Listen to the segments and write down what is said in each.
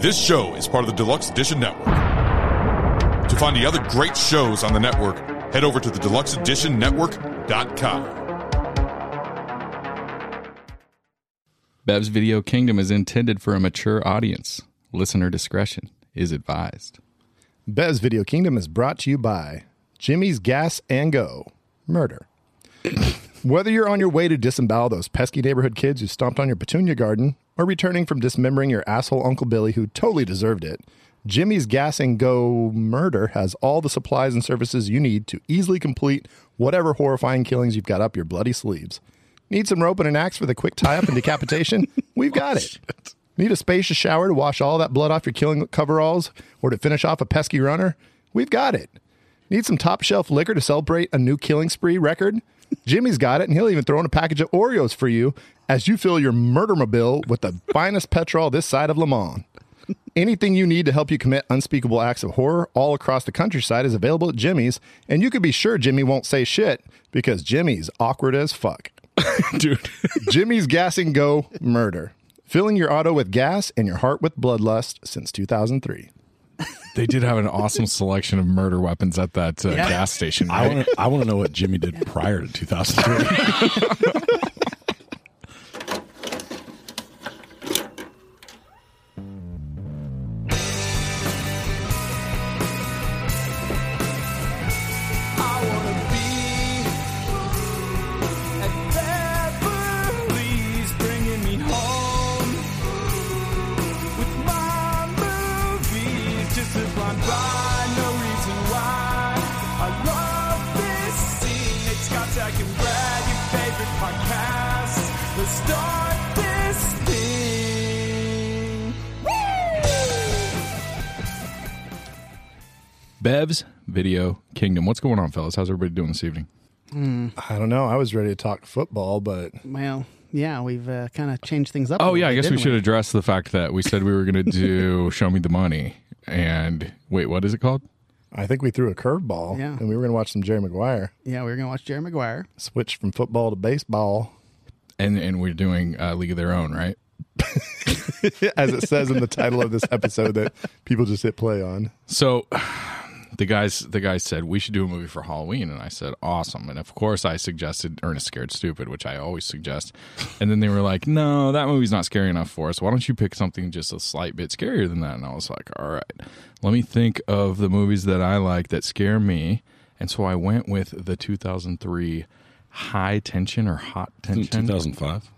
This show is part of the Deluxe Edition Network. To find the other great shows on the network, head over to the Deluxe Edition deluxeeditionnetwork.com. Bev's Video Kingdom is intended for a mature audience. Listener discretion is advised. Bev's Video Kingdom is brought to you by Jimmy's Gas and Go Murder. Whether you're on your way to disembowel those pesky neighborhood kids who stomped on your petunia garden or returning from dismembering your asshole Uncle Billy who totally deserved it, Jimmy's Gas and Go Murder has all the supplies and services you need to easily complete whatever horrifying killings you've got up your bloody sleeves. Need some rope and an axe for the quick tie up and decapitation? We've got it. Need a spacious shower to wash all that blood off your killing coveralls or to finish off a pesky runner? We've got it. Need some top shelf liquor to celebrate a new killing spree record? Jimmy's got it, and he'll even throw in a package of Oreos for you as you fill your murdermobile with the finest petrol this side of Le Mans. Anything you need to help you commit unspeakable acts of horror all across the countryside is available at Jimmy's, and you can be sure Jimmy won't say shit because Jimmy's awkward as fuck. Dude. Jimmy's Gas and Go Murder. Filling your auto with gas and your heart with bloodlust since 2003. They did have an awesome selection of murder weapons at that uh, gas station. I Right? want to. I want to know what Jimmy did prior to 2003. Video Kingdom. What's going on, fellas? How's everybody doing this evening? I don't know. I was ready to talk football, but Well, yeah, we've uh, kind of changed things up. Oh, little yeah. I guess we didn't should address the fact that we said we were going to do Show Me the Money. And wait, what is it called? I think we threw a curveball Yeah. and we were going to watch some Jerry Maguire. Yeah, we were going to watch Jerry Maguire. Switch from football to baseball, And and we're doing uh, League of Their Own, right? as it says in the title of this episode that people just hit play on. So the guys the guys said we should do a movie for Halloween. And I said awesome. And of course I suggested Ernest Scared Stupid which I always suggest. And then they were like no that movie's not scary enough for us. Why don't you pick something just a slight bit scarier than that? And I was like all right. Let me think of the movies that I like that scare me. And so I went with the 2003 High Tension or Hot Tension? 2005.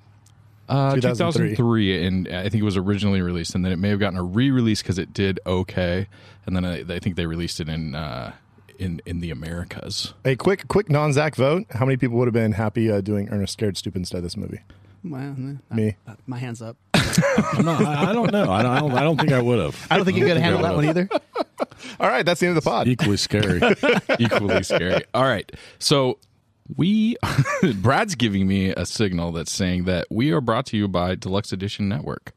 Uh, 2003. 2003, and I think it was originally released, and then it may have gotten a re-release because it did okay, and then I, I think they released it in uh, in in the Americas. A quick, quick non-Zach vote. How many people would have been happy uh, doing Ernest Scared Stupid instead of this movie? Well, Me. uh, my hands up. I'm not, I, I don't know. I don't, I don't. I don't think I would have. I don't think you could handle that one either. All right, that's the end of the pod. Equally scary. Equally scary. All right, so we Brad's giving me a signal that's saying that we are brought to you by Deluxe Edition Network.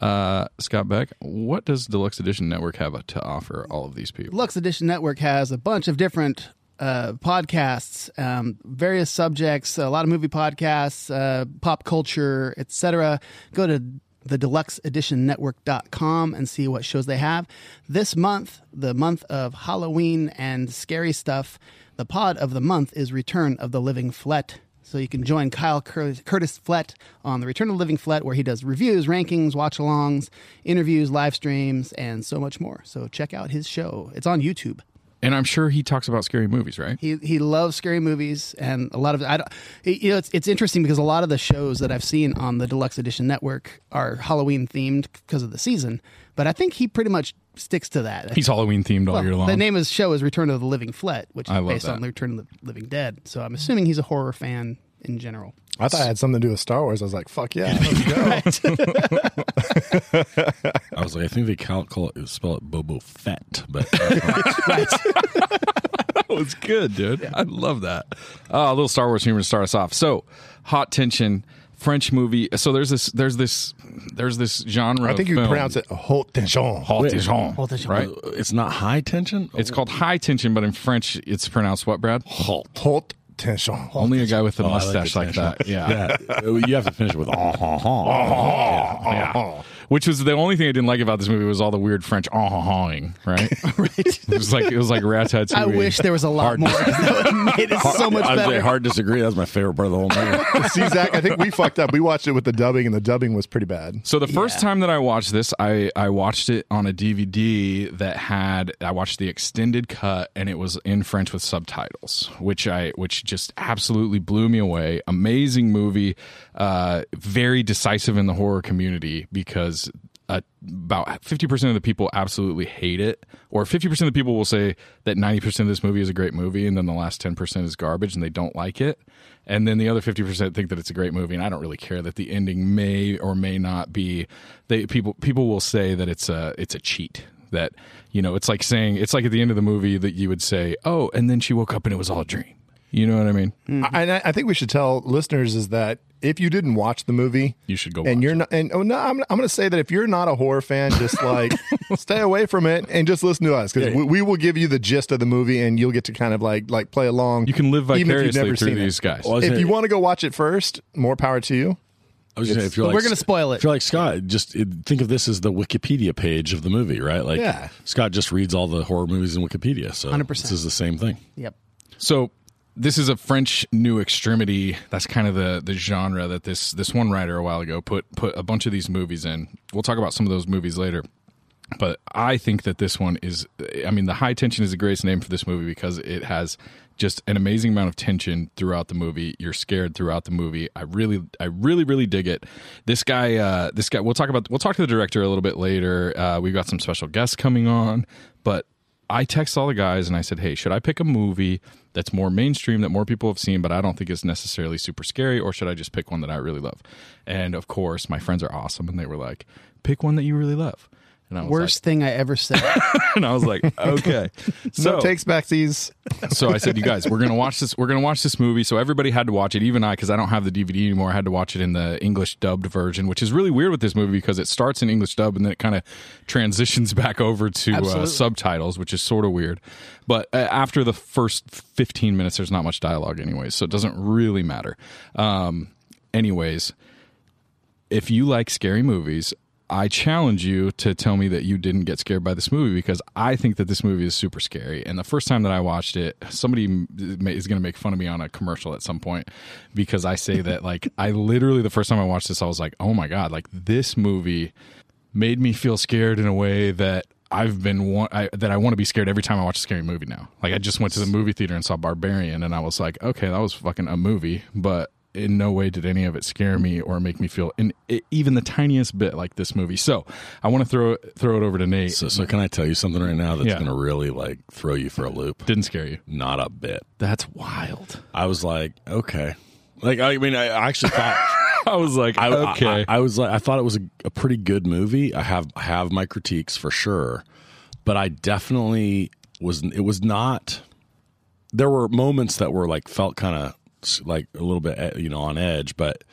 Uh, Scott Beck, what does Deluxe Edition Network have to offer all of these people? Deluxe Edition Network has a bunch of different uh, podcasts, um, various subjects, a lot of movie podcasts, uh, pop culture, etc. Go to the deluxe edition deluxeeditionnetwork.com and see what shows they have. This month, the month of Halloween and scary stuff, the pod of the month is Return of the Living Flet. So you can join Kyle Cur- Curtis Flett on the Return of the Living Flet, where he does reviews, rankings, watch-alongs, interviews, live streams, and so much more. So check out his show. It's on YouTube. And I'm sure he talks about scary movies, right? He he loves scary movies, and a lot of I don't. You know, it's it's interesting because a lot of the shows that I've seen on the Deluxe Edition Network are Halloween themed because of the season. But I think he pretty much sticks to that. He's Halloween themed all Well, year long. The name of his show is Return of the Living Flet, which is I based that. on the Return of the Living Dead. So I'm assuming he's a horror fan in general. I thought it had something to do with Star Wars. I was like, fuck yeah, let's go. I was like, I think they call, call it spell it Boba Fett, but that was good, dude. I love that. Uh, a little Star Wars humor to start us off. So, hot tension, French movie. So there's this, there's this, there's this genre. I think of you film. pronounce it haute tension. Haute tension, Haute tension. right? Uh, it's not high tension. It's called high tension, but in French, it's pronounced what, Brad? halt. Haute tension. Only a guy with a Oh, I like mustache like, that. Yeah. yeah. You have to finish with ah ha ha. Yeah. which was the only thing I didn't like about this movie was all the weird French ah hawing, right? right. It was like it was like ratatouille. I wish there was a lot more. 'cause that would have made it so much I'd say better. hard disagree. That was my favorite part of the whole movie. See, Zach, I think we fucked up. We watched it with the dubbing, and the dubbing was pretty bad. So the first Yeah. time that I watched this, I I watched it on a DVD that had I watched the extended cut and it was in French with subtitles, which I which just absolutely blew me away. Amazing movie, uh, very decisive in the horror community because uh, about fifty percent of the people absolutely hate it, or fifty percent of the people will say that ninety percent of this movie is a great movie, and then the last ten percent is garbage and they don't like it. And then the other 50% think that it's a great movie and i don't really care that the ending may or may not be they people people will say that it's a it's a cheat that you know it's like saying it's like at the end of the movie that you would say oh and then she woke up and it was all a dream. You know what i mean? I, and I, I think we should tell listeners is that if you didn't watch the movie, You should go And watch you're it. not. And oh no, I'm, I'm going to say that if you're not a horror fan, just like stay away from it and just listen to us because Yeah. we, we will give you the gist of the movie and you'll get to kind of like like play along. you can live even if you've vicariously never through seen it. these guys Well, If gonna- you want to go watch it first, more power to you. I was gonna say, if you're like, we're gonna spoil it. If you're like Scott, just it, think of this as the Wikipedia page of the movie, right? Like, Yeah. Scott just reads all the horror movies in Wikipedia, so 100%. this is the same thing. Yep. So this is a French new extremity. That's kind of the the genre that this this one writer a while ago put put a bunch of these movies in. We'll talk about some of those movies later. But I think that this one is I mean the high tension is the greatest name for this movie because it has just an amazing amount of tension throughout the movie. You're scared throughout the movie. I really I really really dig it. This guy uh this guy we'll talk about we'll talk to the director a little bit later. Uh we've got some special guests coming on, but I text all the guys and I said, "Hey, should I pick a movie that's more mainstream that more people have seen, but I don't think is necessarily super scary, or should I just pick one that I really love?" And of course, my friends are awesome, and they were like, "Pick one that you really love." And I was Worst thing I ever said. and I was like, "Okay." No So takes backsies. so I said, "You guys, we're gonna watch this. We're gonna watch this movie." So everybody had to watch it, even I, because I don't have the DVD anymore. I had to watch it in the English dubbed version, which is really weird with this movie because it starts in English dub and then it kind of transitions back over to uh, subtitles, which is sort of weird. But uh, after the first fifteen minutes, there's not much dialogue, anyways, so it doesn't really matter. Um, anyways, if you like scary movies, I challenge you to tell me that you didn't get scared by this movie because I think that this movie is super scary. And the first time that I watched it, somebody is going to make fun of me on a commercial at some point because I say that, like, I literally, the first time I watched this, I was like, oh my God, like, this movie made me feel scared in a way that I've been wa- I, that I want to be scared every time I watch a scary movie now. Like I just went to the movie theater and saw Barbarian, and I was like, okay, that was fucking a movie, but in no way did any of it scare me or make me feel in i even the tiniest bit like this movie. So I want to throw throw it over to Nate. So, so can I tell you something right now that's Yeah. going to really like throw you for a loop? Didn't scare you? Not a bit. That's wild. I was like, okay. Like, I mean, I actually thought. I was like, I, okay. I, I was like, I thought it was a, a pretty good movie. I have I have my critiques for sure, but I definitely was. It was not. There were moments that were like felt kind of like a little bit eh, you know on edge, but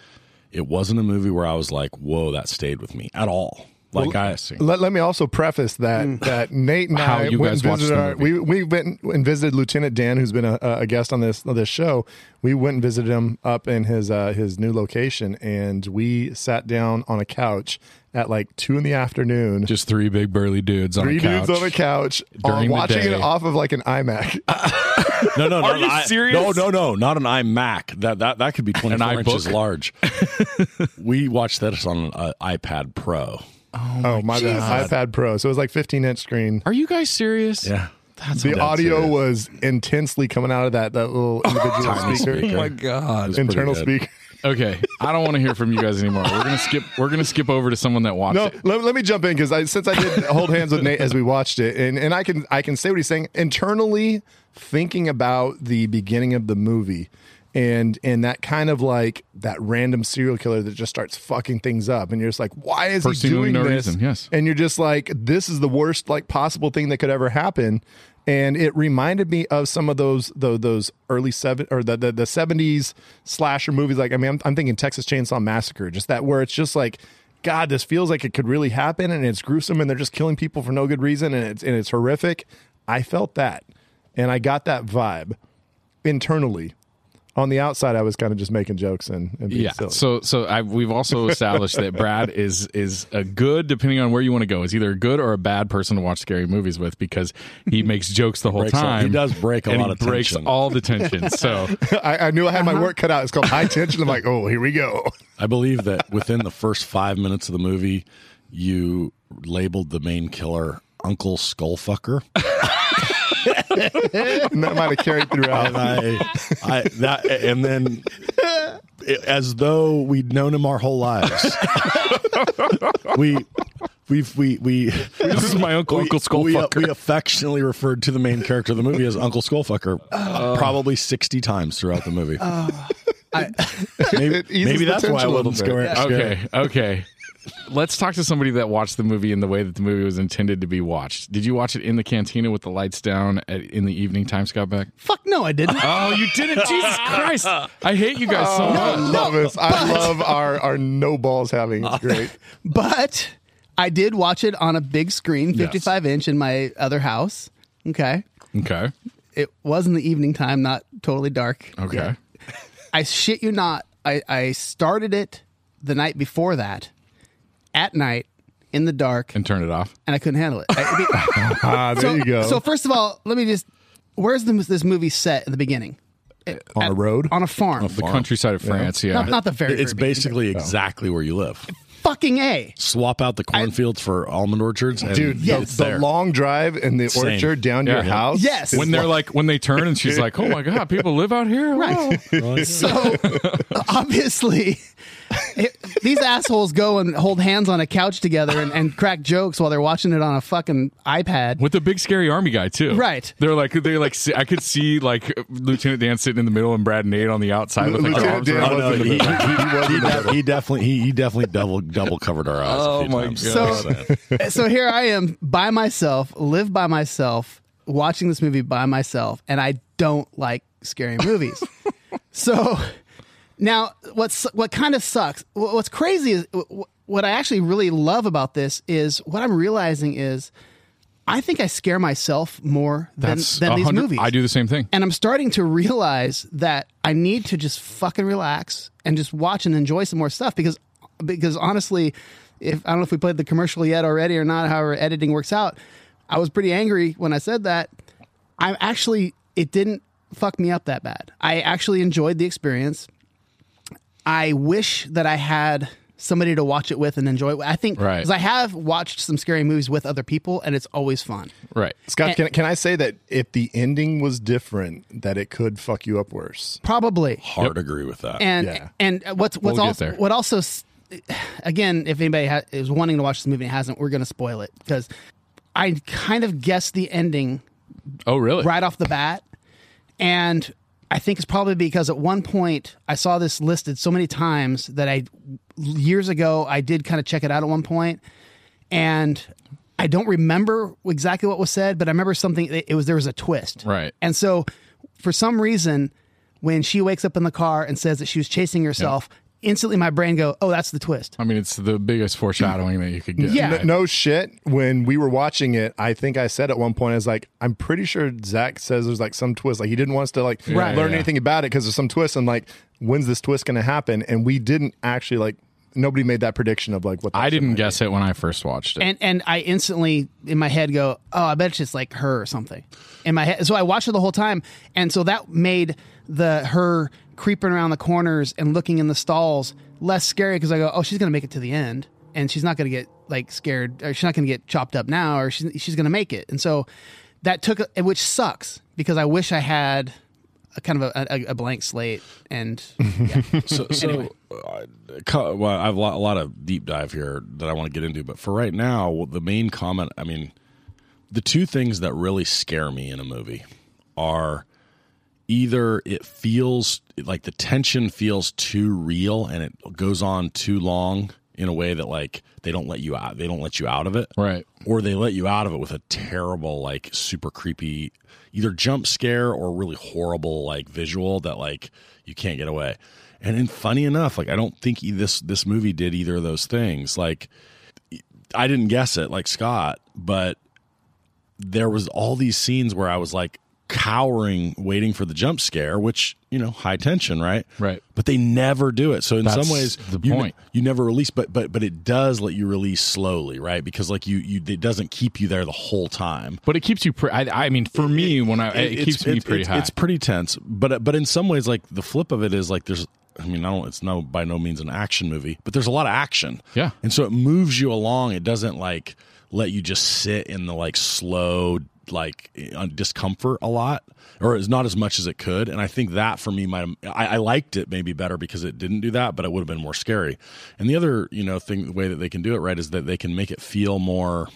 it wasn't a movie where I was like, whoa, that stayed with me at all. Like I Let, let me also preface that that Nate and Mm. How I you went guys and visited our, we we went and visited Lieutenant Dan, who's been a, a guest on this on this show. We went and visited him up in his uh, his new location, and we sat down on a couch at like two in the afternoon. just three big burly dudes on Three a couch. dudes on a couch, during uh, the watching day. it off of like an iMac. No, no, no. Are not you an i- serious? No, no, no, not an iMac. That that that could be twenty four iBook? inches large. we watched that on an iPad Pro. oh, oh my bad, iPad Pro. So it was like 15 inch screen. Are you guys serious? Yeah, That's The audio it. was intensely coming out of that that little individual speaker, speaker. Oh my god. internal speaker. Okay, I don't want to hear from you guys anymore. We're gonna skip. We're gonna skip over to someone that watched No, it. let, let me jump in because I, since I did hold hands with Nate as we watched it, and, and I can I can say what he's saying internally, thinking about the beginning of the movie, and and that kind of like that random serial killer that just starts fucking things up, and you're just like, why is For he doing no this? reason, yes. and you're just like, this is the worst like possible thing that could ever happen. And it reminded me of some of those those, those early seven or the, the the seventies slasher movies. Like I mean, I'm, I'm thinking Texas Chainsaw Massacre, just that where it's just like, God, this feels like it could really happen, and it's gruesome, and they're just killing people for no good reason, and it's and it's horrific. I felt that, and I got that vibe internally. On the outside, I was kind of just making jokes and, and being Yeah. silly. So so I, we've also established that Brad is is a good, depending on where you want to go, is either a good or a bad person to watch scary movies with because he makes jokes the whole breaks all- time. he does break a and lot he of breaks tension. all the tension. So I, I knew I had my work cut out. It's called high tension. I'm like, oh, here we go. I believe that within the first five minutes of the movie, you labeled the main killer Uncle Skullfucker. And that might have carried throughout. and I, I that, and then as though we'd known him our whole lives. we, we've we we. this is my uncle, Uncle We, uh, Skullfucker. we affectionately referred to the main character of the movie as Uncle Skullfucker, probably sixty times throughout the movie. maybe It eases maybe that's why I tension a little wasn't bit. scared. okay, okay. Let's talk to somebody that watched the movie in the way that the movie was intended to be watched. Did you watch it in the cantina with the lights down at, in the evening time, Scott Beck? Fuck no, I didn't. Oh, you didn't! Jesus Christ! I hate you guys so I much. love this. I love our, our no balls having. It's great. but I did watch it on a big screen, 55 inch, in my other house. Okay. Okay. It was in the evening time, not totally dark. Okay. I shit you not. I, I started it the night before that at night in the dark, And turn it off. and I couldn't handle it. I- I mean- Ah, there so, you go. So first of all, let me just. Where's the, this movie set in the beginning? on At- a road. On a farm. The countryside of France. Yeah. not, not the very. It's very beginning. basically exactly where you live. fucking a. Swap out the cornfields for almond orchards, and Dude, Yes. the, the long drive in the Same. orchard down to your Yeah. house. Yes. when they're like when they turn and she's like, "Oh my god, people live out here." Wow. Right. So obviously, it- these assholes go and hold hands on a couch together and, and crack jokes while they're watching it on a fucking iPad. With the big scary army guy too. Right. They're like they like see, I could see like Lieutenant Dan sitting in the middle and Brad and Nate on the outside with like their arms Lieutenant Dan around. Oh, no, was he, he, he, def- he definitely he, he definitely double double covered our eyes. Oh a few my times. So, so here I am by myself, live by myself, watching this movie by myself, and I don't like scary movies. so now, what's what kind of sucks? What's crazy is what I actually really love about this is what I'm realizing is I think I scare myself more than, than these movies. I do the same thing. And I'm starting to realize that I need to just fucking relax and just watch and enjoy some more stuff because because honestly, if I don't know if we played the commercial yet already or not, however editing works out, I was pretty angry when I said that. I'm actually it didn't fuck me up that bad. I actually enjoyed the experience. I wish that I had somebody to watch it with and enjoy it. with. I think Right. because I have watched some scary movies with other people and it's always fun. Right. Scott, can, can I say that if the ending was different, that it could fuck you up worse? Probably. Hard agree with that. and Yeah. and what's what's We'll also there. what also s- again if anybody ha- is wanting to watch this movie and hasn't we're going to spoil it because i kind of guessed the ending Oh really? right off the bat and i think it's probably because at one point i saw this listed so many times that i years ago i did kind of check it out at one point and i don't remember exactly what was said but i remember something it was there was a twist Right. and so, for some reason, when she wakes up in the car and says that she was chasing herself, instantly my brain go, "Oh, that's the twist." I mean, it's the biggest foreshadowing that you could get. Yeah. No, no shit. When we were watching it, I think I said at one point, I was like, I'm pretty sure Zach says there's like some twist. Like he didn't want us to like Right. learn Yeah. anything about it because there's some twist. And like, when's this twist going to happen? And we didn't actually like. Nobody made that prediction of like what I didn't might guess it when I first watched it. And and I instantly in my head go, "Oh, I bet it's just like her or something." In my head, so I watched it the whole time, and so that made the her creeping around the corners and looking in the stalls less scary because I go, "Oh, she's gonna make it to the end." And she's not going to get like scared, or she's not going to get chopped up now, or she's she's going to make it. And so that took, which sucks because I wish I had a kind of a, a, a blank slate. And yeah. so, so uh, well, I have a lot, a lot of deep dive here that I want to get into, but for right now, the main comment, I mean, the two things that really scare me in a movie are either it feels like the tension feels too real and it goes on too long in a way that like they don't let you out they don't let you out of it. Right. or they let you out of it with a terrible like super creepy either jump scare or really horrible like visual that like you can't get away. And then funny enough like i don't think this this movie did either of those things. Like i didn't guess it like scott but there was all these scenes where i was like cowering, waiting for the jump scare, which you know, high tension, right? Right. But they never do it. So in That's some ways, the you, point. you never release, but but but it does let you release slowly, right? Because like you you it doesn't keep you there the whole time. But it keeps you. Pre- I, I mean, for me, when I it, It's- keeps me pretty high. It's pretty tense, but but in some ways, like the flip of it is like there's. I mean, I don't. It's no by no means an action movie, but there's a lot of action. Yeah. and so it moves you along. It doesn't like let you just sit in the like slow like uh, discomfort a lot, or is not as much as it could. And I think that for me might I, I liked it maybe better because it didn't do that, but it would have been more scary. And the other you know thing, the way that they can do it right is that they can make it feel more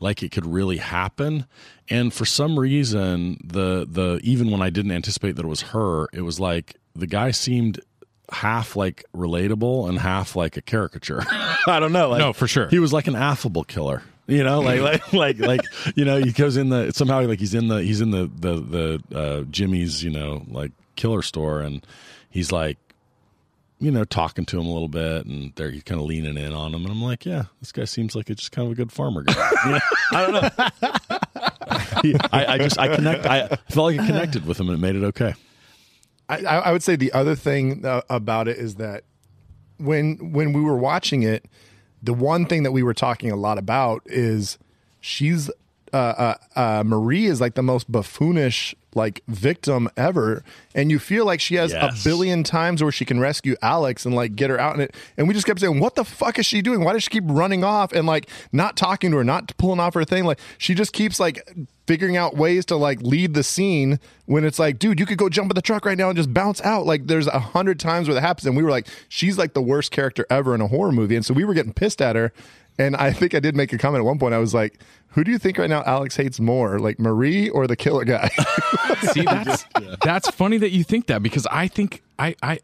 like it could really happen and for some reason the the even when i didn't anticipate that it was her it was like the guy seemed half like relatable and half like a caricature i don't know like, No, for sure. he was like an affable killer you know like like like like you know he goes in the somehow like he's in the he's in the the the uh jimmy's you know like killer store and he's like you know, talking to him a little bit, and they're kind of leaning in on him, and I'm like, yeah, this guy seems like it's just kind of a good farmer guy. You know? I don't know. He- I, I just I connect. I felt like I connected with him, and it made it okay. I, I I would say the other thing uh, about it is that when when we were watching it, the one thing that we were talking a lot about is she's uh, uh, uh, Marie is like the most buffoonish like victim ever, and you feel like she has Yes. a billion times where she can rescue Alex and like get her out in it, and we just kept saying, "What the fuck is she doing? Why does she keep running off and like not talking to her, not pulling off her thing? Like she just keeps like." figuring out ways to like lead the scene when it's like, dude, you could go jump in the truck right now and just bounce out. Like there's a hundred times where that happens. And we were like, she's like the worst character ever in a horror movie. And so we were getting pissed at her. And I think I did make a comment at one point. I was like, who do you think right now Alex hates more, like Marie or the killer guy? See, that's that's funny that you think that because I think I I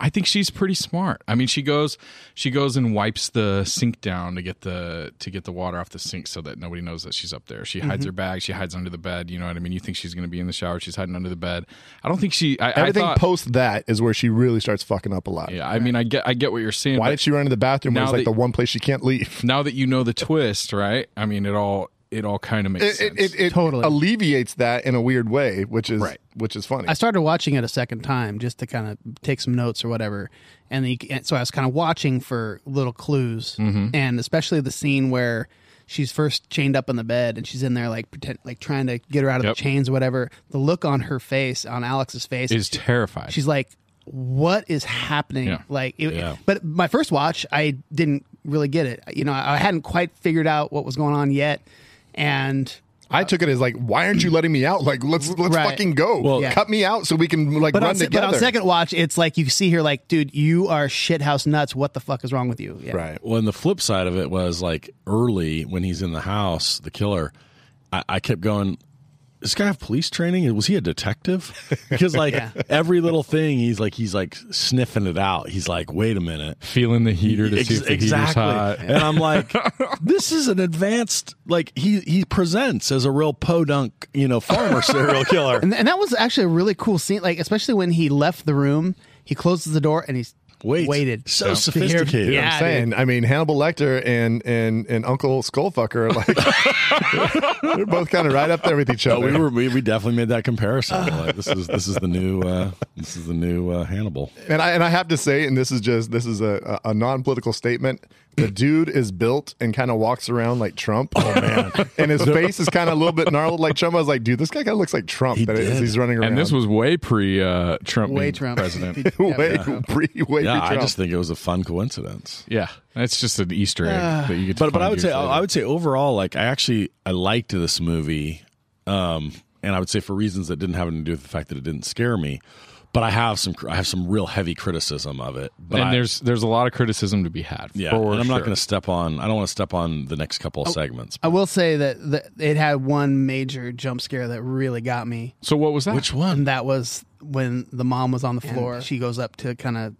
I think she's pretty smart. I mean, she goes she goes and wipes the sink down to get the to get the water off the sink so that nobody knows that she's up there. She hides mm-hmm. her bag. She hides under the bed. You know what I mean? You think she's going to be in the shower? She's hiding under the bed. I don't think she. I, Everything I thought, post that is where she really starts fucking up a lot. Yeah, I mean, I get I get what you're saying. Why did she run to the bathroom it's like the one place she can't leave? now that you know the twist, right? I mean, it all it all kind of makes It, sense. it, it, it Totally. alleviates that in a weird way, which is Right. which is funny. I started watching it a second time just to kind of take some notes or whatever, and, then you, and so I was kind of watching for little clues, mm-hmm. and especially the scene where she's first chained up in the bed and she's in there like pretend like trying to get her out of Yep. the chains or whatever. The look on her face, on Alex's face, is terrified. she's like what is happening Yeah. like it, Yeah. but my first watch i didn't really get it you know i hadn't quite figured out what was going on yet and I took it as like, why aren't you letting me out? Like, let's let's Right. fucking go. Well- Yeah. cut me out so we can like but run on, se- but on second watch it's like you see here, like dude you are shithouse nuts what the fuck is wrong with you yeah. right. Well, and the flip side of it was like early when he's in the house, the killer. I, I kept going. Does this guy have police training? Was he a detective? Because like Yeah. every little thing, he's like he's like sniffing it out. He's like, wait a minute. feeling the heater to Ex- see if the exactly. heater's hot. And I'm like, this is an advanced. Like he he presents as a real podunk, you know, farmer serial killer. and, and that was actually a really cool scene like especially when he left the room he closes the door and he's Wait, waited so to hear- sophisticated. Yeah, yeah I'm saying. I mean, Hannibal Lecter and and and Uncle Skullfucker are like they're both kind of right up there with each other. we were we, we definitely made that comparison. Like, this is this is the new uh, this is the new uh, Hannibal. and I and I have to say, and this is just this is a, a, a non political statement. The dude is built and kind of walks around like Trump. Oh man! and his face is kind of a little bit gnarled like Trump. I was like, dude, this guy kind of looks like Trump. He that as did. he's running around. And this was way pre uh, Trump way being Trump president. way pre way Yeah, I pre-Trump. just think it was a fun coincidence. yeah, it's just an Easter egg that you get. To But but I would say later. I would say overall, like I actually I liked this movie, um, and I would say for reasons that didn't have anything to do with the fact that it didn't scare me. But I have some I have some real heavy criticism of it. But and I- there's there's a lot of criticism to be had. yeah, for and I'm not going to step on. I don't want to step on the next couple of oh, segments. i will say that, that it had one major jump scare that really got me So what was that? Which one? and that was when the mom was on the floor she goes up to kind of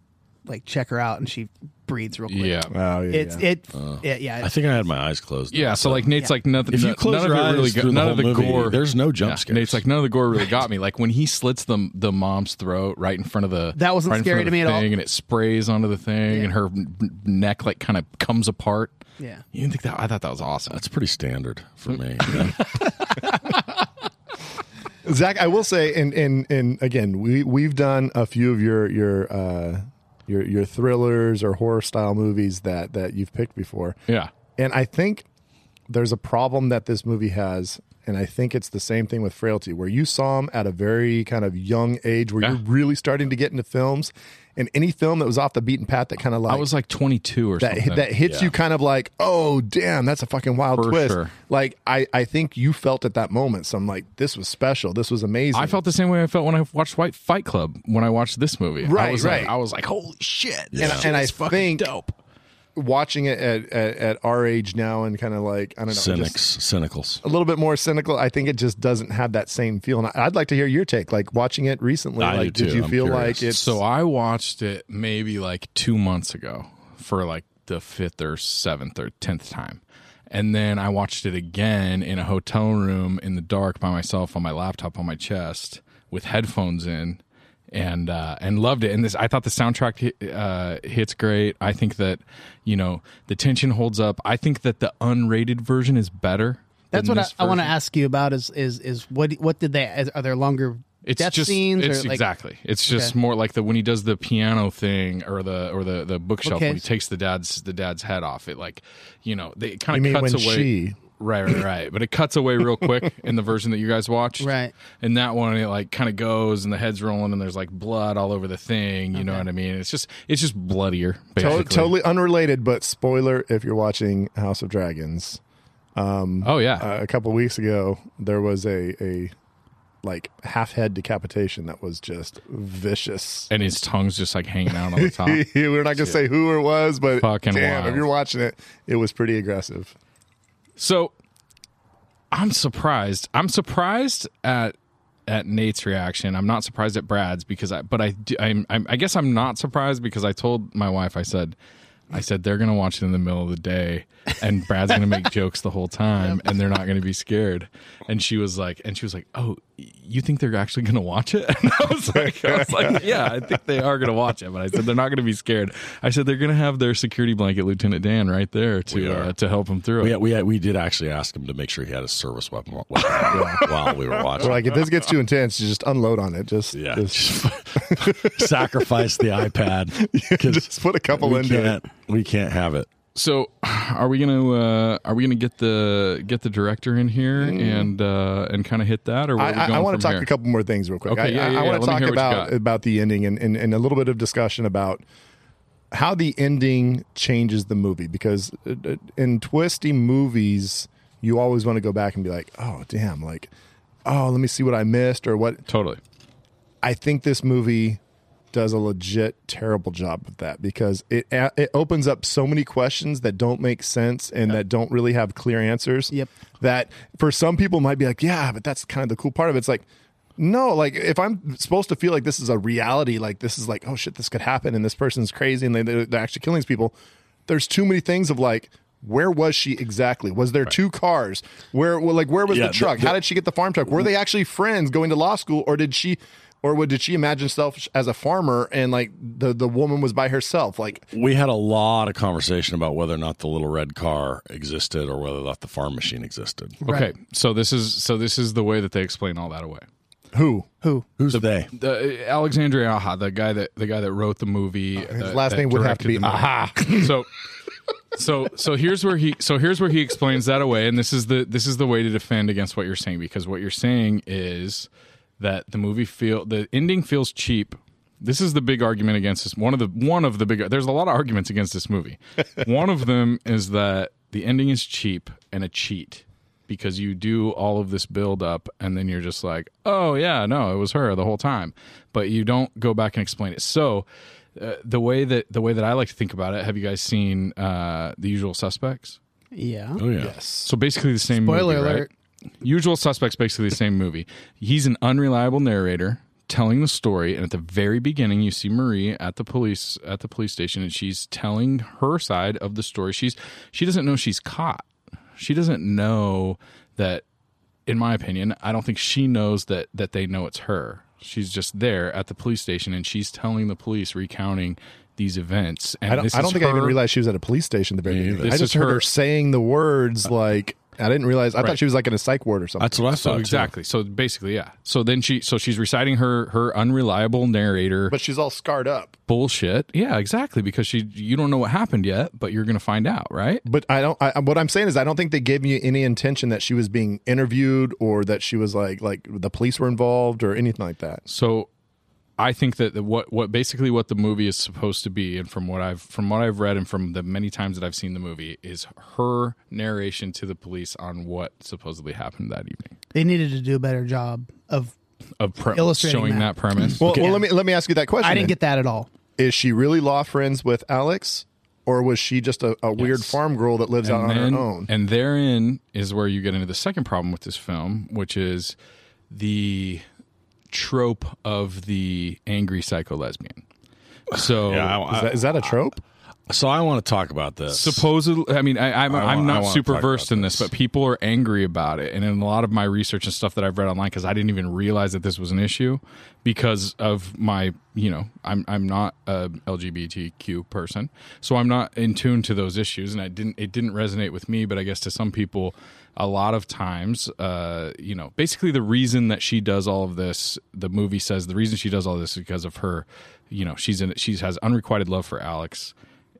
like check her out and she breathes real quick Yeah. Oh, yeah, it's yeah. it, it yeah I think I had my eyes closed. Yeah, so like Nate's Yeah. like nothing. If you no- close none your of eyes really through got, none whole of the movie, gore. there's no jump Yeah, scares. Nate's like none of the gore really got me. Like when he slits the the mom's throat right in front of the That wasn't right scary to me at all. and it sprays onto the thing, Yeah. and her neck like kind of comes apart. yeah You didn't think that? I thought that was awesome. That's pretty standard for me. Zach, I will say, and and and again, we we've done a few of your your uh, your your thrillers or horror style movies that that you've picked before, Yeah. and I think there's a problem that this movie has, and I think it's the same thing with Frailty, where you saw him at a very kind of young age, where Yeah. you're really starting to get into films, and any film that was off the beaten path that kind of like I was like 22 or that something. that hits you kind of like, oh damn, that's a fucking wild For twist. sure. Like I I think you felt at that moment. So I'm like, this was special. This was amazing. I felt the same way I felt when I watched White Fight Club when I watched this movie. I Right, was right. Like, I was like, holy shit. and, and I think dope. Watching it at, at, at our age now and kind of like I don't know, Cynics, cynicals. a little bit more cynical. I think it just doesn't have that same feel. And I- I'd like to hear your take. Like watching it recently, I like do did you I'm feel curious. like it's So I watched it maybe like two months ago for like the fifth or seventh or tenth time. And then I watched it again in a hotel room in the dark by myself on my laptop on my chest with headphones in and uh, and loved it. And this, I thought the soundtrack uh, hits great. I think that you know the tension holds up. I think that the unrated version is better. That's what I, I want to ask you about. Is is is what what did they? Are there longer It's death just scenes? it's like, exactly. It's just Okay. more like the when he does the piano thing or the or the the bookshelf Okay. when he takes the dad's the dad's head off. It like you know they it kind of cuts when away. she Right, right, right. But it cuts away real quick in the version that you guys watched. Right. And that one, it like kind of goes and the head's rolling and there's like blood all over the thing. You know what I mean? It's just it's just bloodier. to- totally unrelated, but spoiler if you're watching House of Dragons. Um, Oh yeah. Uh, a couple weeks ago, there was a a like half head decapitation that was just vicious. and his tongue's just like hanging out on the top. We're not gonna say who it was, but Fucking damn, wild. if you're watching it, it was pretty aggressive. So I'm surprised. I'm surprised at at Nate's reaction. I'm not surprised at Brad's because I but I I'm, I'm I guess I'm not surprised because I told my wife I said I said they're going to watch it in the middle of the day and Brad's going to make jokes the whole time and they're not going to be scared. And she was like and she was like, "Oh, you think they're actually going to watch it?" And I was like I was like, "Yeah, I think they are going to watch it." But I said they're not going to be scared. I said they're going to have their security blanket Lieutenant Dan right there to uh, to help them through it. We, we we did actually ask him to make sure he had a service weapon while, while we were watching. We're like, if this gets too intense, you just unload on it. Just yeah, just, sacrifice the iPad. 'cause just put a couple we into can't, we can't have it. So, are we gonna uh, are we gonna get the get the director in here and uh, and kind of hit that, or I, are we going I, want to talk here? a couple more things real quick. Okay, I, yeah, I, yeah, I want to talk hear what you about about the ending and, and, and a little bit of discussion about how the ending changes the movie because uh, uh, in twisty movies you always want to go back and be like, oh damn, like oh let me see what I missed or what. Totally. I think this movie does a legit terrible job with that because it it opens up so many questions that don't make sense and that don't really have clear answers. Yep. That for some people might be like, yeah, but that's kind of the cool part of it. It's like, no, like if I'm supposed to feel like this is a reality, like this is like, oh shit, this could happen and this person's crazy and they, they're, they're actually killing these people. There's too many things of like, where was she exactly? Was there two cars? Where, well, like, where was Yeah, the truck? the- How did she get the farm truck? Were they actually friends going to law school, or did she, or what, did she imagine herself as a farmer and like the the woman was by herself? Like, We had a lot of conversation about whether or not the little red car existed or whether or not the farm machine existed. Okay, so this is so this is the way that they explain all that away. who? Who? Who's they? The uh, Alexandria Aja, the guy that the guy that wrote the movie, His that- last that name would have to be. Aha. so so so here's where he so here's where he explains that away and this is the this is the way to defend against what you're saying because what you're saying is that the movie feel the ending feels cheap this is the big argument against this one of the one of the big there's a lot of arguments against this movie one of them is that the ending is cheap and a cheat because you do all of this build up and then you're just like oh yeah no it was her the whole time but you don't go back and explain it so uh, the way that the way that I like to think about it. Have you guys seen uh, the Usual Suspects? Yeah. Oh yeah. Yes. So basically the same. Spoiler movie, right? Usual Suspects, basically the same movie. He's an unreliable narrator telling the story, and at the very beginning, you see Marie at the police at the police station, and she's telling her side of the story. She's she doesn't know she's caught. She doesn't know that. In my opinion, I don't think she knows that that they know it's her. She's just there at the police station, and she's telling the police, recounting these events. And I don't, this I don't think I even realized she was at a police station at the very beginning. I just heard her her- saying the words like I didn't realize. I Right. thought she was like in a psych ward or something. That's what I So thought. too. exactly. So basically, yeah. So then she, so she's reciting her her unreliable narrator but she's all scarred up. bullshit. Yeah, exactly. Because she, you don't know what happened yet, but you're gonna find out, right? But I don't. I, what I'm saying is, I don't think they gave you any intention that she was being interviewed or that she was like like the police were involved or anything like that. So I think that the, what what basically what the movie is supposed to be, and from what I've from what I've read and from the many times that I've seen the movie, is her narration to the police on what supposedly happened that evening They needed to do a better job of. of pre- Illustrating showing that. that, premise. Well, well, let me let me ask you that question. I didn't then. get that at all. Is she really law friends with Alex, or was she just a, a weird farm girl that lives out on then- her own? And therein is where you get into the second problem with this film, which is the trope of the angry psycho lesbian. So Yeah, I, is, that, is that a trope? so I want to talk about this. supposedly i mean I, I'm, I I'm want- I not super versed in this, this. but people are angry about it and in a lot of my research and stuff that i've read online because i didn't even realize that this was an issue because of my you know i'm, I'm not a lgbtq person so i'm not in tune to those issues and i didn't it didn't resonate with me but i guess to some people a lot of times uh, you know basically the reason that she does all of this the movie says the reason she does all this is because of her you know she's in she has unrequited love for alex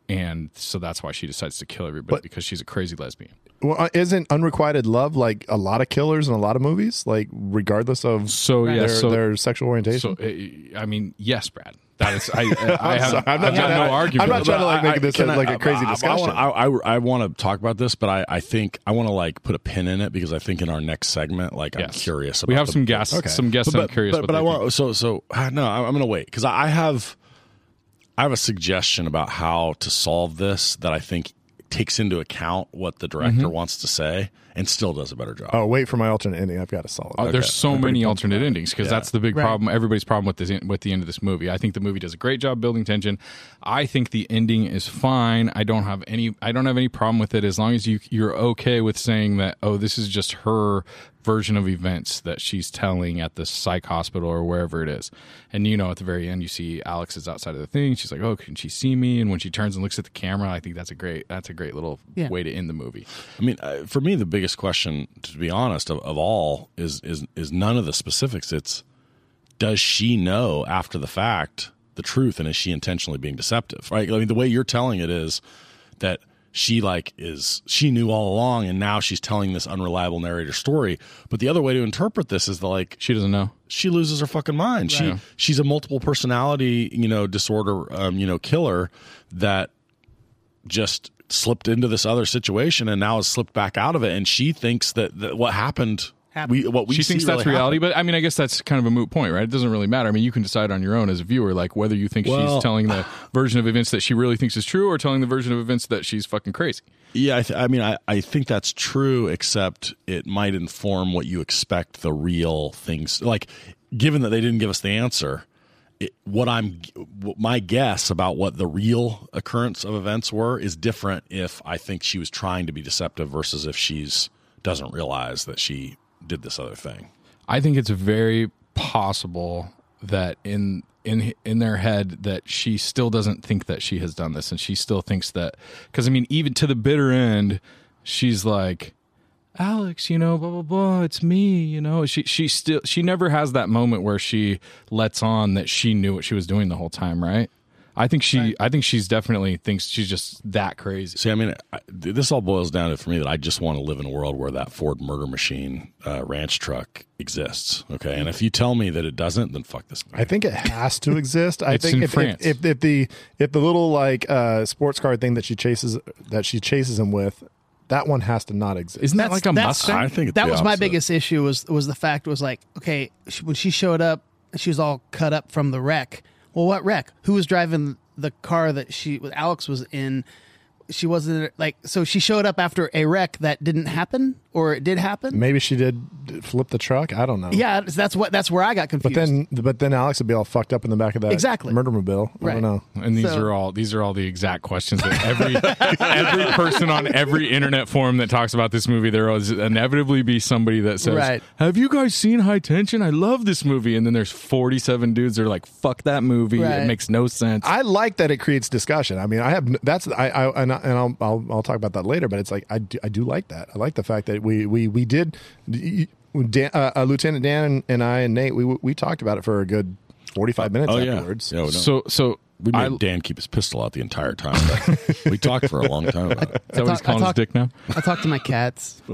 and so that's why she decides to kill everybody But- because she's a crazy lesbian. Well, uh, isn't unrequited love like a lot of killers in a lot of movies, like regardless of So yeah, their, so their sexual orientation? so uh, I mean, yes, Brad. That is I, I have, I'm I've not got trying to- no argument. I'm not with trying it. to like make this can like a crazy I, discussion. I, I, I, I want to talk about this, but I, I think I want to like put a pin in it because I think in our next segment, like I'm curious. About We have the- some guests. Okay. Some guests. but, I'm curious. But, what but they I think. want so so uh, no. I'm going to wait because I have I have a suggestion about how to solve this that I think takes into account what the director Mm-hmm. wants to say and still does a better job. oh, wait for my alternate ending. I've got a solid. Uh, There's so many alternate endings because that's the big Right. problem. Everybody's problem with this with the end of this movie. I think the movie does a great job building tension. I think the ending is fine. I don't have any. I don't have any problem with it as long as you you're okay with saying that. Oh, this is just her version of events that she's telling at the psych hospital or wherever it is. And you know, at the very end, you see Alex is outside of the thing. She's like, "Oh, can she see me?" And when she turns and looks at the camera, I think that's a great. That's a great little Yeah. way to end the movie. I mean, uh, for me, the biggest question, to be honest, of, of all is is is none of the specifics. It's does she know after the fact the truth, and is she intentionally being deceptive? Right? I mean, the way you're telling it is that she like is she knew all along, and now she's telling this unreliable narrator story. But the other way to interpret this is the like She doesn't know. she loses her fucking mind. She she's a multiple personality, you know, disorder, um, you know, killer that just slipped into this other situation and now has slipped back out of it. And she thinks that, that what happened, Happened. we what we she see thinks really that's reality, happened. but I mean, I guess that's kind of a moot point, right? It doesn't really matter. I mean, you can decide on your own as a viewer, like whether you think Well- she's telling the version of events that she really thinks is true, or telling the version of events that she's fucking crazy. Yeah, I, th- I mean, I, I think that's true, except it might inform what you expect the real things. Like, given that they didn't give us the answer, it, what I'm, my guess about what the real occurrence of events were is different. If I think she was trying to be deceptive versus if she's doesn't realize that she did this other thing. I think it's very possible that in in in their head that she still doesn't think that she has done this, and she still thinks that because I mean, even to the bitter end, she's like. Alex, you know, blah blah blah. It's me, you know. She she still she never has that moment where she lets on that she knew what she was doing the whole time, right? I think she I think she's definitely thinks she's just that crazy. See, I mean, I, this all boils down to for me that I just want to live in a world where that Ford murder machine uh, ranch truck exists. Okay, and if you tell me that it doesn't, then fuck this. I think it has to exist. I It's think in if, France. If, if, if the if the little like uh, sports car thing that she chases that she chases him with, that one has to not exist. Isn't that That's- like a that's- Mustang? I think it's that the was my biggest issue was was the fact was like okay she, when she showed up she was all cut up from the wreck well what wreck? Who was driving the car that she with alex was in? She wasn't like so she showed up after a wreck that didn't happen or it did happen Maybe she did flip the truck. I don't know. yeah that's what that's where i got confused. But confused then, but then Alex would be all fucked up in the back of that Exactly. murder mobile. I Right. don't know. And these So- are all these are all the exact questions that every every person on every internet forum that talks about this movie, there will inevitably be somebody that says, Right. "Have you guys seen High Tension? I love this movie." And then there's 47 dudes that are like, "Fuck that movie! Right. It makes no sense." I like that it creates discussion. I mean, I have that's I, I and, I, and I'll, I'll I'll talk about that later. But it's like I do, I do like that. I like the fact that we we we did. Dan, uh, uh, Lieutenant Dan and, and I and Nate we we talked about it for a good forty five minutes Oh afterwards. Yeah, we know. So so we made I, Dan keep his pistol out the entire time. but we talked for a long time about it. is that what he's I calling his dick now? I talk to my cats.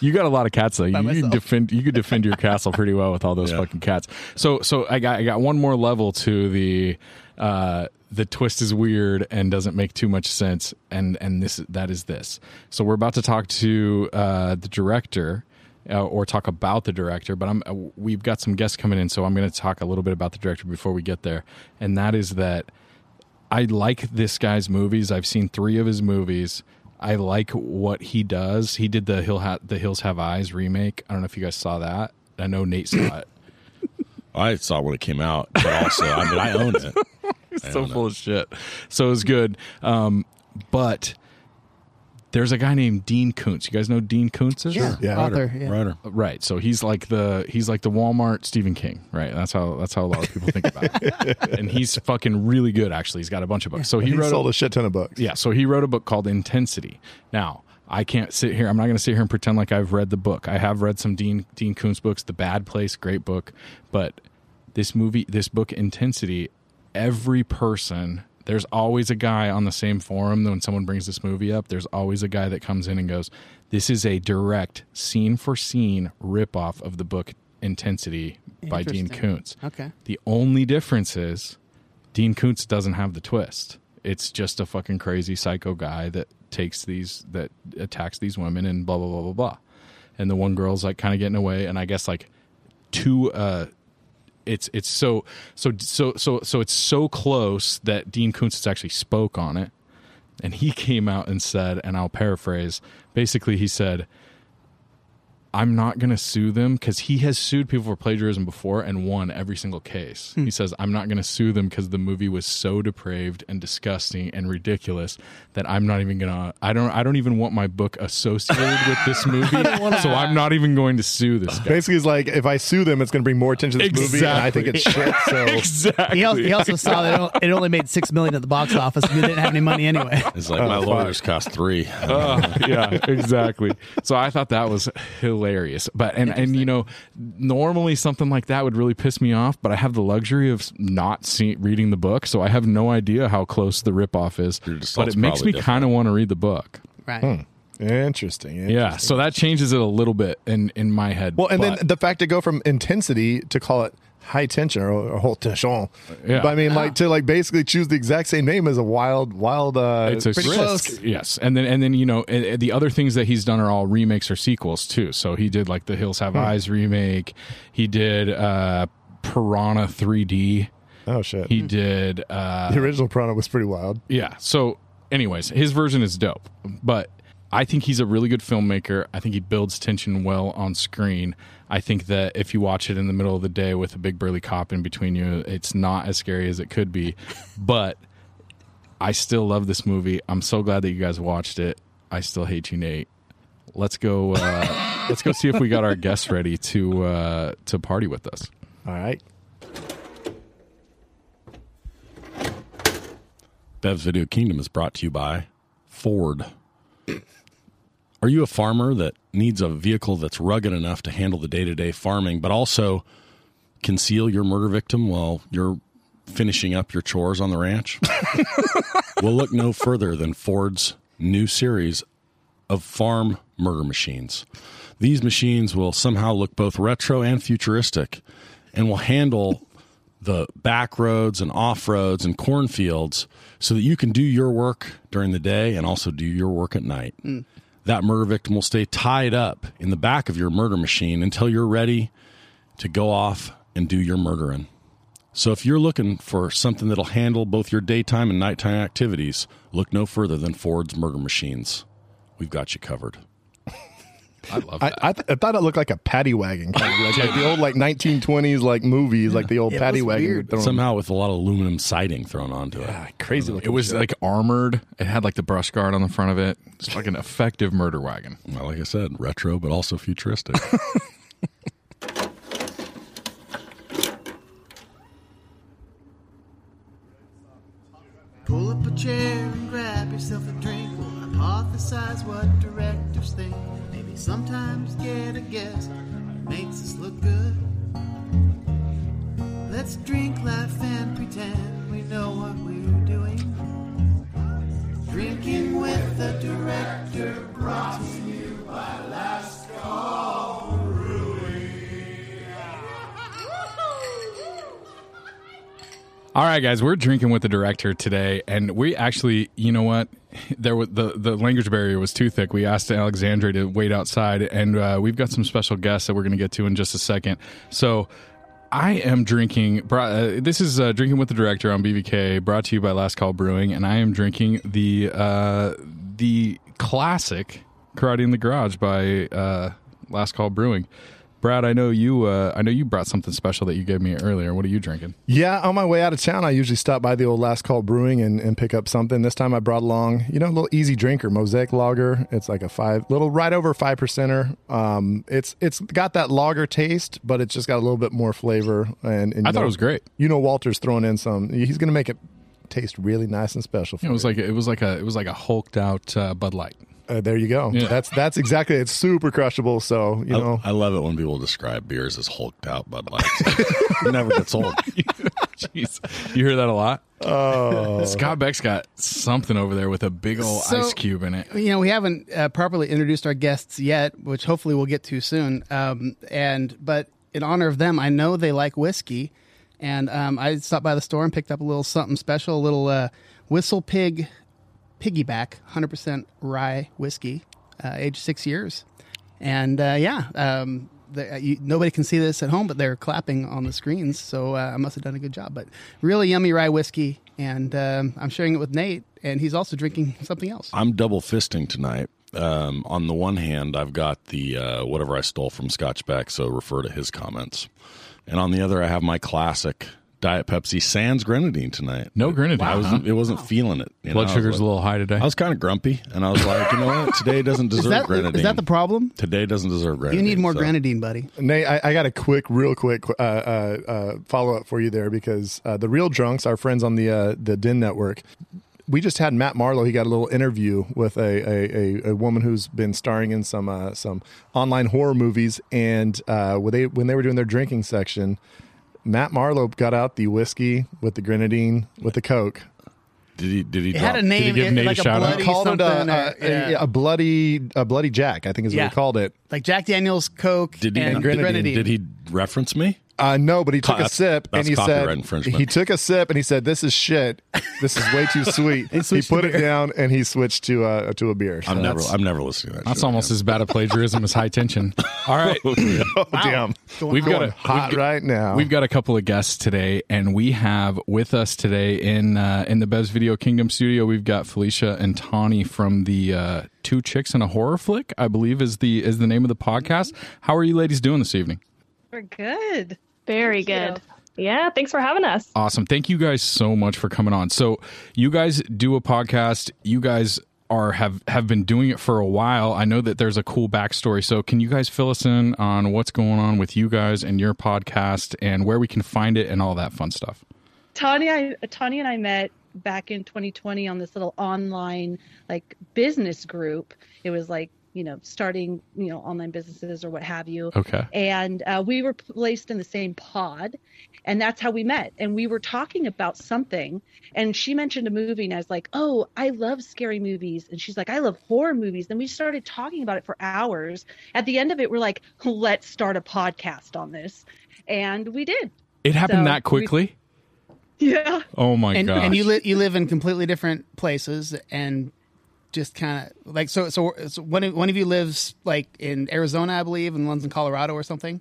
You got a lot of cats though. You, you can myself. defend you could defend your castle pretty well with all those Yeah. fucking cats. So so I got I got one more level to the uh the twist is weird and doesn't make too much sense and and this that is this. So we're about to talk to uh the director uh, or talk about the director, but I'm we've got some guests coming in so I'm going to talk a little bit about the director before we get there. And that is that I like this guy's movies. I've seen three of his movies. I like what he does. He did the Hill ha- the Hills Have Eyes remake. I don't know if you guys saw that. I know Nate saw it. I saw it when it came out, but also I mean I own it. I so full of shit. So it was good. Um, but there's a guy named Dean Koontz. You guys know Dean Koontz is? Yeah. Author. Yeah. Writer. Right. So he's like the he's like the Walmart Stephen King, right? That's how that's how a lot of people think about it. and he's fucking really good actually. He's got a bunch of books. So he, He, wrote a- sold a shit ton of books. Yeah, so he wrote a book called Intensity. Now, I can't sit here. I'm not going to sit here and pretend like I've read the book. I have read some Dean Dean Koontz books. The Bad Place, great book, but this movie, this book, Intensity. Every person, there's always a guy on the same forum when someone brings this movie up. There's always a guy that comes in and goes, "This is a direct scene for scene ripoff of the book Intensity by Dean. Koontz." Okay. The only difference is Dean Koontz doesn't have the twist. It's just a fucking crazy psycho guy that takes these that attacks these women and blah blah blah blah blah. And the one girl's like kind of getting away, and I guess like two. uh it's it's so so so so so it's so close that Dean Koontz actually spoke on it, and he came out and said, and I'll paraphrase. Basically, he said, I'm not going to sue them because he has sued people for plagiarism before and won every single case. Hmm. He says, I'm not going to sue them because the movie was so depraved and disgusting and ridiculous that I'm not even going to, I don't, I don't even want my book associated with this movie. so I'm not even going to sue this guy. Basically, it's like if I sue them, it's going to bring more attention to this movie, and I think it's shit. So exactly. He also, he also saw that it only made six million at the box office. and He didn't have any money anyway. It's like my oh, lawyers cost three. Oh, yeah, exactly. So I thought that was hilarious. But and and you know, normally something like that would really piss me off. But I have the luxury of not see, reading the book, so I have no idea how close the ripoff is. But it makes me kind of want to read the book. Right. interesting. interesting. Yeah, so that changes it a little bit in in my head. Well, and but- then the fact to go from intensity to call it high tension or, or haute tension. Yeah. But I mean, like to like basically choose the exact same name as a wild, wild. Uh, it's a risk. close. Yes, and then and then you know uh, the other things that he's done are all remakes or sequels too. So he did like the Hills Have Eyes remake. He did uh Piranha 3D. oh shit! He did uh the original Piranha was pretty wild. yeah. So anyways, his version is dope. But I think he's a really good filmmaker. I think he builds tension well on screen. I think that if you watch it in the middle of the day with a big burly cop in between you, it's not as scary as it could be. But I still love this movie. I'm so glad that you guys watched it. I still hate you, Nate. Let's go. Uh, let's go see if we got our guests ready to uh, to party with us. All right. Bev's Video Kingdom is brought to you by Ford. Are you a farmer that needs a vehicle that's rugged enough to handle the day to day farming, but also conceal your murder victim while you're finishing up your chores on the ranch? we'll look no further than Ford's new series of farm murder machines. These machines will somehow look both retro and futuristic and will handle the back roads and off roads and cornfields so that you can do your work during the day and also do your work at night. Mm. That murder victim will stay tied up in the back of your murder machine until you're ready to go off and do your murdering. So if you're looking for something that'll handle both your daytime and nighttime activities, look no further than Ford's murder machines. We've got you covered. I love I, I, th- I thought it looked like a paddy wagon, kind of like, like the old like 1920s like movies, like the old It paddy was wagon. weird. thrown- Somehow with a lot of aluminum siding thrown onto it. Ah, crazy looking. It was shit. like armored. It had like the brush guard on the front of it. It's like an effective murder wagon. Well, like I said, retro but also futuristic. Pull up a chair and grab yourself a drink. We'll hypothesize what directors think. Sometimes get a guess makes us look good. Let's drink, laugh, and pretend we know what we're doing. Drinking with the director brought to you by Last Call All right, guys, we're drinking with the director today, and we actually, you know what? There was the the language barrier was too thick. We asked Alexandra to wait outside, and uh, we've got some special guests that we're going to get to in just a second. So. I am drinking. Uh, this is uh, drinking with the director on BVK, brought to you by Last Call Brewing, and I am drinking the uh, the classic Karate in the Garage by uh, Last Call Brewing. Brad, I know you. Uh, I know you brought something special that you gave me earlier. What are you drinking? Yeah, on my way out of town, I usually stop by the old Last Call Brewing and, and pick up something. This time I brought along, you know, a little easy drinker, Mosaic Lager. It's like a five, little right over five percenter. Um, it's it's got that lager taste, but it's just got a little bit more flavor. And, and I thought it was great. You know, Walter's throwing in some. He's going to make it taste really nice and special. For It was you. like it was like a it was like a hulked out uh, Bud Light. Uh, there you go. Yeah. That's that's exactly. It's super crushable. So you know, I, I love it when people describe beers as hulked out Bud Lights. it never gets old. Jeez, you hear that a lot. Oh, Scott Beck's got something over there with a big old So- ice cube in it. you know, we haven't uh, properly introduced our guests yet, which hopefully we'll get to soon. Um, and but in honor of them, I know they like whiskey, and um, I stopped by the store and picked up a little something special, a little uh, Whistle Pig Piggyback, hundred percent rye whiskey, uh, aged six years, and uh, yeah. Um, the, uh, you, nobody can see this at home, but they're clapping on the screens, so uh, I must have done a good job. But really yummy rye whiskey, and um, I'm sharing it with Nate, and he's also drinking something else. I'm double fisting tonight. Um, on the one hand, I've got the uh, whatever I stole from Scott Beck, so refer to his comments. And on the other, I have my classic Diet Pepsi Sans Grenadine tonight. No grenadine. I was huh? it wasn't feeling it. you? Blood I was sugar's like- a little high today. I was kind of grumpy, and I was like, you know what? Today doesn't deserve Is that, grenadine. is that the problem? Today doesn't deserve grenadine. You need more so- grenadine, buddy. Nate, I, I got a quick, real quick uh, uh, uh, follow up for you there because uh, the real drunks, our friends on the uh, the Den Network, we just had Matt Marlowe. He got a little interview with a a, a, a woman who's been starring in some uh, some online horror movies, and uh, when they when they were doing their drinking section, Matt Marlowe got out the whiskey with the grenadine with the coke. Did he? Did he? It had a name, give it- Nate a like a shout out? bloody called it something. a, or- a, a, yeah. a bloody a bloody Jack. I think is what Yeah. he called it. like Jack Daniels, Coke, Did he? and did, grenadine. did he reference me? Uh, no, but he took a sip and he said he took a sip and he said, "This is shit. This is way too sweet." he put it down and he switched to uh, to a beer. So I'm never. that's- I'm never listening to that. That's shit almost again. as bad a plagiarism as high tension. All right, Oh, damn. We've got a hot we've got- right now. We've got a couple of guests today, and we have with us today in uh, in the Bev's Video Kingdom studio. We've got Felicia and Tawny from the uh, Two Chicks and a Horror Flick, I believe is the is the name of the podcast. How are you ladies doing this evening? We're good. Very good. Yeah, thanks for having us. Awesome. Thank you guys so much for coming on. So you guys do a podcast. You guys are have have been doing it for a while. I know that there's a cool backstory. So can you guys fill us in on what's going on with you guys and your podcast and where we can find it and all that fun stuff? Tawny, I, Tawny and I met back in 2020 on this little online like business group. It was like you know starting you know online businesses or what have you. Okay. And uh, we were placed in the same pod, and that's how we met. And we were talking about something, and she mentioned a movie, and I was like, "Oh, I love scary movies," and she's like, "I love horror movies." And we started talking about it for hours. At the end of it, we're like, "Let's start a podcast on this," and we did. It happened So that we- quickly? Yeah. oh my god. and you li- you live in completely different places and just kind of like so so, so one, of, one of you lives like in Arizona I believe and one's in Colorado or something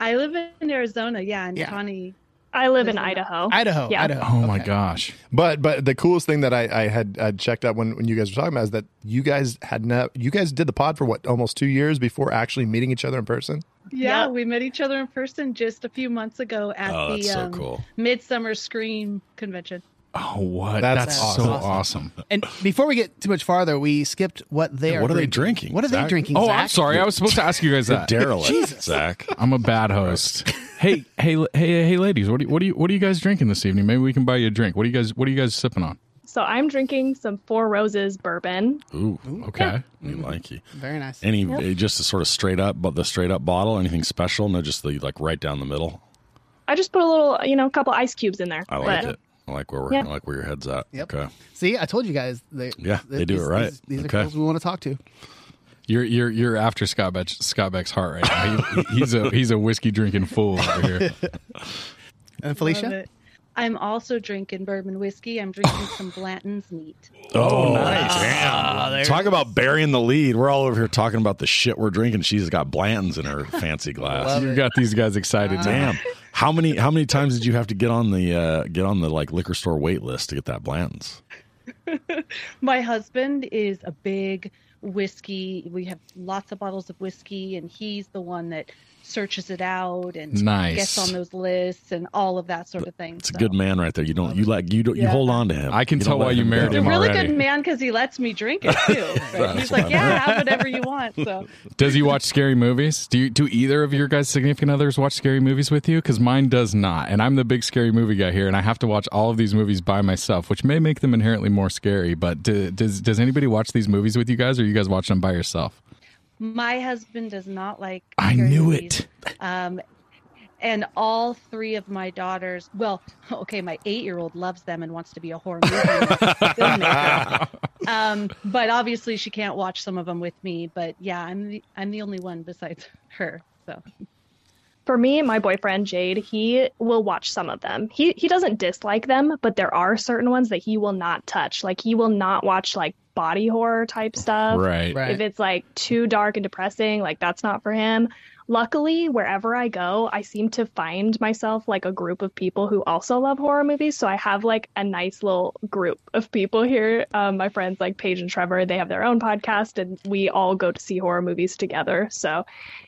I live in Arizona, yeah, and Yeah. Connie. I live in Idaho. Idaho Yeah. Idaho oh my Okay. gosh. But but the coolest thing that I, I had uh, checked out when, when you guys were talking about is that you guys had ne- you guys did the pod for what almost two years before actually meeting each other in person. Yeah, Yep. we met each other in person just a few months ago at Oh, the so um, cool. Midsummer Scream convention. Oh what? That's That's, awesome. so awesome. and before we get too much farther we skipped what they Yeah, are what are they drinking, what are they drinking Oh, Zach? I'm sorry. I was supposed to ask you guys that. derelict, Zach. I'm a bad host. hey, hey, hey, hey, ladies! What do you, what do you what are you guys drinking this evening? Maybe we can buy you a drink. What are you guys What are you guys sipping on? So I'm drinking some Four Roses bourbon. Ooh, Okay. we like you. Very nice. Any Yep. uh, just a sort of straight up, but the straight up bottle. Anything special? No, just the like right down the middle. I just put a little, you know, a couple ice cubes in there. I like But it. I like where we're. Yeah. I like where your head's at. Yep. Okay. See, I told you guys. They, Yeah, they do it right. These, these Okay. are girls we want to talk to. You're you're you're after Scott Beck, Scott Beck's heart right now. He, he's a he's a whiskey drinking fool over here. And Felicia? I'm also drinking bourbon whiskey. I'm drinking some Blanton's neat. Oh, oh nice. Ah, Damn. Talk about burying the lead. We're all over here talking about the shit we're drinking. She's got Blanton's in her fancy glass. You got these guys excited. now. Damn. How many how many times did you have to get on the uh, get on the like liquor store wait list to get that Blanton's? My husband is a big whiskey. We have lots of bottles of whiskey, and he's the one that searches it out and Nice. gets on those lists and all of that sort of thing. It's a good man right there. You don't you like you don't you hold on to him. I can You tell why you married go. He's a him really already. good man because he lets me drink it too. Right? He's like, "Yeah, have whatever you want." So Does he watch scary movies? Do you, do either of your guys' significant others watch scary movies with you? Because mine does not, and I'm the big scary movie guy here, and I have to watch all of these movies by myself, which may make them inherently more scary. But do, does does anybody watch these movies with you guys, or you guys watch them by yourself? My husband does not like. I knew movies. it. Um, and all three of my daughters, well, okay, my eight-year-old loves them and wants to be a horror movie filmmaker. Um, but obviously, she can't watch some of them with me. But yeah, I'm the I'm the only one besides her. So for me, my boyfriend Jade, he will watch some of them. He he doesn't dislike them, but there are certain ones that he will not touch. Like he will not watch like body horror type stuff. Right. Right. If it's like too dark and depressing, like that's not for him. Luckily, wherever I go, I seem to find myself like a group of people who also love horror movies. So I have like a nice little group of people here. Um, my friends like Paige and Trevor, they have their own podcast and we all go to see horror movies together. So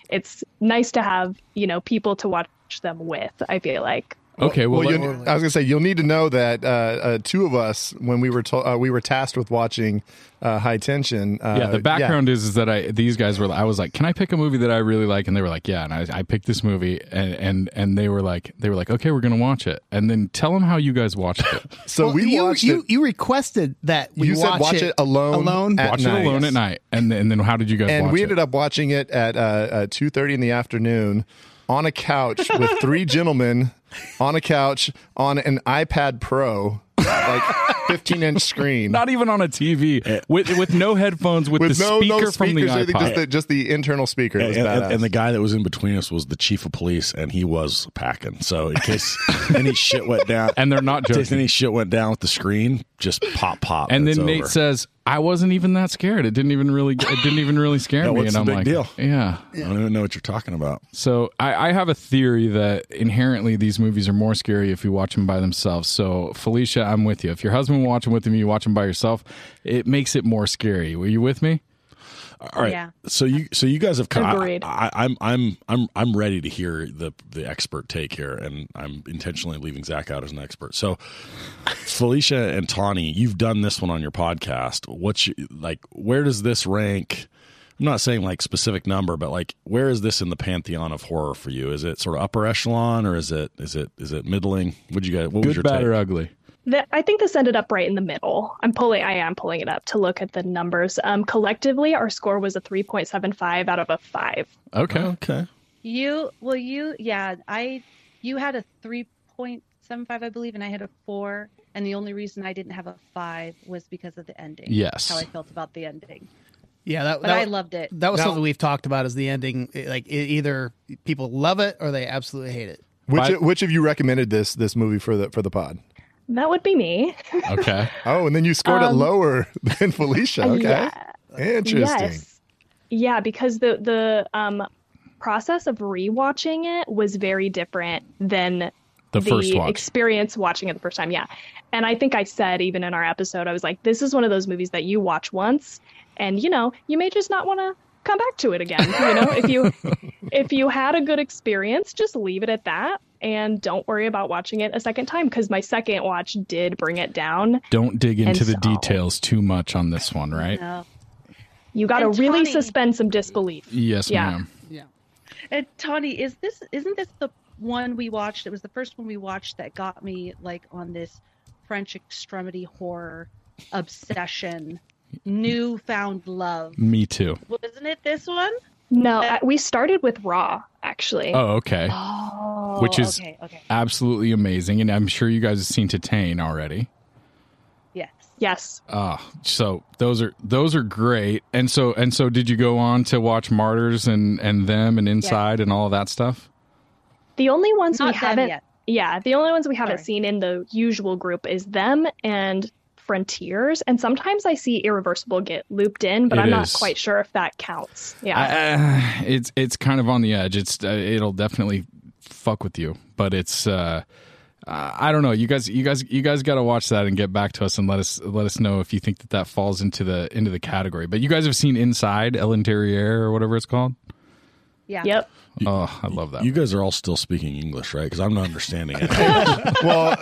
it's nice to have, you know, people to watch them with, I feel like. Okay. Well, Well, let- I was gonna say you'll need to know that uh, uh, two of us, when we were to- uh, we were tasked with watching uh, High Tension. Uh, yeah. The background is is that I these guys were. I was like, can I pick a movie that I really like? And they were like, yeah. And I, I picked this movie, and and and they were like, they were like, okay, we're gonna watch it. And then tell them how you guys watched it. So Well, we you, watched you, it. you requested that we You said watch, watch it alone Alone. at watch night. it alone at night, and then, and then how did you guys? Watch it? And watch we it? ended up watching it at uh, uh, two thirty in the afternoon on a couch with three gentlemen on a couch on an iPad Pro, like fifteen inch screen. not even on a TV with with no headphones with, with the no, speaker no from the speakers, iPod. just the, just the internal speaker. It was and, and- and the guy that was in between us was the chief of police, and he was packing. So in case any shit went down, and they're not in case any shit went down with the screen, just pop, pop, And it's then Nate over. says, "I wasn't even that scared. It didn't even really. It didn't even really scare me." what's and the I'm big like, deal? "Yeah." "I don't even know what you're talking about." So I, I have a theory that inherently these movies are more scary if you watch them by themselves. So Felicia, I'm with you. If your husband watching with you, you watch them by yourself. It makes it more scary. Were you with me? All right. Yeah. So you so you guys have come. I, Agreed. I, I'm I'm I'm I'm ready to hear the the expert take here, and I'm intentionally leaving Zach out as an expert. So Felicia and Tawny, you've done this one on your podcast. What's your, like? Where does this rank? I'm not saying like specific number, but like where is this in the pantheon of horror for you? Is it sort of upper echelon, or is it is it is it middling? What would you guys? What was Good, your bad, take? or ugly? The, I think this ended up right in the middle. I'm pulling. I am pulling it up to look at the numbers. Um, collectively, our score was a 3.75 out of a five. Okay. Okay. you, well, you, yeah, I, you had a three point seven five, I believe, and I had a four. And the only reason I didn't have a five was because of the ending. Yes. how I felt about the ending. Yeah, that, But that I loved it. That was Now- something we've talked about. Is the ending like e- either people love it or they absolutely hate it? which But- which of you recommended this this movie for the for the pod? That would be me. Okay. Oh, and then you scored it Um, lower than Felicia. Okay, Yeah. interesting. Yes. Yeah, because the the um process of rewatching it was very different than The first watch. experience watching it the first time. Yeah. And I think I said even in our episode, I was like, this is one of those movies that you watch once and you know, you may just not want to come back to it again. You know, if you if you had a good experience, just leave it at that and don't worry about watching it a second time because my second watch did bring it down. Don't dig into the so- details too much on this one, right? No. You got to really Tawny- suspend some disbelief. Yes, Yeah. ma'am. Yeah. And Tawny, is this isn't this the one we watched? It was the first one we watched that got me like on this French extremity horror obsession, newfound love. Me too. Wasn't it this one? No, I- we started with Raw actually. Oh, okay. Oh, Which is okay, okay. absolutely amazing, and I'm sure you guys have seen Titane already. Yes. Yes. Ah, so those are those are great. And so and so, did you go on to watch Martyrs and and them and Inside and all of that stuff? The only ones Not we haven't yet. Yeah, the only ones we haven't Sorry. seen in the usual group is them and Frontiers, and sometimes I see Irreversible get looped in, but It I'm not quite sure if that counts. Yeah. I- uh, it's it's kind of on the edge. It's uh, it'll definitely fuck with you, but it's uh, uh, I don't know. You guys, you guys, you guys got to watch that and get back to us and let us let us know if you think that that falls into the into the category. But you guys have seen Inside El Interior or whatever it's called. Yeah. Yep. Oh, I love that. You guys are all still speaking English, right? Because I'm not understanding it. well,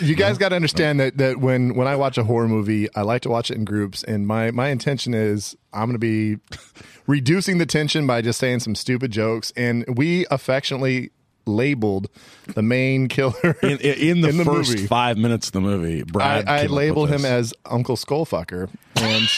you guys got to understand that that when when I watch a horror movie, I like to watch it in groups, and my my intention is I'm going to be reducing the tension by just saying some stupid jokes, and we affectionately labeled the main killer in, in, in the In the first movie. five minutes of the movie, Brad. I, I came label him as Uncle Skullfucker, and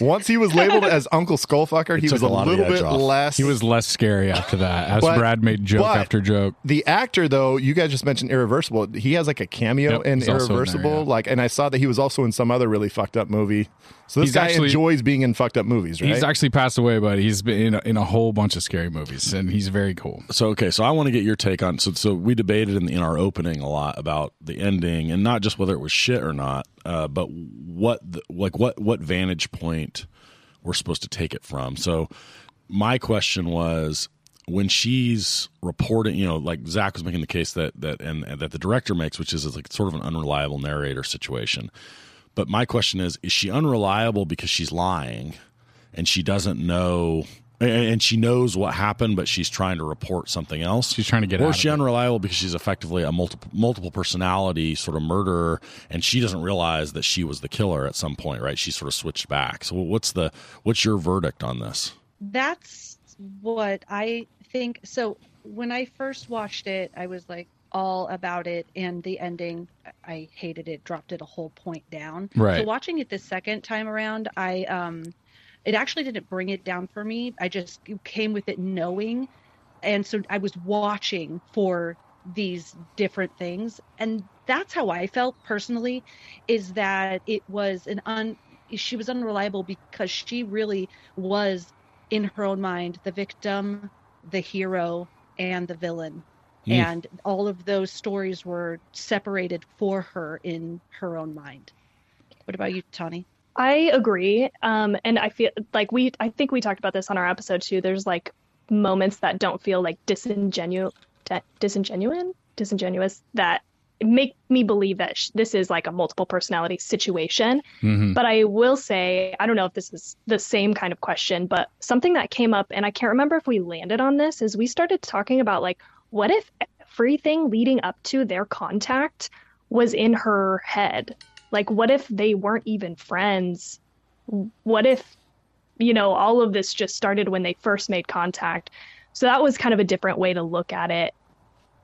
once he was labeled as Uncle Skullfucker, he was a a lot of the little bit off. less. he was less scary after that, as But- Brad made joke but- after joke. the actor though. You guys just mentioned Irreversible. He has like a cameo Yep, in he's also in there, Irreversible. yeah. Like, and I saw that he was also in some other really fucked up movie. So this He's guy actually- enjoys being in fucked up movies, right? He's actually passed away, but he's been in a, in a whole bunch of scary movies, and he's very cool. So okay, so I want to get your take on so so we debated in, in our opening a lot about the ending and not just whether it was shit or not, uh, but what the, like what what vantage point we're supposed to take it from. So my question was when she's reporting, you know, like Zach was making the case that that and, and that the director makes, which is like sort of an unreliable narrator situation. But my question is: Is she unreliable because she's lying, and she doesn't know, and- and she knows what happened, but she's trying to report something else? She's trying to get or out is of she unreliable because she's effectively a multiple multiple personality sort of murderer, and she doesn't realize that she was the killer at some point, right? She sort of switched back. So what's the what's your verdict on this? That's what I think. So when I first watched it, I was like all about it, and the ending, I hated it, dropped it a whole point down. Right. So watching it the second time around, I um, it actually didn't bring it down for me. I just came with it knowing, and so I was watching for these different things, and that's how I felt personally. Is that it was an un she was unreliable because she really was in her own mind the victim the hero and the villain Hmm. and all of those stories were separated for her in her own mind what about you tawny I agree. Um, and I feel like we, I think we talked about this on our episode too. There's like moments that don't feel like disingenuous, di- disingenuine, disingenuous that make me believe that sh- this is like a multiple personality situation. Mhm. But I will say, I don't know if this is the same kind of question, but something that came up, and I can't remember if we landed on this, is we started talking about like, what if everything leading up to their contact was in her head? Like, what if they weren't even friends? What if, you know, all of this just started when they first made contact? So that was kind of a different way to look at it.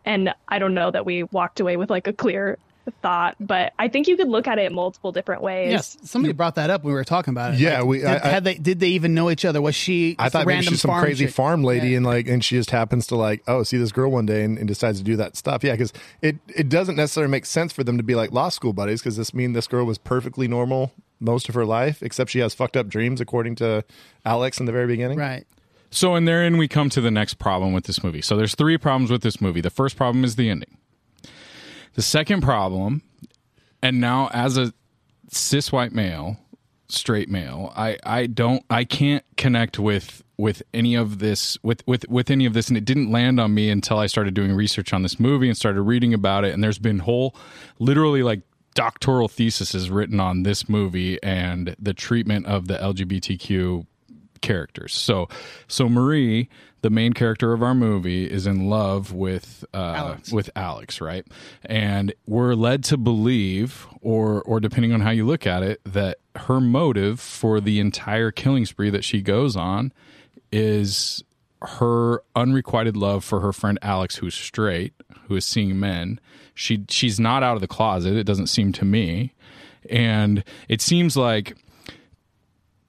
And I don't know that we walked away with like a clear thought, but I think you could look at it multiple different ways. Yes, somebody brought that up when we were talking about it. Yeah, Like, we- Did, I- I- had they did they even know each other? Was she? I just a thought maybe random she's some farm crazy chick? farm lady, Yeah. and like, and she just happens to like, oh, see this girl one day and, and decides to do that stuff. Yeah, because it it doesn't necessarily make sense for them to be like law school buddies. Because this mean this girl was perfectly normal most of her life, except she has fucked up dreams, according to Alex in the very beginning. Right. So, and therein we come to the next problem with this movie. So, there's three problems with this movie. The first problem is the ending. The second problem, and now as a cis white male, straight male, I, I don't, I can't connect with with any of this with with with any of this, and it didn't land on me until I started doing research on this movie and started reading about it. And there's been whole, literally like doctoral theses written on this movie and the treatment of the LGBTQ characters. So, so Marie, the main character of our movie, is in love with uh, with Alex, right? And we're led to believe, or or depending on how you look at it, that her motive for the entire killing spree that she goes on is her unrequited love for her friend Alex, who's straight, who is seeing men. She she's not out of the closet. It doesn't seem to me, and it seems like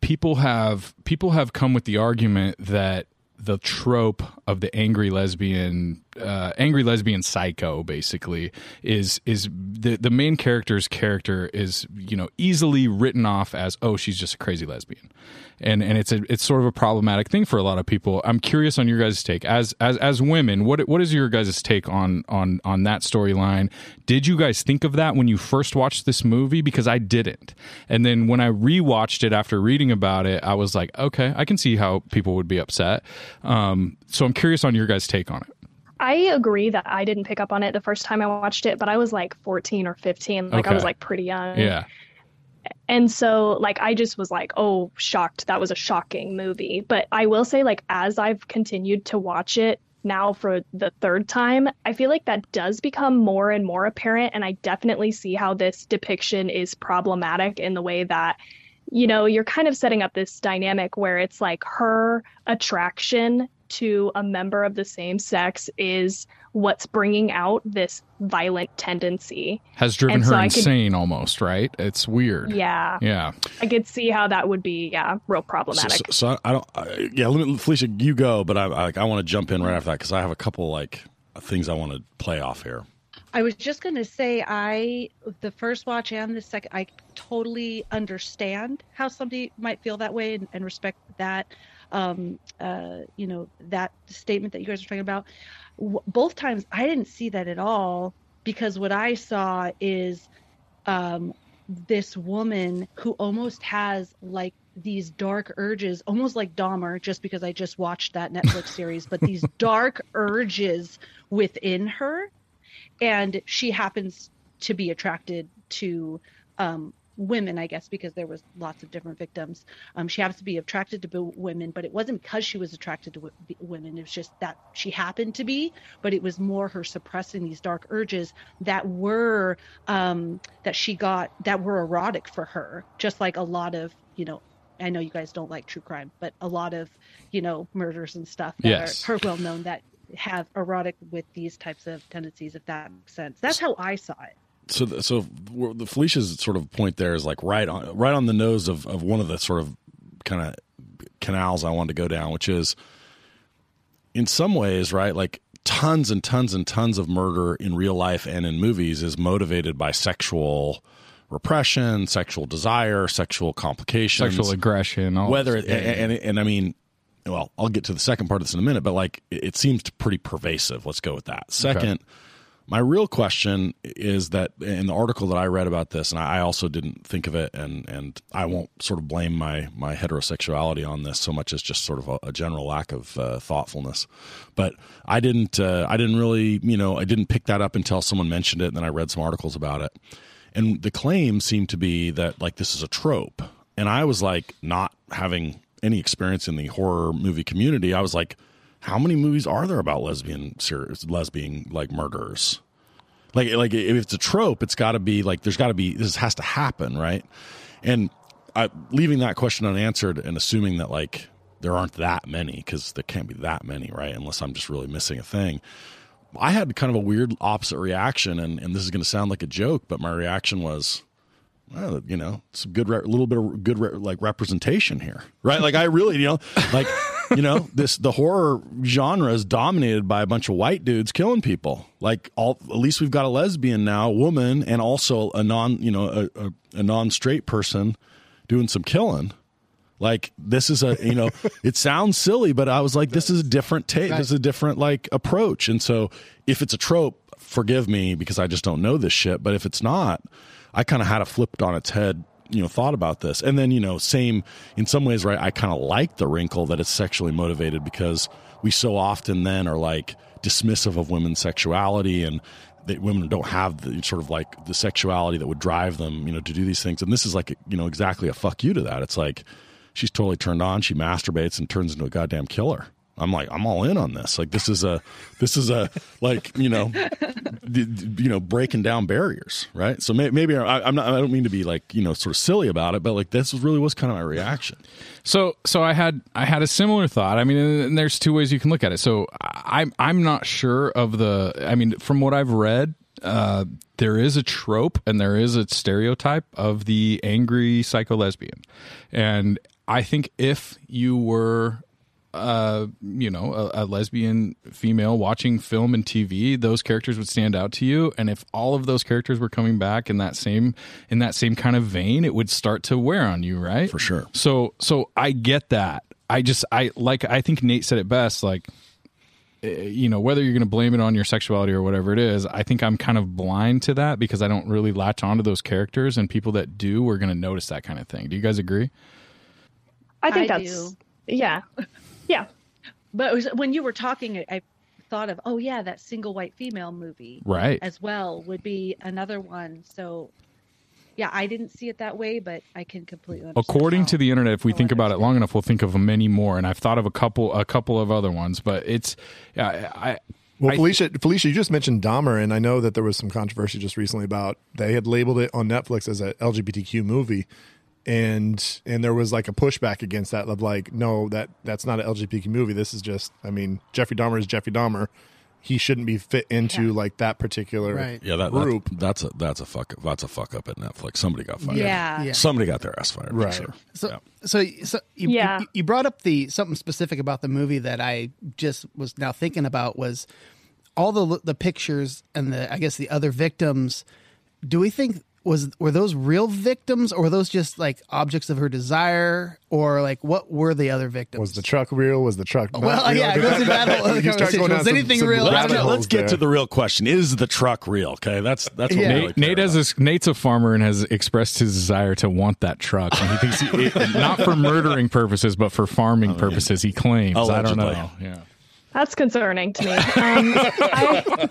people have people have come with the argument that the trope of the angry lesbian uh, angry lesbian psycho basically is is the the main character's character is you know easily written off as oh she's just a crazy lesbian. And and it's a it's sort of a problematic thing for a lot of people. I'm curious on your guys' take. As as as women what what is your guys' take on on on that storyline? Did you guys think of that when you first watched this movie? Because i didn't. And then when i rewatched it after reading about it i was like okay i can see how people would be upset. Um so i'm curious on your guys' take on it I agree that I didn't pick up on it the first time I watched it, but I was like 14 or 15. Like I was like pretty young. yeah And so like I just was like, "Oh, shocked. That was a shocking movie." But I will say like as I've continued to watch it now for the third time, I feel like that does become more and more apparent and I definitely see how this depiction is problematic in the way that you know, you're kind of setting up this dynamic where it's like her attraction to a member of the same sex is what's bringing out this violent tendency. has driven And her so I could- insane almost right it's weird Yeah. yeah I could see how that would be, yeah, real So, problematic. so, so I don't. I, yeah, let me, Felicia, you go. But I, I, I want to jump in right after that because I have a couple like things I want to play off here. I was just going to say, I the first watch and the second, I totally understand how somebody might feel that way and, and respect that. Um, uh, you know that statement that you guys are talking about. W- both times, I didn't see that at all because what I saw is um, this woman who almost has like these dark urges, almost like Dahmer, just because I just watched that Netflix series, but these dark urges within her and she happens to be attracted to um, women, I guess, because there was lots of different victims. Um, she happens to be attracted to b- women, but it wasn't because she was attracted to w- b- women. It was just that she happened to be, but it was more her suppressing these dark urges that were um, that she got that were erotic for her, just like a lot of you know. I know you guys don't like true crime, but a lot of, you know, murders and stuff that Yes. are, are well known that have erotic with these types of tendencies, if that makes sense. That's how I saw it. So the, so the Felicia's sort of point there is like right on right on the nose of of one of the sort of kind of canals I wanted to go down, which is in some ways right like tons and tons and tons of murder in real life and in movies is motivated by sexual repression, sexual desire, sexual complications, sexual aggression all whether it, and, and and I mean, well, I'll get to the second part of this in a minute, but like it, it seems pretty pervasive. Let's go with that. Second, my real question is that in the article that I read about this, and I also didn't think of it, and and I won't sort of blame my my heterosexuality on this so much as just sort of a, a general lack of uh, thoughtfulness. But I didn't uh, I didn't really you know I didn't pick that up until someone mentioned it, and then I read some articles about it. And the claim seemed to be that like this is a trope. And I was like not having any experience in the horror movie community. I was like, how many movies are there about lesbian lesbian like murderers? Like like if it's a trope, it's got to be like there's got to be this has to happen, right? And I, leaving that question unanswered and assuming that like there aren't that many because there can't be that many, right? Unless I'm just really missing a thing. I had kind of a weird opposite reaction, and, and this is going to sound like a joke, but my reaction was, well, you know, some good, a little bit of good, re- like representation here, right? Like I really, you know, like, you know, this the horror genre is dominated by a bunch of white dudes killing people. Like, all at least we've got a lesbian now, a woman, and also a non, you know, a, a, a non straight person doing some killing. Like this is a you know it sounds silly, but I was like this is a different take. This is a different like approach. And so if it's a trope, forgive me because I just don't know this shit. But if it's not, I kind of had it flipped on its head. You know, thought about this, and then you know, same in some ways, right? I kind of like the wrinkle that it's sexually motivated because we so often then are like dismissive of women's sexuality and that women don't have the sort of like the sexuality that would drive them, you know, to do these things. And this is like, you know, exactly a fuck you to that. It's like she's totally turned on. She masturbates and turns into a goddamn killer. I'm like, I'm all in on this. Like, this is a, this is a, like, you know, d- d- you know, breaking down barriers, right? So may, maybe I, I'm not. I don't mean to be like, you know, sort of silly about it, but like, this really was kind of my reaction. So so I had I had a similar thought. I mean, and there's two ways you can look at it. So I'm I'm not sure of the. I mean, from what I've read, uh, there is a trope and there is a stereotype of the angry psycho lesbian, and I think if you were uh, you know, a, a lesbian female watching film and TV, those characters would stand out to you. And if all of those characters were coming back in that same in that same kind of vein, it would start to wear on you, right? For sure. So so I get that. I just I like I think Nate said it best. Like eh, you know whether you're going to blame it on your sexuality or whatever it is i think i'm kind of blind to that because i don't really latch onto those characters and people that do we're going to notice that kind of thing do you guys agree I think I that's do. yeah, yeah. But it was, when you were talking, I- I thought of, oh yeah, that single white female movie right as well would be another one. So, yeah, I didn't see it that way, but I can completely. Understand according how- to the internet if we think about it long enough we'll think of many more and i've thought of a couple a couple of other ones but it's i, I Well, Felicia, Felicia, you just mentioned Dahmer, and I know that there was some controversy just recently about they had labeled it on Netflix as a LGBTQ movie, and and there was like a pushback against that of like, no, that that's not an LGBTQ movie. This is just, I mean, Jeffrey Dahmer is Jeffrey Dahmer. He shouldn't be fit into like that particular Right. Yeah, that, group. that that's a that's a fuck that's a fuck up at Netflix. Somebody got fired. Yeah. Yeah. Somebody got their ass fired. Right. For sure. So, Yeah. so, so you, Yeah. you, you brought up the something specific about the movie that I just was now thinking about was all the the pictures and the I guess the other victims. Do we think was were those real victims or were those just like objects of her desire or like what were the other victims? Was the truck real? Was the truck? Not well, real? yeah, it goes in that whole other you start going Was some- anything some real? I rabbit don't know. holes Let's get to the real question. Is the truck real? Okay, that's that's what Yeah. Nate, really Nate has about. a, Nate's a farmer and has expressed his desire to want that truck, and he thinks he, it, not for murdering purposes, but for farming purposes. He claims. I don't know. Yeah. That's concerning to me. Um, I,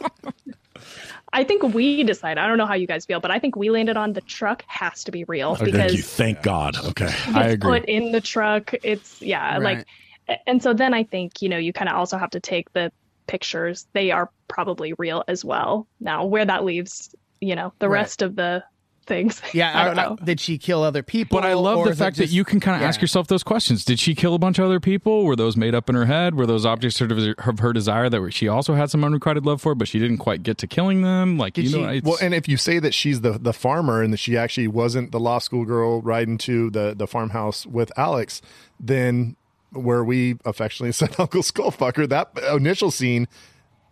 I think we decide. I don't know how you guys feel, but I think we landed on the truck has to be real Thank because you. Thank God. Okay. I agree. put in the truck. It's yeah, Right. like, and so then I think you know you kind of also have to take the pictures. They are probably real as well. Now where that leaves, you know, the Right. rest of the things. Yeah, I don't know. did she kill other people? But I love the is it fact that you can kind of yeah. ask yourself those questions. Did she kill a bunch of other people? Were those made up in her head? Were those objects sort of of her desire that she also had some unrequited love for, but she didn't quite get to killing them? Like Did you know, she- it's, Well, and if you say that she's the the farmer and that she actually wasn't the law school girl riding to the the farmhouse with Alex, then where we affectionately said Uncle Skullfucker, that initial scene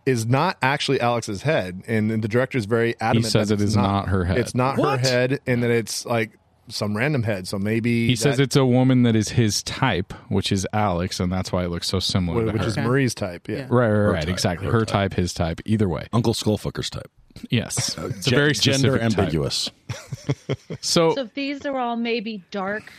is not actually Alex's head, and, the director is very adamant. He says that it's is not her head. It's not What? her head, and that it's like some random head. So maybe he says it's a woman that is his type, which is Alex, and that's why it looks so similar to which her. is Marie's type. Yeah. Yeah. right, right, right, type, exactly. her Her, type. type. his type. Either way, Uncle Skullfucker's type. yes, uh, it's a Gen- very gender ambiguous. So, So if these are all maybe dark,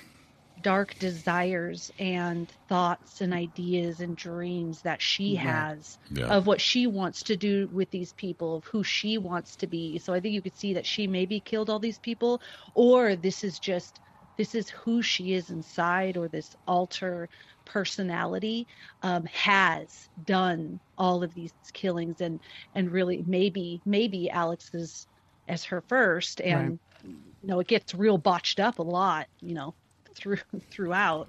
dark desires and thoughts and ideas and dreams that she has Yeah. of what she wants to do with these people, of who she wants to be. So I think you could see that she maybe killed all these people, or this is just this is who she is inside, or this alter personality um, has done all of these killings and and really maybe maybe Alex is as her first and you know it gets real botched up a lot you know through throughout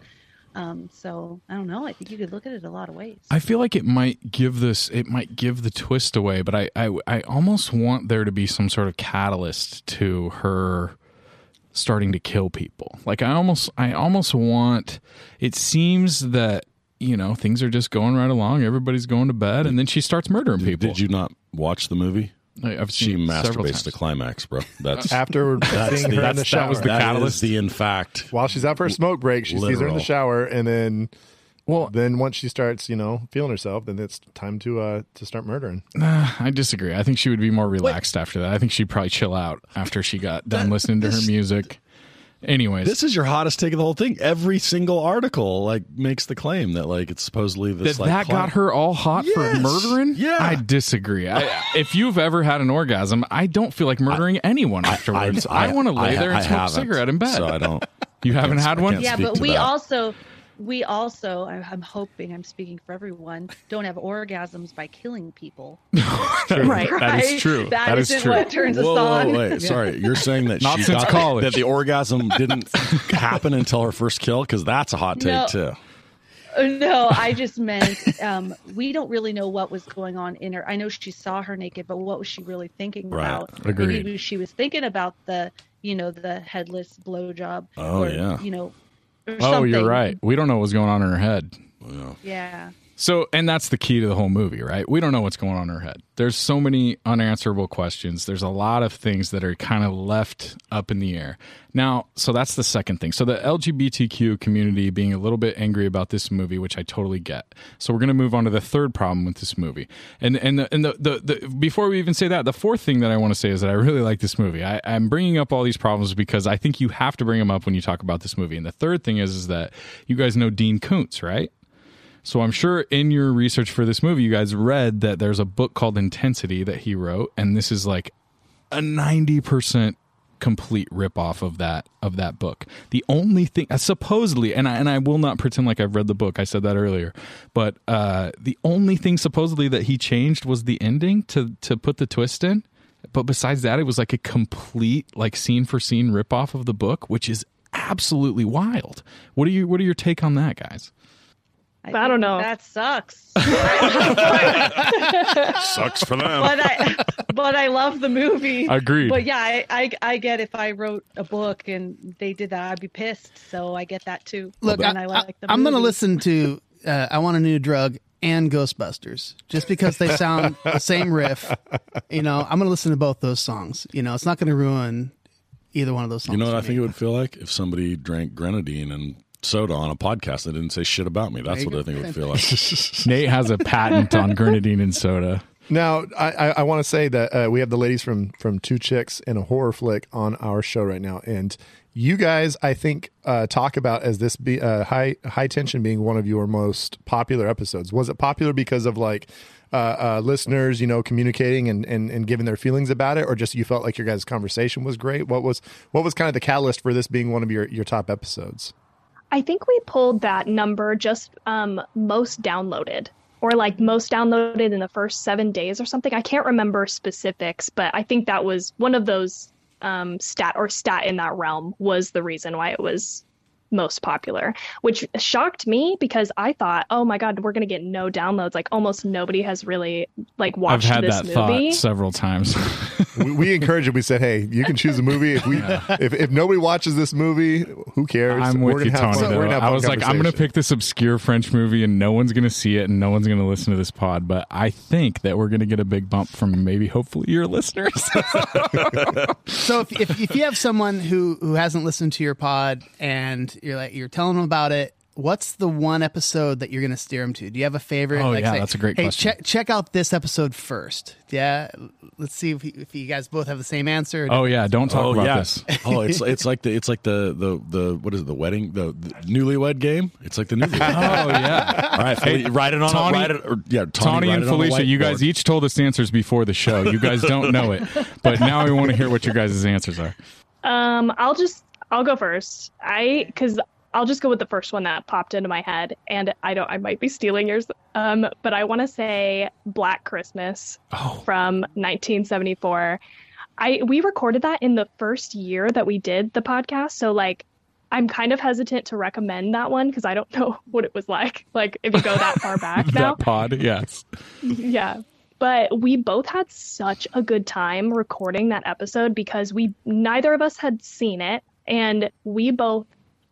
um so i don't know i think you could look at it a lot of ways I feel like it might give this, it might give the twist away, but I, I, I almost want there to be some sort of catalyst to her starting to kill people. Like I almost, I almost want. It seems that you know things are just going right along. Everybody's going to bed, and then she starts murdering people. Did you not watch the movie? I- I've She seen it masturbates times. to climax, bro. That's After seeing her in the that shower, was the that is catalyst. the in fact. while she's out for a smoke break, she sees her in the shower, and then Well, then once she starts, you know, feeling herself, then it's time to uh to start murdering. Nah, I disagree. I think she would be more relaxed after that. I think she'd probably chill out after she got done listening to her music. Anyways, This is your hottest take of the whole thing. Every single article like makes the claim that like it's supposedly this that like that got her all hot Yes. for murdering? Yeah. I disagree. I, if you've ever had an orgasm, I don't feel like murdering anyone afterwards. I, want to lay I- there and I smoke a cigarette in bed. So I don't. you haven't had one? yeah but we that. also we also I- i'm hoping i'm speaking for everyone don't have orgasms by killing people Right. That is true. that that is isn't true. what turns Whoa, us on whoa, wait, sorry. You're saying that Not she since got, college. that the orgasm didn't happen until her first kill because that's a hot take No. too. Uh, no, I just meant um, we don't really know what was going on in her. I know she saw her naked, but what was she really thinking Right. about? Agreed. Maybe she was thinking about the, you know, the headless blowjob. Oh, or, yeah. You know. Or Oh, you're right. We don't know what's going on in her head. Yeah. So, and that's the key to the whole movie, right? We don't know what's going on in her head. There's so many unanswerable questions. There's a lot of things that are kind of left up in the air. Now, so that's the second thing. So, the LGBTQ community being a little bit angry about this movie, which I totally get. So, we're going to move on to the third problem with this movie. And and the, and the, the, the before we even say that, the fourth thing that I want to say is that I really like this movie. I, I'm bringing up all these problems because I think you have to bring them up when you talk about this movie. And the third thing is is that you guys know Dean Koontz, right? So I'm sure in your research for this movie, you guys read that there's a book called Intensity that he wrote, and this is like a 90% complete ripoff of that of that book. The only thing uh, supposedly, and I, and I will not pretend like I've read the book. I said that earlier, but uh, the only thing supposedly that he changed was the ending to to put the twist in. But besides that, it was like a complete like scene for scene ripoff of the book, which is absolutely wild. What are you what are your take on that, guys? I don't know. That sucks. Sucks for them. but I, but I love the movie. Agreed. But yeah, I, I, I get if I wrote a book and they did that, I'd be pissed. So I get that too. Look, and I, I, like the am going to listen to uh, I Want a New Drug and Ghostbusters just because they sound the same riff. You know, I'm going to listen to both those songs. You know, it's not going to ruin either one of those songs. You know what for I me. think it would feel like if somebody drank grenadine and soda on a podcast that didn't say shit about me. That's what I think it would feel like. Nate has a patent on grenadine and soda. Now, I, I, I want to say that uh, we have the ladies from from Two Chicks and a Horror Flick on our show right now, and you guys, I think, uh, talk about as this be uh, high high tension being one of your most popular episodes. Was it popular because of like uh, uh, listeners, you know, communicating and, and and giving their feelings about it, or just you felt like your guys' conversation was great? What was what was kind of the catalyst for this being one of your your top episodes? I think we pulled that number just um, most downloaded or like most downloaded in the first seven days or something. I can't remember specifics, but I think that was one of those um, stat or stat in that realm was the reason why it was most popular, which shocked me because I thought, oh my god, we're gonna get no downloads. Like almost nobody has really like I've watched had this that movie. thought several times. we, we encouraged it. We said, "Hey, you can choose a movie. If we if, if nobody watches this movie, who cares? I'm with you, have Tony. fun- though. gonna have I was like, I'm going to pick this obscure French movie, and no one's going to see it, and no one's going to listen to this pod. But I think that we're going to get a big bump from maybe, hopefully, your listeners. So if, if if you have someone who who hasn't listened to your pod and you're like you're telling them about it, what's the one episode that you're going to steer them to? Do you have a favorite? Oh, like, yeah, that's a great hey, question. Check check out this episode first. Yeah, let's see if, you- if you guys both have the same answer. oh yeah, don't talk oh about yeah. this. oh, it's it's like the it's like the the the what is it? The wedding the, the newlywed game. It's like the newlywed. Oh yeah. All right, Feli- write it on Tawny- a, write it, or, yeah, Tawny, Tawny and it on a Felicia, you guys each told us answers before the show. You guys don't know it, but now we want to hear what your guys' answers are. Um, I'll just I'll go first. I because I'll just go with the first one that popped into my head, and I don't I might be stealing yours. Um, but I want to say Black Christmas Oh. from 1974. I we recorded that in the first year that we did the podcast, so like. I'm kind of hesitant to recommend that one because I don't know what it was like. Like if you go that far back now, That pod, yes. yeah. But we both had such a good time recording that episode because we neither of us had seen it and we both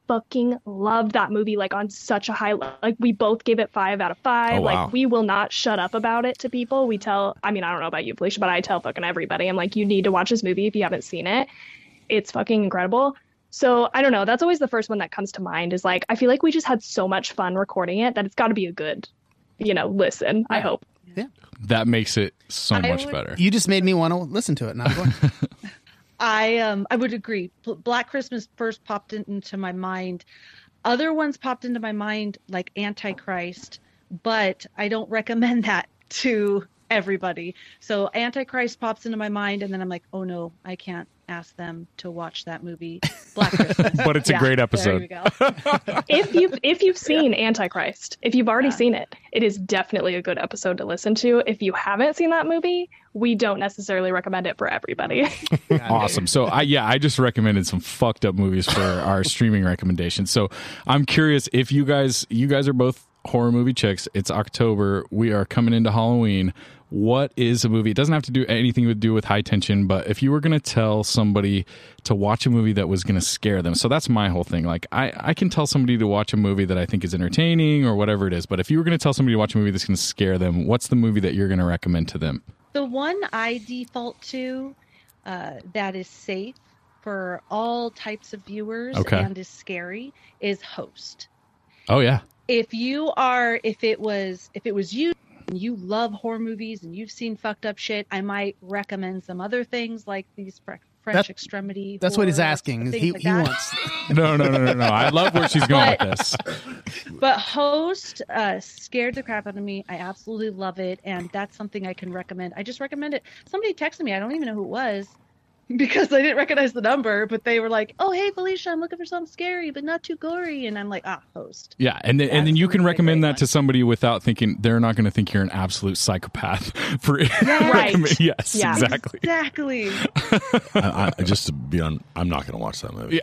fucking loved that movie like on such a high le- like we both gave it 5 out of 5 Oh, wow. like we will not shut up about it to people we tell I mean I don't know about you Felicia but I tell fucking everybody I'm like you need to watch this movie if you haven't seen it it's fucking incredible so I don't know that's always the first one that comes to mind is like I feel like we just had so much fun recording it that it's got to be a good you know listen I hope yeah That makes it so I much would- better. You just made me want to listen to it. Now, go ahead. I um I would agree. Black Christmas first popped in- into my mind. Other ones popped into my mind like Antichrist, but I don't recommend that to everybody. So Antichrist pops into my mind, and then I'm like, oh no, I can't ask them to watch that movie, Black Christmas. But it's a great episode. we go. if you've if you've seen Antichrist, if you've already seen it, it is definitely a good episode to listen to. If you haven't seen that movie, we don't necessarily recommend it for everybody. awesome. So I yeah, I just recommended some fucked up movies for our streaming recommendations. So I'm curious if you guys you guys are both horror movie chicks. It's October. We are coming into Halloween. What is a movie? It doesn't have to do anything to do with high tension, but if you were going to tell somebody to watch a movie that was going to scare them. So that's my whole thing. Like I I can tell somebody to watch a movie that I think is entertaining or whatever it is, but if you were going to tell somebody to watch a movie that's going to scare them, what's the movie that you're going to recommend to them? The one I default to uh, that is safe for all types of viewers Okay. and is scary is Host. Oh yeah. If you are, if it was, if it was you, and you love horror movies and you've seen fucked up shit, I might recommend some other things like these Fre- French That- extremity. That's what he's asking. He, like he wants. No, no, no, no, no. I love where she's going But- with this. But Host uh, scared the crap out of me. I absolutely love it, and that's something I can recommend. I just recommend it. Somebody texted me. I don't even know who it was because I didn't recognize the number, but they were like, "Oh, hey, Felicia, I'm looking for something scary but not too gory," and I'm like, "Ah, Host." Yeah, and then, and then you can recommend great that to somebody without thinking they're not going to think you're an absolute psychopath. For Right. yes, Yeah. exactly. Exactly. I, I, just to be on, I'm not going to watch that movie.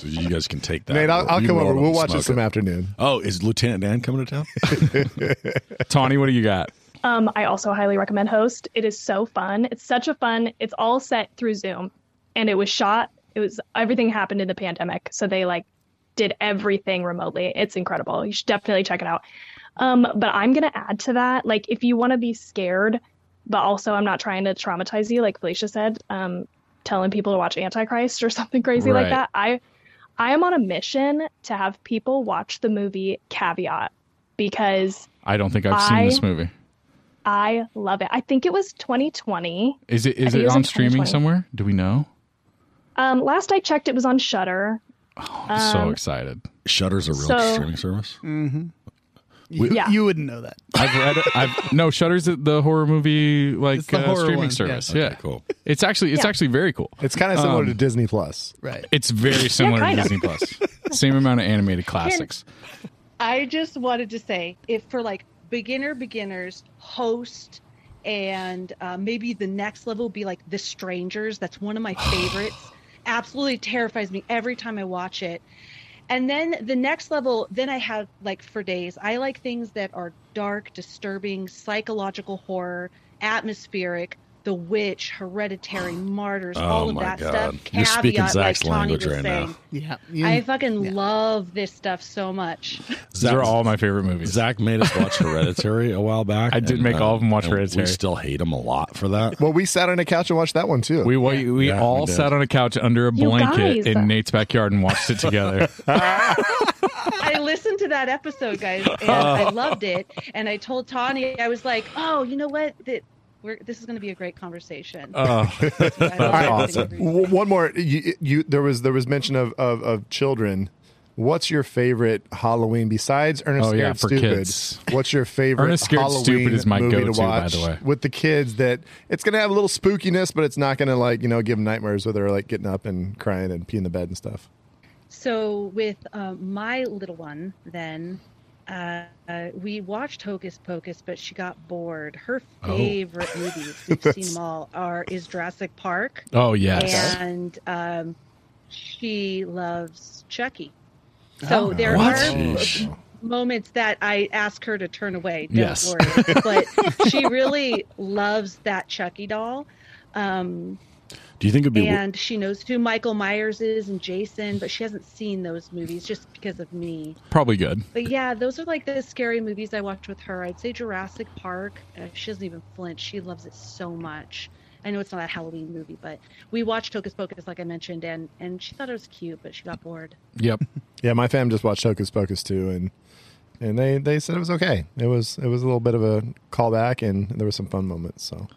so you guys can take that. Nate, I'll, I'll come over. We'll watch it smoke some afternoon. Oh, is Lieutenant Dan coming to town? Tawny, what do you got? Um, I also highly recommend Host. It is so fun. It's such a fun. It's all set through Zoom, and it was shot. It was everything happened in the pandemic, so they like did everything remotely. It's incredible. You should definitely check it out. Um, but I'm gonna add to that, like if you want to be scared, but also I'm not trying to traumatize you, like Felicia said, um, telling people to watch Antichrist or something crazy Right. like that. I I am on a mission to have people watch the movie Caveat because I don't think I've seen this movie. I love it. I think it was 2020. Is it is it it on streaming somewhere? Do we know? Um, last I checked, it was on Shudder. I'm so Um, excited. Shudder's a real So- streaming service. You, Yeah. you wouldn't know that. I've read it. I've no Shudder's the- the horror movie like It's uh, horror streaming one, yeah. service. Okay, Yeah, cool. It's actually it's Yeah. actually very cool. It's kind of similar Um, to Disney Plus. Right. It's very similar to. Disney Plus. Same amount of animated classics. I just wanted to say, if for like beginner beginners, host, and uh, maybe the next level would be like The Strangers. That's one of my favorites. Absolutely terrifies me every time I watch it. And then the next level, then I have like for days. I like things that are dark, disturbing, psychological horror, atmospheric. The Witch, Hereditary, Martyrs, Oh all of my that God. stuff. You're speaking Zach's like language was right now. Yeah. You- I fucking yeah. love this stuff so much. These are all my favorite movies. Zach made us watch Hereditary a while back. I did and, make all of them watch Hereditary. We still hate him a lot for that. Well, we sat on a couch and watched that one too. We we, we Yeah, all we sat on a couch under a blanket guys. in Nate's backyard and watched it together. I listened to that episode, guys, and I loved it. And I told Tawny, I was like, "Oh, you know what? That we're this is going to be a great conversation." Oh, That's what I love awesome. everything every- W- one more. You, you there was there was mention of, of of children. What's your favorite Halloween besides Ernest Oh, Scared yeah, for Stupid? kids. What's your favorite Ernest Scared Halloween Stupid is my movie go-to, to by the way. with the kids? That it's gonna have a little spookiness, but it's not gonna like you know give them nightmares where they're like getting up and crying and peeing the bed and stuff. So with um, my little one, then uh, we watched Hocus Pocus, but she got bored. Her favorite movies, we've seen them all, are is Jurassic Park, oh yes. and um, she loves Chucky. So Oh, there what? are Sheesh. moments that I ask her to turn away. Don't Yes. worry. But she really loves that Chucky doll. Um, Do you think it'd be? and she knows who Michael Myers is and Jason, but she hasn't seen those movies just because of me. Probably good. But yeah, those are like the scary movies I watched with her. I'd say Jurassic Park. Uh, she doesn't even flinch. She loves it so much. I know it's not a Halloween movie, but we watched Hocus Pocus, like I mentioned, and and she thought it was cute, but she got bored. Yep. Yeah, my fam just watched Hocus Pocus too, and and they they said it was okay. It was it was a little bit of a callback, and there were some fun moments. So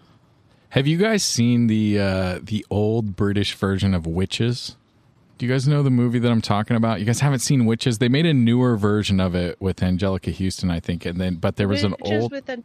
Have you guys seen the uh, the old British version of Witches? Do you guys know the movie that I'm talking about? You guys haven't seen Witches? They made a newer version of it with Anjelica Huston, I think, and then but there was an Witches old. with an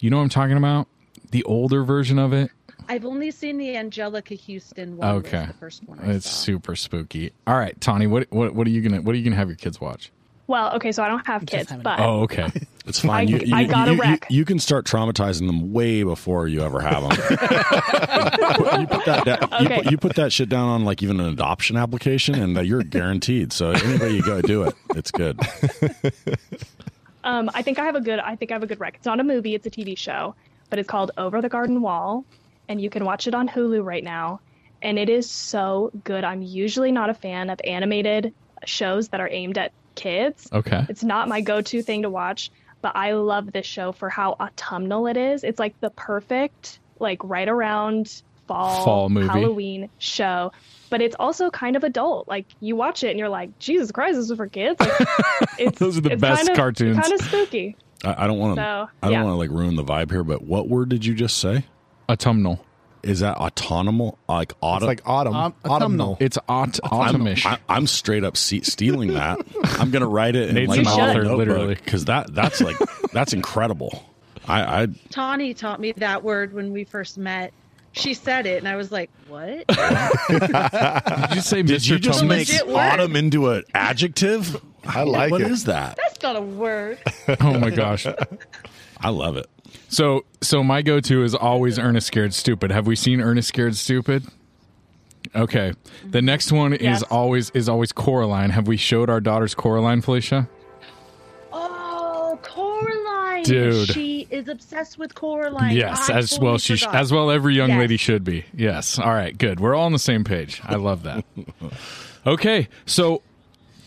You know what I'm talking about? The older version of it. I've only seen the Anjelica Huston one. Okay, the first one. I it's saw. super spooky. All right, Tawny, what what what are you gonna what are you gonna have your kids watch? Well, okay, so I don't have kids, but Oh, okay. It's fine. I- you, you, I got a you, you- wreck. You, can start traumatizing them way before you ever have them. you, put that da- you, Okay. put, you put that shit down on like even an adoption application, and uh, you're guaranteed. So anywhere you go, do it. It's good. um, I think I have a good. I think I have a good rec. It's not a movie; it's a TV show, but it's called Over the Garden Wall, and you can watch it on Hulu right now. And it is so good. I'm usually not a fan of animated shows that are aimed at kids. Okay. It's not my go-to thing to watch, but I love this show for how autumnal it is. It's like the perfect, like right around fall, Fall movie. Halloween show. But it's also kind of adult. Like you watch it and you're like, Jesus Christ, this is for kids. Like, it's, Those are the it's best kind of, cartoons. Kind of spooky. I, I don't want to. So, I don't yeah. want to like ruin the vibe here. But what word did you just say? Autumnal. Is that autonomous? Like autumn? It's like autumn. Um, autumnal. It's aut- I'm, autumnish. I, I'm straight up se- stealing that. I'm gonna write it in Nate's like an a author, notebook, literally. because that that's like that's incredible. I, I Tawny taught me that word when we first met. She said it, and I was like, "What?" Did you say did Mr. you just Thomas? make Legit word. autumn into an adjective? I like What What is that? That's not a word. Oh my gosh. I love it. So so my go to is always Ernest Scared Stupid. Have we seen Ernest Scared Stupid? Okay. The next one Yes. is always is always Coraline. Have we showed our daughters Coraline, Felicia? Oh, Coraline, Dude. She is obsessed with Coraline. yes, I as totally well she sh- forgot. as well every young Yes. lady should be. Yes. All right, good. We're all on the same page. I love that. okay. So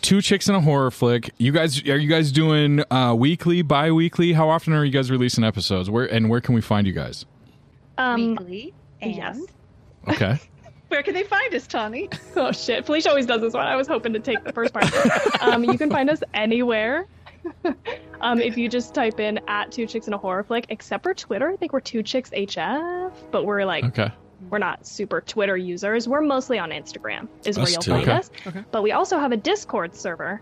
two chicks in a horror flick. You guys are you guys doing uh weekly, bi-weekly? How often are you guys releasing episodes? Where and where can we find you guys? Um, weekly. And yes. Okay. where can they find us, Tawny? Oh shit! Felicia always does this one. I was hoping to take the first part. um, you can find us anywhere. um, if you just type in at two chicks in a horror flick, except for Twitter, I think we're two chicks HF, but we're like Okay. We're not super Twitter users. We're mostly on Instagram is where you'll too. find Okay. us. But we also have a Discord server.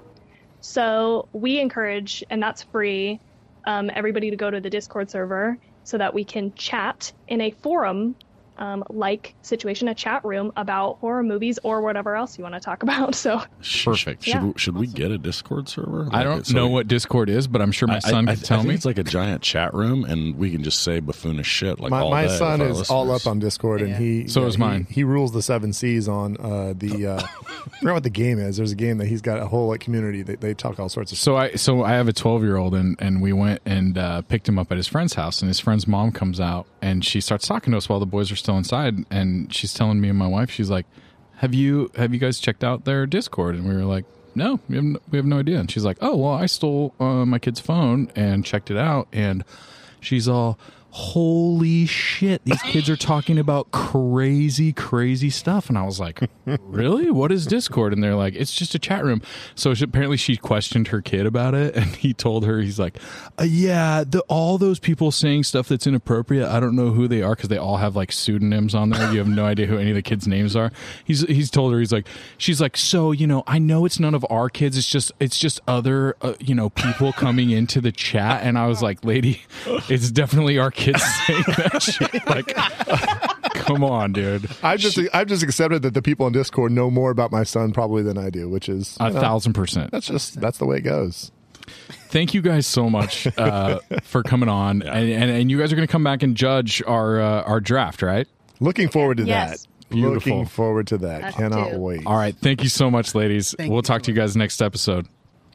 So we encourage, and that's free, um, everybody to go to the Discord server so that we can chat in a forum um, like situation, a chat room about horror movies or whatever else you want to talk about. So Perfect. Should, Yeah. we, should we get a Discord server? I don't so know we- what Discord is, but I'm sure my I- son I, I, could tell I think me. It's like a giant chat room, and we can just say buffoonish shit like my all my day with son our is all up on Discord, and he So is mine. He, rules the seven seas on uh, the. Uh, I forgot what the game is. There's a game that he's got a whole like community. They, they talk all sorts of. So I so I have a 12 year old and and we went and uh, picked him up at his friend's house and his friend's mom comes out and she starts talking to us while the boys are still inside and she's telling me and my wife she's like, have you have you guys checked out their Discord? And we were like, no, we have no, we have no idea. And she's like, oh well, I stole uh, my kid's phone and checked it out and she's all. Holy shit! These kids are talking about crazy, crazy stuff, and I was like, "Really? What is Discord?" And they're like, "It's just a chat room." So she, apparently, she questioned her kid about it, and he told her, "He's like, uh, yeah, the, all those people saying stuff that's inappropriate. I don't know who they are because they all have like pseudonyms on there. You have no idea who any of the kids' names are." He's he's told her, he's like, she's like, "So you know, I know it's none of our kids. It's just it's just other uh, you know people coming into the chat." And I was like, "Lady, it's definitely our kids saying that shit. Like, come on, dude." I've just I've just accepted that the people on Discord know more about my son probably than I do, which is A know, thousand percent. That's just that's the way it goes. Thank you guys so much uh, for coming on, and, and and you guys are going to come back and judge our uh, our draft, right? Looking forward to Yes. that. Beautiful. Looking forward to that. Us Cannot too. wait. All right. Thank you so much, ladies. Thank we'll you talk to you guys next episode.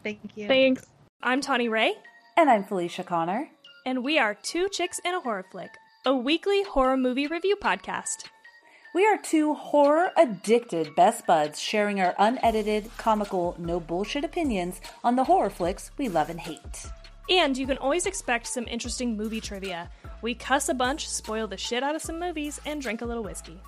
Thank you. thanks. I'm Tawny Ray, And I'm Felicia Connor. And we are Two Chicks in a Horror Flick, a weekly horror movie review podcast. We are two horror addicted best buds sharing our unedited, comical, no bullshit opinions on the horror flicks we love and hate. And you can always expect some interesting movie trivia. We cuss a bunch, spoil the shit out of some movies, and drink a little whiskey.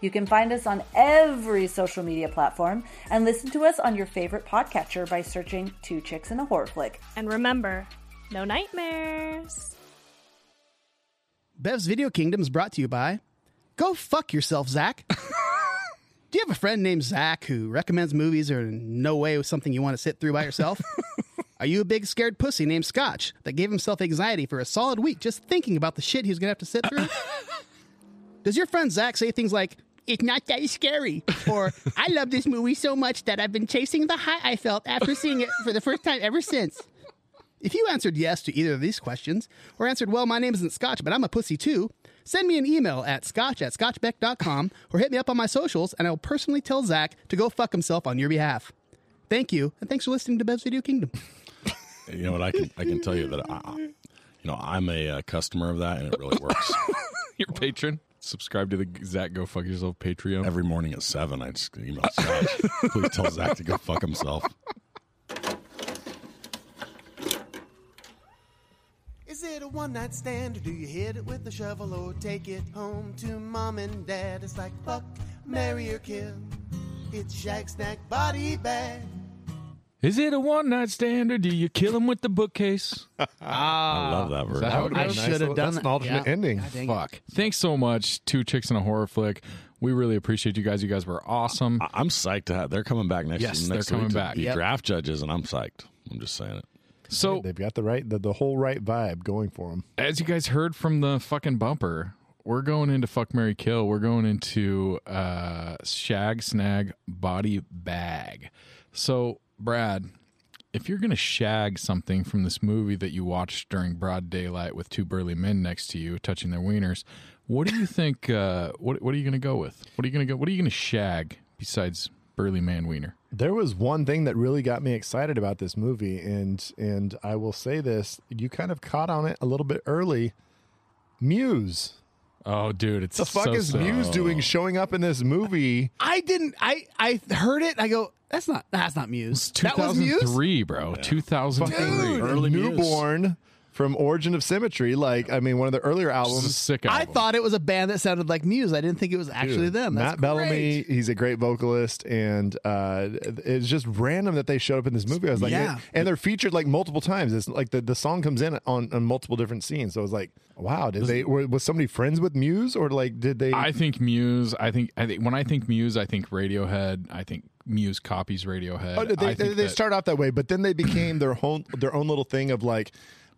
You can find us on every social media platform and listen to us on your favorite podcatcher by searching Two Chicks in a Horror Flick. And remember, no nightmares. Bev's Video Kingdom is brought to you by Go fuck yourself, Zach. Do you have a friend named Zach who recommends movies or in no way something you want to sit through by yourself? Are you a big scared pussy named Scotch that gave himself anxiety for a solid week just thinking about the shit he was going to have to sit through? Does your friend Zach say things like, it's not that scary. Or, I love this movie so much that I've been chasing the high I felt after seeing it for the first time ever since. If you answered yes to either of these questions, or answered, well, my name isn't Scotch, but I'm a pussy too, send me an email at scotch at scotchbeck.com or hit me up on my socials and I will personally tell Zach to go fuck himself on your behalf. Thank you, and thanks for listening to Bev's Video Kingdom. You know what? I can I can tell you that I, I- you know I'm a uh, customer of that, and it really works. Your patron. Subscribe to the Zach Go Fuck Yourself Patreon. Every morning at seven, I just email Scott. Please tell Zach to go fuck himself. Is it a one night stand or do you hit it with a shovel or take it home to mom and dad? It's like fuck, marry or kill. It's Shag Snack Body Bag. Is it a one night stand or do you kill him with the bookcase? ah, I love that version. that how I goes? should have little- done that's that. an alternate Yeah. ending. God dang it. Fuck. Thanks so much, Two Chicks in a Horror Flick. We really appreciate you guys. You guys were awesome. I- I'm psyched to have. They're coming back next. Yes, next they're coming week to back. Be Yep. draft judges, and I'm psyched. I'm just saying it. So, They've got the right, the, the whole right vibe going for them. as you guys heard from the fucking bumper, we're going into Fuck Marry Kill. We're going into uh, Shag Snag Body Bag. So, Brad, if you're going to shag something from this movie that you watched during broad daylight with two burly men next to you touching their wieners, what do you think? Uh, what What are you going to go with? What are you going to go? What are you going to shag besides burly man wiener? There was one thing that really got me excited about this movie, and and I will say this: you kind of caught on it a little bit early. Muse, Oh, dude, it's the fuck so is sick. Muse doing showing up in this movie? I didn't. I I heard it. I go. That's not. That's not Muse. That 2003, bro. 2003. Early Muse. Newborn from Origin of Symmetry. Like, I mean, one of the earlier This is a albums. sick I thought it was a band that sounded like Muse. I didn't think it was actually them. That's Matt Bellamy, great. he's a great vocalist, and uh, it's just random that they showed up in this movie. I was like, Yeah. and they're featured like multiple times. It's like the, the song comes in on, on multiple different scenes. So I was like, wow, did they were, was somebody friends with Muse or like did they? I think Muse. I think. I think when I think Muse, I think Radiohead. I think Muse copies Radiohead. Oh, they, I they, they that- start out that way, but then they became their own their own little thing of like,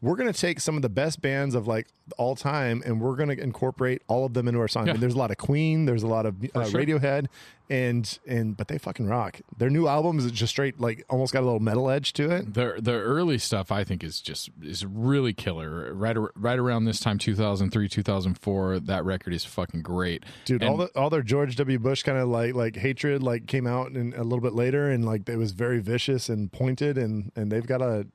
we're going to take some of the best bands of like all time, and we're going to incorporate all of them into our song. Yeah. there's a lot of Queen, there's a lot of uh, sure. Radiohead, and and but they fucking rock. Their new album is just straight like almost got a little metal edge to it. the the early stuff I think is just is really killer. Right right around this time, 2003, 2004, that record is fucking great, Dude, And all the all their George W. Bush kind of like like hatred like came out and a little bit later, and like it was very vicious and pointed, and and they've got a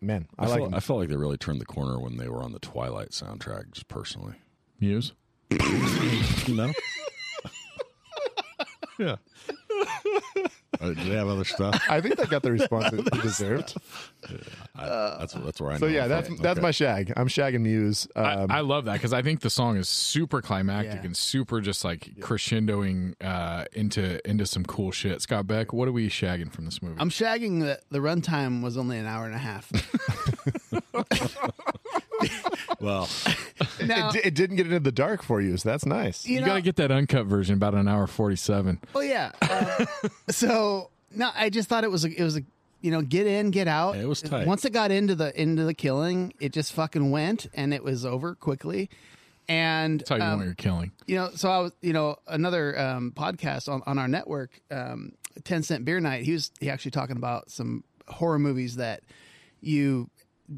man. I, I, like felt. I felt like they really turned the corner when they were on the Twilight soundtrack. Just personally, Muse. no. yeah. Uh, do they have other stuff? I think they got the response they deserved. I, that's that's where I. Know. So yeah, I that's felt- that's okay. my shag. I'm shagging Muse. Um, I, I love that because I think the song is super climactic Yeah. and super just like crescendoing uh, into into some cool shit. Scott Beck, what are we shagging from this movie? I'm shagging that the runtime was only an hour and a half. well. now, it, di- it didn't get into the dark for you, so that's nice. you you know, got to get that uncut version, about an hour forty-seven. Oh yeah. Um, so no, I just thought it was a, it was a you know get in get out. It was tight. Once it got into the into the killing, it just fucking went and it was over quickly. And That's how you um, want your killing. you know, so I was, you know, another um, podcast on, on our network, um, Ten Cent Beer Night. He was he actually talking about some horror movies that you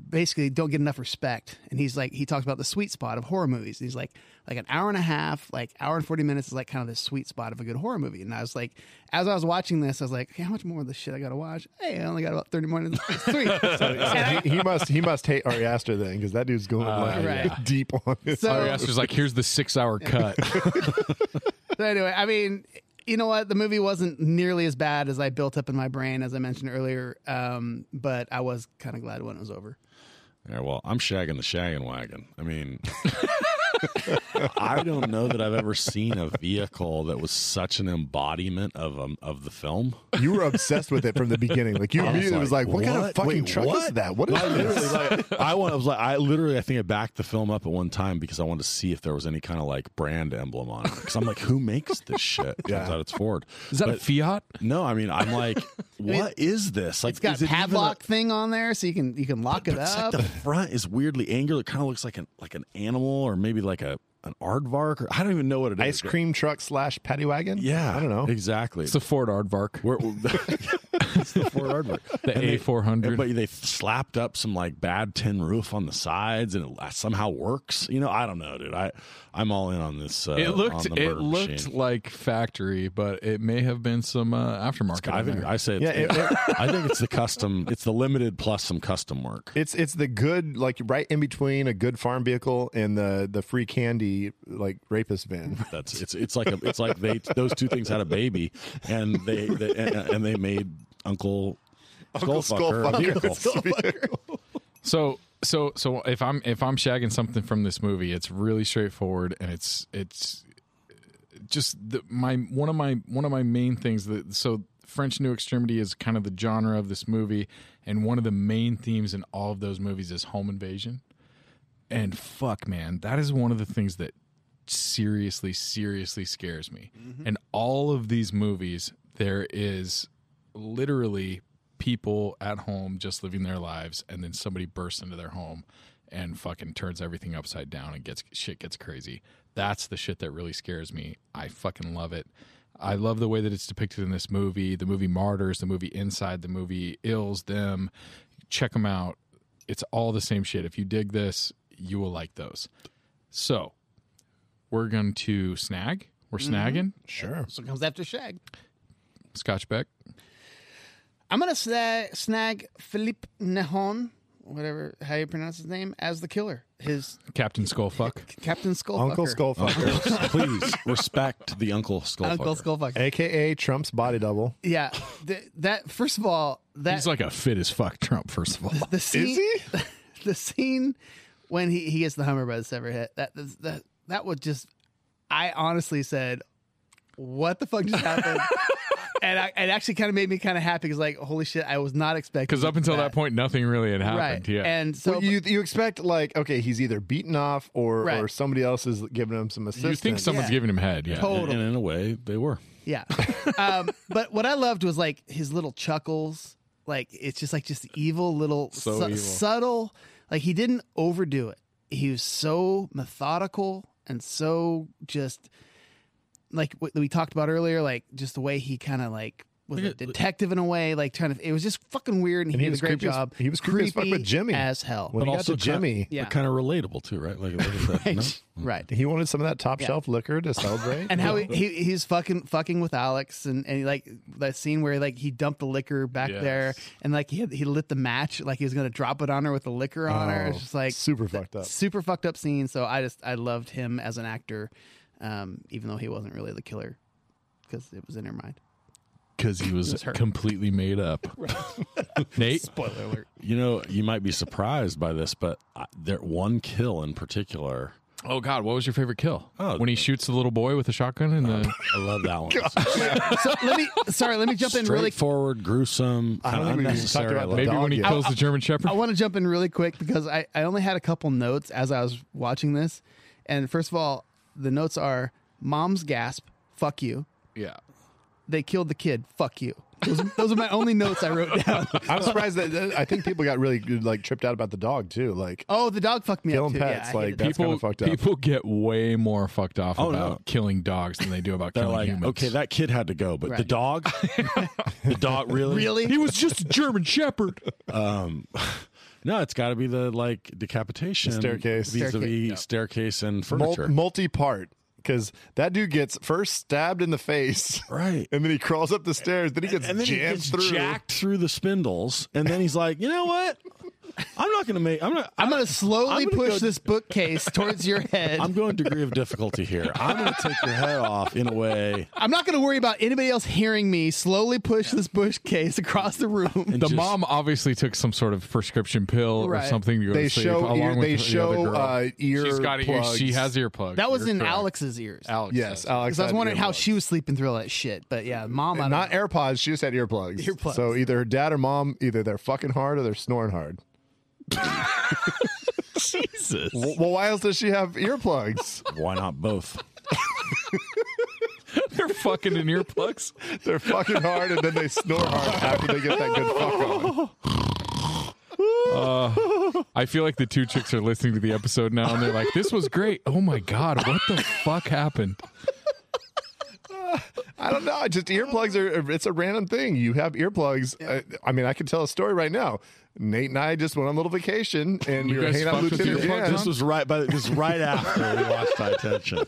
basically don't get enough respect. And he's like, he talks about the sweet spot of horror movies. he's like, like an hour and a half, like hour and forty minutes is like kind of the sweet spot of a good horror movie. And I was like, as I was watching this, I was like, okay, how much more of this shit I got to watch? Hey, I only got about thirty more minutes. It's sweet. he, he must he must hate Ari Aster then because that dude's going like right. deep on this. So- Ari Aster's like, here's the six-hour cut. So anyway, I mean, you know what? The movie wasn't nearly as bad as I built up in my brain, as I mentioned earlier. Um, but I was kind of glad when it was over. Yeah, well, I'm shagging the shagging wagon. I mean, I don't know that I've ever seen a vehicle that was such an embodiment of um, of the film. You were obsessed with it from the beginning. Like you I immediately was like, "What, kind of fucking Wait, truck what? is that? What is I this?" literally like I, wa- I was like I literally I think I backed the film up at one time because I wanted to see if there was any kind of like brand emblem on it because I'm like who makes this shit? Turns Yeah. out it's Ford. Is that a Fiat? No, I mean I'm like what is this? Like, It's got is it even a- padlock thing on there, so you can you can lock it It's up. like the front is weirdly angular. It kind of looks like an like an animal or maybe like a an aardvark. Or, I don't even know what it is. Ice cream truck slash paddy wagon. Yeah, I don't know. exactly. It's the Ford Aardvark, Where, it's the Ford Aardvark. the And they- A400. But they slapped up some like bad tin roof on the sides, and it somehow works. You know, I don't know, dude. I I'm all in on this. Uh, it on looked the it looked machine. like factory, but it may have been some uh, aftermarket. I think. I say it's, Yeah, it- it- I think it's the custom. It's the limited plus some custom work. It's it's the good like right in between a good farm vehicle and the the free candy like rapist van. That's it's it's like a, it's like they those two things had a baby, and they, they and, and they made Uncle Uncle Skullfucker, a vehicle. So so so if I'm if I'm shagging something from this movie, it's really straightforward and it's it's just the, my one of my one of my main things that so French New Extremity is kind of the genre of this movie, and one of the main themes in all of those movies is home invasion. And fuck, man, that is one of the things that seriously, seriously scares me. Mm-hmm. And all of these movies, there is literally people at home just living their lives, and then somebody bursts into their home and fucking turns everything upside down and gets shit gets crazy. That's the shit that really scares me. I fucking love it. I love the way that it's depicted in this movie, the movie Martyrs, the movie Inside, the movie Ils, them. Check them out. It's all the same shit. If you dig this, you will like those. So, we're going to snag. We're mm-hmm. snagging. Sure. so it comes after Shag. Scotch Beck. I'm gonna snag, snag Philippe Nahon, whatever how you pronounce his name, as the killer. His Captain Skullfuck. Captain Skullfucker. Uncle Skullfucker, Please respect the Uncle Skullfucker. Uncle Skullfucker. aka Trump's body double. Yeah, th- that first of all, that He's like a fit as fuck Trump, first of all. the scene, Is he? the scene when he, he gets the Hummer by the severed head. That that that would just. I honestly said, "What the fuck just happened?" and I, it actually kind of made me kind of happy because, like, holy shit, I was not expecting. Because up until that point, nothing really had happened. right? Yeah. And so So you you expect like okay he's either beaten off or Right. or somebody else is giving him some assistance you think someone's Yeah. giving him head. Yeah. Totally. And in a way, they were. Yeah. um, but what I loved was like his little chuckles. Like it's just like just evil little So su- evil. subtle. Like he didn't overdo it. He was so methodical and so just like we talked about earlier. Like just the way he kind of like was a detective in a way. Like trying to. It was just fucking weird, and, And he, he did a great creepy as- job. he was creepy as fuck with Jimmy. as hell. when he got to Jimmy, Yeah. kind of relatable too, right? Like, like that, no? right. he wanted some of that top Yeah. shelf liquor to celebrate. and how he, he he's fucking fucking with Alex and, and like that scene where like he dumped the liquor back Yes. there and like he had, he lit the match like he was gonna drop it on her with the liquor on her. It's Oh, just like super fucked up. super fucked up scene. So I just I loved him as an actor, um, even though he wasn't really the killer because it was in her mind. Because he was, was completely made up. Nate? Spoiler alert. You know, you might be surprised by this, but I, there one kill in particular. Oh, God. What was your favorite kill? Oh, when he shoots the little boy with a shotgun and the. I love that one. So let me sorry, let me jump in really. Forward, gruesome, I don't kind think we even unnecessary. talked about I the love Maybe when he yet. kills the German Shepherd? I want to jump in really quick because I, I only had a couple notes as I was watching this. And first of all, the notes are mom's gasp, fuck you. yeah. They killed the kid, fuck you. Those, those are my only notes I wrote down. I'm surprised that that- I think people got really like tripped out about the dog too. Like Oh, the dog fucked me Killing up too. pets, yeah, I like, hated That's that. people, kinda fucked up. people get way more fucked off Oh, about no. killing dogs than they do about They're killing like, humans. okay, that kid had to go, but the Right. dog, the dog, really, Really? he was just a German Shepherd. Um, no, it's got to be the like decapitation The staircase. vis-a-vis staircase and mul- furniture. multi-part because that dude gets first stabbed in the face, right. and then he crawls up the stairs. Then he gets and then he gets through. jacked through the spindles, and then he's like, you know what? I'm not going to make. I'm not. I'm going to slowly I'm gonna push go- this bookcase towards your head. I'm I'm, going degree of difficulty here. I'm going to take your head off in a way. I'm not going to worry about anybody else hearing me slowly push this bookcase across the room. and The just- mom obviously took some sort of prescription pill or something to go They to sleep show along ear- with they the, show, the girl. uh, ear She's got ears. plugs. She has earplugs. That was You're in correct. Alex's ears. Alex. Yes, Alex. Because I was had wondering how she was sleeping through all that shit. But yeah, mom, I don't Not know. AirPods. She just had earplugs. Earplugs. So either her dad or mom, either they're fucking hard or they're snoring hard. Jesus. Well, why else does she have earplugs? Why not both? They're fucking in earplugs. They're fucking hard, and then they snore hard after they get that good fuck on. Uh, I feel like the two chicks are listening to the episode now, and they're like, "This was great. Oh my god, what the fuck happened?" I don't know. Just earplugs are. It's a random thing. You have earplugs. I, I mean, I can tell a story right now. Nate and I just went on a little vacation, and You we were guys hanging out with fucked Lieutenant earplugs Dan. This was right, but this right after we watched High Tension.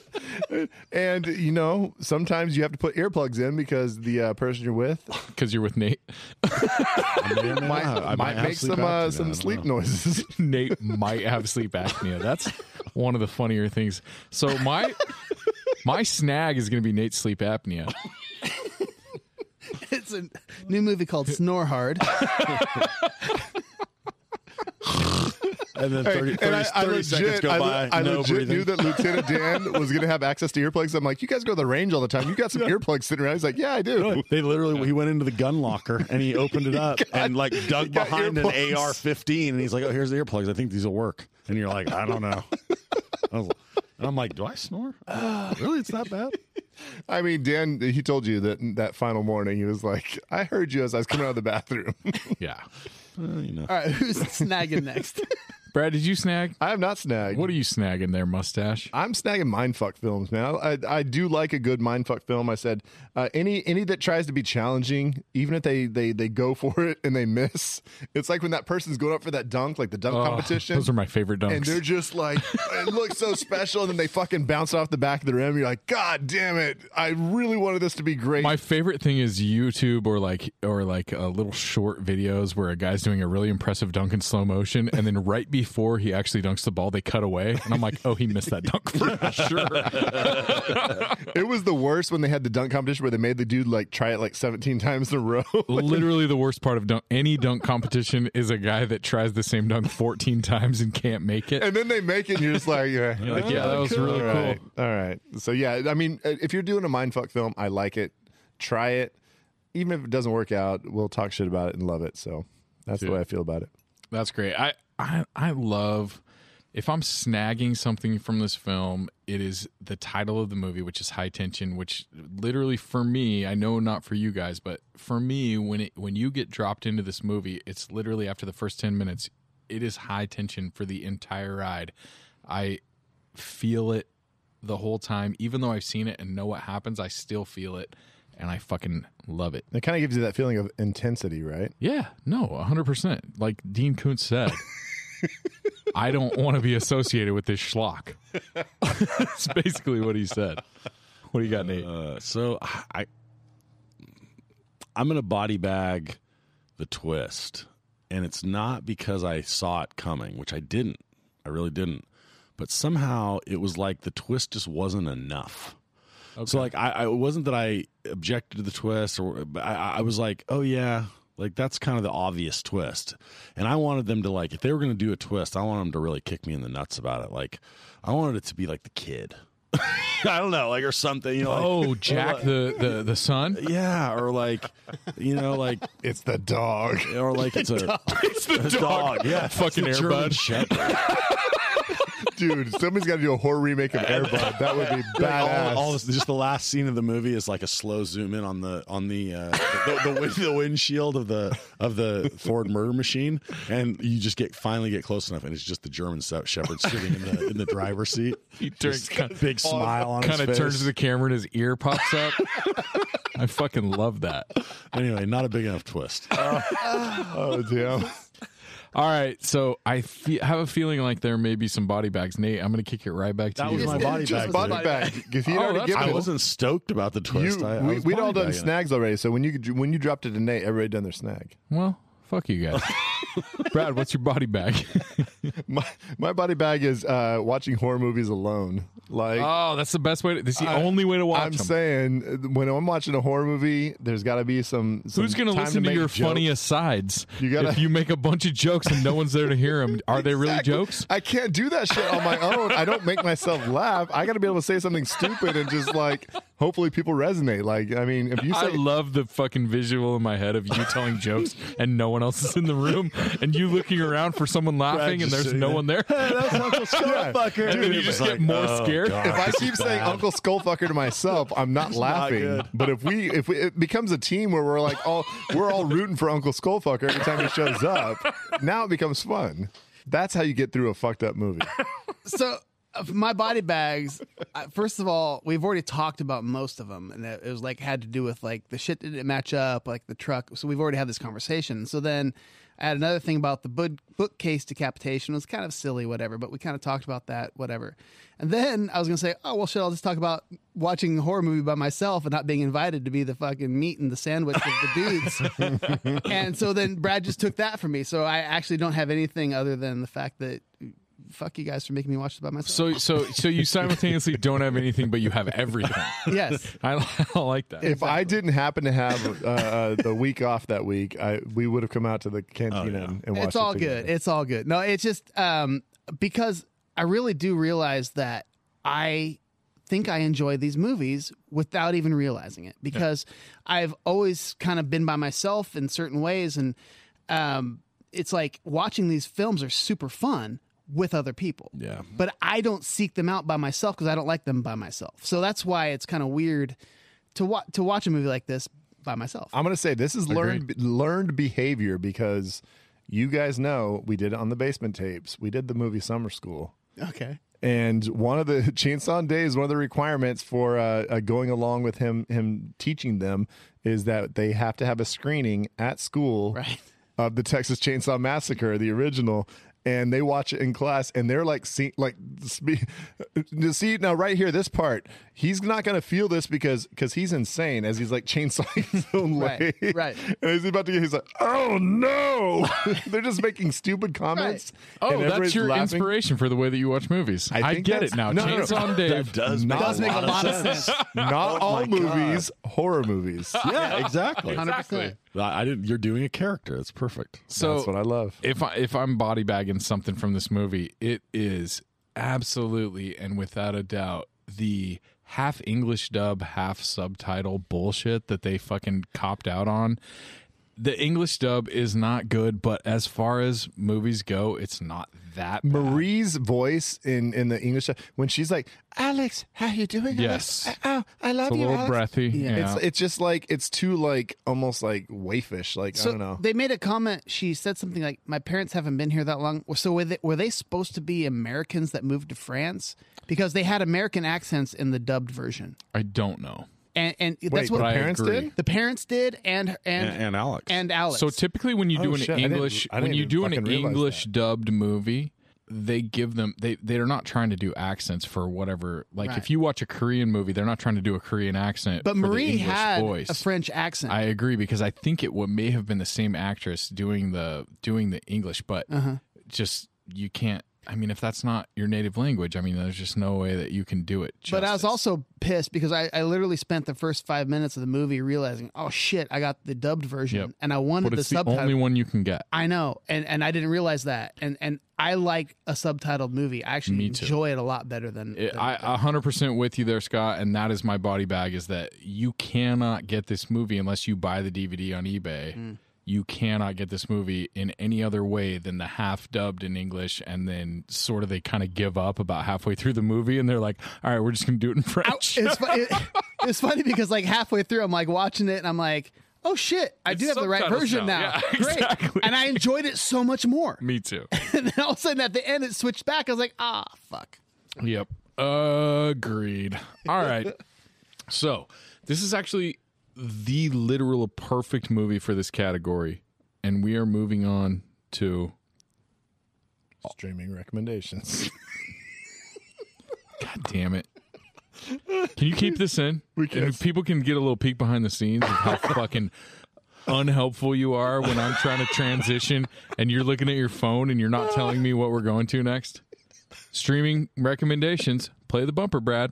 And you know, sometimes you have to put earplugs in because the uh, person you're with Because you're with Nate. I mean, might. I might have make some uh, some don't sleep know. noises. Nate might have sleep apnea. That's one of the funnier things. So my my snag is going to be Nate's sleep apnea. It's a new movie called Snore Hard. And then 30, 30, and I, I 30 seconds legit, go I, by. I no legit breathing. knew that Lieutenant Dan was going to have access to earplugs. I'm like, you guys go to the range all the time. You got some earplugs sitting around. He's like, yeah, I do. They literally, he went into the gun locker and he opened it up and like dug got behind an. AR-15 and he's like, "Oh, here's the earplugs. I think these will work." And you're like, "I don't know." I was- and I'm like, "Do I snore? really? It's that bad?" I mean, Dan, he told you that that final morning, he was like, I heard you as I was coming out of the bathroom. Yeah. Uh, you know. All right, who's snagging next? Brad, did you snag? I have not snagged. What are you snagging there, mustache? I'm snagging mindfuck films, man. I, I do like a good mindfuck film. I said uh, any any that tries to be challenging, even if they they they go for it and they miss. It's like when that person's going up for that dunk, like the dunk Oh, competition. Those are my favorite dunks. and they're just like, it looks so special, and then they fucking bounce off the back of the rim. You're like, God damn it! I really wanted this to be great. My favorite thing is YouTube or like or like uh, little short videos where a guy's doing a really impressive dunk in slow motion, and then right before he actually dunks the ball, they cut away, and I'm like, oh, he missed that dunk for sure. it was the worst when they had the dunk competition where they made the dude like try it like 17 times in a row. Literally, the worst part of dunk any dunk competition is a guy that tries the same dunk 14 times and can't make it. and then they make it, and you're just like, yeah, You're like, yeah, that was really All right. cool. All right. So yeah, I mean, uh, if you're doing a mindfuck film, I like it. Try it. Even if it doesn't work out, we'll talk shit about it and love it. So that's the way I feel about it. That's great. I, I I love if I'm snagging something from this film, it is the title of the movie, which is High Tension, which literally for me, I know not for you guys, but for me, when it when you get dropped into this movie, it's literally after the first ten minutes, it is high tension for the entire ride. I feel it the whole time, even though I've seen it and know what happens, I still feel it, and I fucking love it. It kind of gives you that feeling of intensity, right? Yeah, no, 100%. Like Dean Koontz said, I don't want to be associated with this schlock. That's basically what he said. What do you got, Nate? Uh, so I, I'm gonna body bag the twist, and it's not because I saw it coming, which I didn't. I really didn't. But somehow it was like the twist just wasn't enough. Okay. So like I, I it wasn't that I objected to the twist, or but I, I was like, oh yeah, like that's kind of the obvious twist, and I wanted them to like if they were going to do a twist, I wanted them to really kick me in the nuts about it. Like I wanted it to be like the kid. I don't know, like or something. You know, like- Oh, Jack the, the, the son? yeah, or like, you know, like, It's the dog. or like it's a, It's the a dog. Yeah, Fucking It's a German Airbud. Shepherd. Dude, somebody's got to do a horror remake of Airbud. That would be badass. all, all this, just the last scene of the movie is like a slow zoom in on the on the uh, the, the, wind, the windshield of the of the Ford murder machine, and you just get finally get close enough, and it's just the German Shepherd sitting in the in the driver's seat. He turns, Just big smile on his face. kind of face. turns to the camera and his ear pops up. I fucking love that. Anyway, not a big enough twist. oh, damn. All right, so I fe- have a feeling like there may be some body bags. Nate, I'm going to kick it right back to That you. was my body just bag. Body dude. bag. Because he'd Oh, already that's given I it. wasn't stoked about the twist. You, I, I we, was we'd all body done bagging it. snags already. So when you when you dropped it to Nate, everybody done their snag. Well, fuck you guys. Brad, what's your body bag? My my body bag is uh, watching horror movies alone. Like oh, that's the best way. To, this is the I- only way to watch I'm them. saying, uh, when I'm watching a horror movie, there's got to be some. some Who's going to time listen to, make your jokes. funny asides? You gotta- if you make a bunch of jokes and no one's there to hear them, are they really jokes? I can't do that shit on my own. I don't make myself laugh. I got to be able to say something stupid and just like hopefully people resonate. Like, I mean, if you I love the fucking visual in my head of you telling jokes and no one else is in the room, and you looking around for someone laughing and there's no there. one there. That's Uncle Skullfucker. And then you just get more scared. If I keep saying Uncle Skullfucker to myself, I'm not laughing. good. but if we if we, it becomes a team where we're like all we're all rooting for Uncle Skullfucker every time he shows up, now it becomes fun. That's how you get through a fucked up movie. so uh, my body bags uh, first of all we've already talked about most of them and it it was like had to do with like the shit didn't match up like the truck so we've already had this conversation so then had another thing about the book, bookcase decapitation. It was kind of silly whatever but we kind of talked about that whatever. And then i was gonna say oh well shit i'll just talk about watching a horror movie by myself and not being invited to be the fucking meat and the sandwich of the dudes. And so then brad just took that from me. So i actually don't have anything other than the fact that fuck you guys for making me watch it by myself So, so, so you simultaneously don't have anything, but you have everything. yes I, I like that. If I didn't happen to have uh, uh, the week off that week, I we would have come out to the cantina yeah. and, and watched it's all it good. It's all good. No, it's just um, because I really do realize that I think I enjoy these movies without even realizing it because I've always kind of been by myself in certain ways, and um, it's like watching these films are super fun with other people. Yeah. but I don't seek them out by myself because I don't like them by myself. So that's why it's kind of weird to watch to watch a movie like this by myself. I'm going to say this is learned learned behavior because you guys know we did it on the basement tapes. We did the movie Summer School. okay. And one of the Chainsaw Days, one of the requirements for uh, uh, going along with him, him teaching them, is that they have to have a screening at school Right. of the Texas Chainsaw Massacre, the original. And they watch it in class, and they're like, see, like, spe- to see now right here, this part, he's not going to feel this because because he's insane as he's like chainsawing his own leg, right. And he's about to get, he's like, oh no, they're just making stupid comments. oh, that's everybody's your laughing. inspiration for the way that you watch movies. I I, get it now. no, no, no. Chainsaw and Dave. That does Not make does make a lot of sense. Not oh, all my God. movies, horror movies. Yeah, exactly. 100%. I I didn't. You're doing a character. That's perfect. So That's what I love. if I if I'm body bagging something from this movie, it is absolutely and without a doubt the half English dub, half subtitle bullshit that they fucking copped out on. The English dub is not good, but as far as movies go, it's not that bad. Marie's voice in in the English when she's like, "Alex, how you doing?" Yes. Alex? oh, I love It's a you." little Alex." breathy. Yeah. It's it's just like it's too like almost like waifish. Like I don't know. they made a comment. She said something like, "My parents haven't been here that long." So were they, were they supposed to be Americans that moved to France? Because they had American accents in the dubbed version, I don't know. And and Wait, that's what the parents did. the parents did, and and And, and Alex. and Alex. So typically, when you do Oh, an shit. I didn't- English, I didn't when you do an English that. dubbed movie, they give them they they're not trying to do accents for whatever. Like Right. if you watch a Korean movie, they're not trying to do a Korean accent. but for Marie English had voice. a French accent. I agree because I think it what may have been the same actress doing the doing the English, but Uh-huh. just you can't. I mean, if that's not your native language, I mean, there's just no way that you can do it. but I was also pissed because I, I literally spent the first five minutes of the movie realizing, oh shit, I got the dubbed version, Yep. and I wanted but the it's the subtitle. only one you can get. I know, and and I didn't realize that, and and I like a subtitled movie. I actually enjoy it a lot better than. It, than- I hundred percent with you there, Scott, and that is my body bag. Is that you cannot get this movie unless you buy the DVD on eBay. Hmm. You cannot get this movie in any other way than the half dubbed in English, and then sort of they kind of give up about halfway through the movie, and they're like, "All right, we're just gonna do it in French." it's, fu- it, it's funny because like halfway through, I'm like watching it, and I'm like, oh shit, I do have the right version now. now. Yeah, Great, exactly. and I enjoyed it so much more. Me too. and then all of a sudden, at the end, it switched back. I was like, ah, fuck. Yep. Agreed. All right. so this is actually the literal perfect movie for this category, and we are moving on to Streaming recommendations. God damn it. Can you keep this in? We can. And people can get a little peek behind the scenes of how fucking unhelpful you are when I'm trying to transition and you're looking at your phone and you're not telling me what we're going to next. Streaming recommendations. Play the bumper, Brad.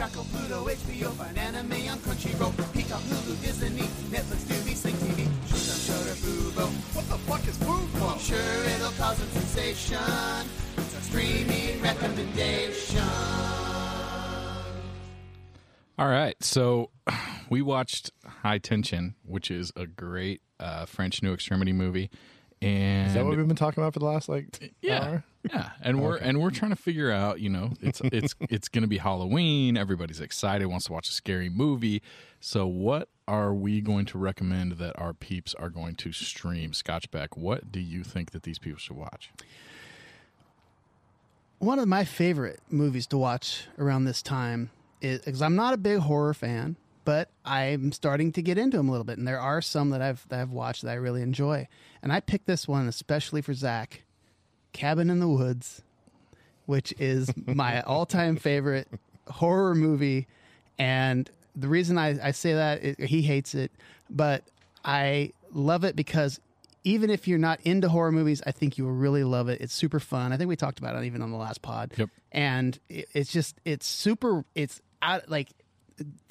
Crackle, Pluto, HBO, find anime on Crunchyroll, Peacock, Hulu, Disney, Netflix, Tubi, Sling TV, Shudder, Shudder, Fubo. What the fuck is Fubo? I'm sure it'll cause a sensation. It's a streaming recommendation. All right, so we watched High Tension, which is a great uh, French New Extremity movie, and Is that what we've been talking about for the last like yeah, hour? Yeah, and we're and we're trying to figure out. You know, it's it's it's going to be Halloween. Everybody's excited, wants to watch a scary movie. So, what are we going to recommend that our peeps are going to stream? Scott Beck, what do you think that these people should watch? One of my favorite movies to watch around this time is because I'm not a big horror fan, but I'm starting to get into them a little bit, and there are some that I've that I've watched that I really enjoy. And I picked this one especially for Zach, Cabin in the Woods, which is my all-time favorite horror movie. And the reason I, I say that is he hates it, but I love it because even if you're not into horror movies, I think you will really love it. It's super fun. I think we talked about it even on the last pod. Yep. And it, it's just it's super. It's out like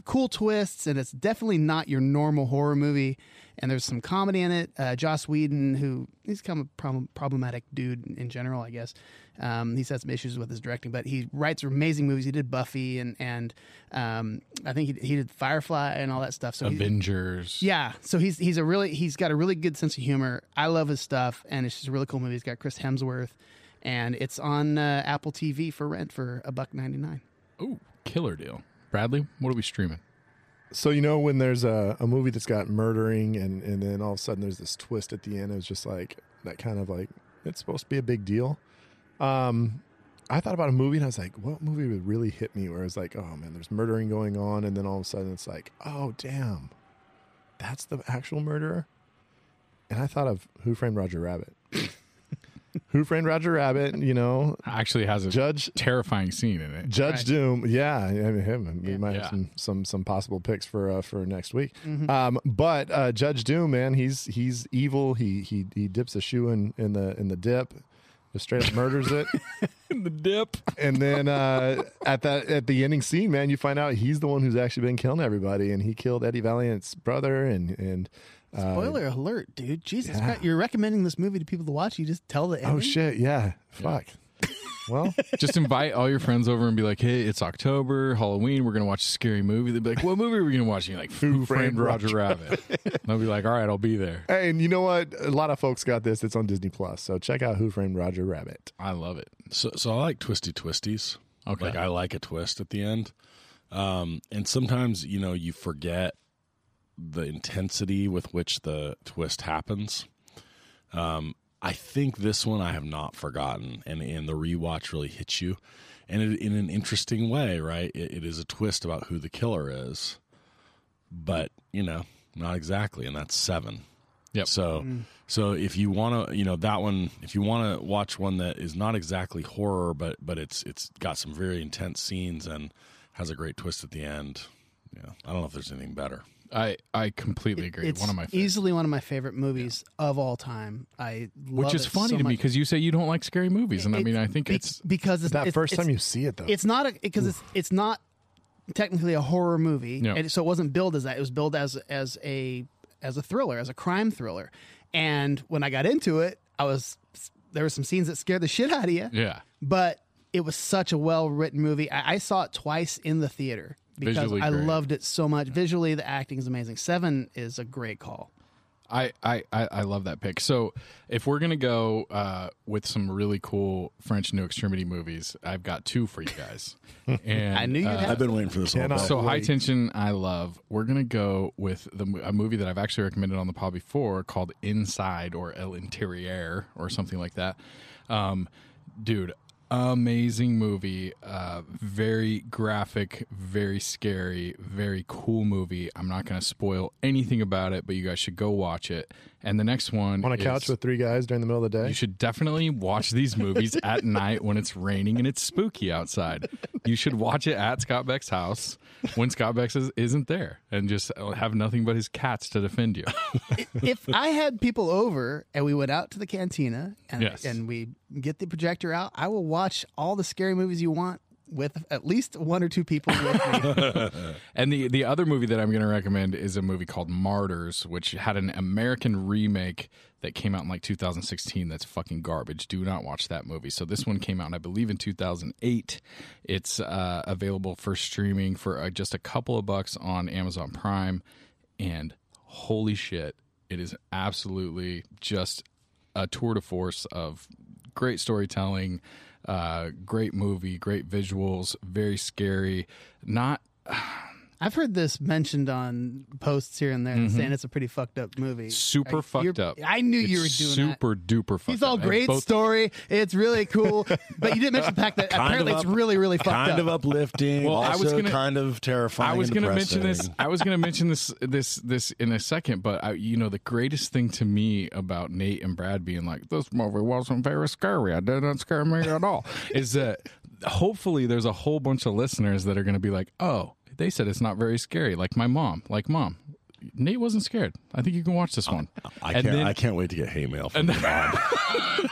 cool twists, and it's definitely not your normal horror movie. And there's some comedy in it. Uh, Joss Whedon, who he's kind of a problem, problematic dude in general, I guess. Um, he's had some issues with his directing, but he writes amazing movies. He did Buffy, and and um, I think he, he did Firefly and all that stuff. So Avengers. yeah, so he's he's a really he's got a really good sense of humor. I love his stuff, and it's just a really cool movie. He's got Chris Hemsworth, and it's on uh, Apple TV for rent for a buck ninety nine. Oh, killer deal. Bradley, what are we streaming? So you know when there's a, a movie that's got murdering and and then all of a sudden there's this twist at the end. It was just like that kind of like it's supposed to be a big deal. Um, I thought about a movie and I was like, what movie would really hit me? Where it's like, oh man, there's murdering going on, and then all of a sudden it's like, oh damn, that's the actual murderer. And I thought of Who Framed Roger Rabbit. Who Framed Roger Rabbit? You know, Actually, has a Judge terrifying scene in it. Judge Doom, yeah, I mean, him. We might Yeah. have some some some possible picks for uh, for next week. Um, but uh, Judge Doom, man, he's he's evil. He he he dips a shoe in in the in the dip, just straight up murders it, in the dip. and then uh, at that at the ending scene, man, you find out he's the one who's actually been killing everybody, and he killed Eddie Valiant's brother, and and uh, Spoiler alert, dude! Jesus yeah. Christ, you're recommending this movie to people to watch. You just tell the ending? oh shit, yeah, fuck. Well, Just invite all your friends over and be like, "Hey, it's October, Halloween. We're gonna watch a scary movie." They'd be like, "What movie are we gonna watch?" And you're like, "Who, Framed, Roger, Rabbit?" And they'll be like, "All right, I'll be there." hey, and you know what? A lot of folks got this. It's on Disney Plus, so check out Who Framed Roger Rabbit. I love it. So, so I like twisty twisties. Okay. Like I like a twist at the end. Um, and sometimes, you know, you forget the intensity with which the twist happens. Um, I think this one I have not forgotten, and, and the rewatch really hits you, and it, in an interesting way, right? It, it is a twist about who the killer is, but you know, not exactly, and that's seven. Yep. So, so if you want to, you know, that one, if you want to watch one that is not exactly horror, but but it's it's got some very intense scenes and has a great twist at the end. Yeah, I don't know if there's anything better. I I completely agree. It's one of my favorites. easily one of my favorite movies of all time. I which is it funny so to me because you say you don't like scary movies, and I mean I think be- it's because it's That it's- first it's- time you see it, though, it's not a because it's it's not technically a horror movie, No. and so it wasn't billed as that. It was billed as as a as a thriller, as a crime thriller. And when I got into it, I was there were some scenes that scared the shit out of you, yeah. but it was such a well written movie. I, I saw it twice in the theater because Visually I great. loved it so much. Visually, the acting is amazing. Seven is a great call. I, I, I I love that pick. So if we're gonna go uh, with some really cool French New Extremity movies, I've got two for you guys. And I knew you'd uh, have I've been waiting for this all Cannot day. So high tension, I love. We're gonna go with the a movie that I've actually recommended on the pod before called Inside or El Interior or something like that. Um, dude, amazing movie. Uh, very graphic, very scary, very cool movie. I'm not gonna spoil anything about it, but you guys should go watch it. And the next one on a is- couch with three guys during the middle of the day. you should definitely watch these movies at night when it's raining and it's spooky outside. You should watch it at Scott Beck's house when Scott Beck is, isn't there and just have nothing but his cats to defend you. if I had people over and we went out to the cantina and Yes. and we get the projector out, I will watch all the scary movies you want with at least one or two people. And the the other movie that I'm going to recommend is a movie called Martyrs, which had an American remake that came out in like 2016. That's fucking garbage. Do not watch that movie. So this one came out, I believe, in 2008. It's uh, available for streaming for uh, just a couple of bucks on Amazon Prime, and holy shit, it is absolutely just a tour de force of great storytelling, uh, great movie, great visuals, very scary. Not I've heard this mentioned on posts here and there saying it's a pretty fucked up movie. Mm-hmm. super I- fucked up. I knew you were It's doing that. super duper fucked He's all up. Great both- story. It's really cool, but you didn't mention the fact that Kind apparently of it's really, really fucked kind up. of uplifting. Well, I was gonna- kind of terrifying. I was going to mention this. I was going to mention this this this in a second, but I, you know the greatest thing to me about Nate and Brad being like this movie wasn't very scary. I didn't scare me at all. is that hopefully there's a whole bunch of listeners that are going to be like, oh, they said it's not very scary. Like my mom. Like mom, Nate wasn't scared. I think you can watch this one. I And can't. then- I can't wait to get hate mail from your mom.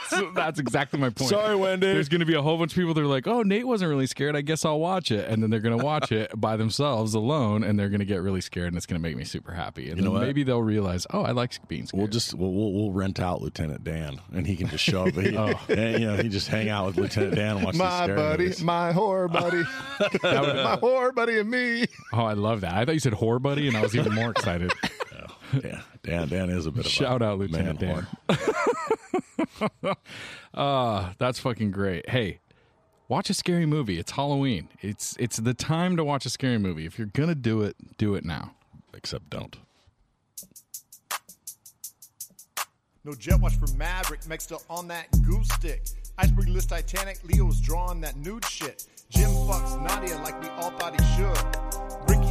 so that's exactly my point. Sorry, Wendy. There's going to be a whole bunch of people that are like, "Oh, Nate wasn't really scared. I guess I'll watch it." And then they're going to watch it by themselves alone, and they're going to get really scared, and it's going to make me super happy. And You know then what? maybe they'll realize, "Oh, I like being scared." We'll just we'll, we'll we'll rent out Lieutenant Dan, and he can just show up. He, oh. and, you know, he just hang out with Lieutenant Dan and watch these My scary buddy, movies. my horror buddy, my horror buddy, and me. oh, I love that. I thought you said "whore buddy," and I was even more excited. Yeah, Dan Dan is a bit of Shout a out, Lieutenant man Dan. whore. Ah, that's fucking great. Hey, watch a scary movie. It's Halloween. It's it's the time to watch a scary movie. If you're gonna do it, do it now. Except don't. No jet watch for Maverick, Mexta on that goose stick. Iceberg list Titanic, Leo's drawing that nude shit. Jim fucks Nadia like we all thought he should.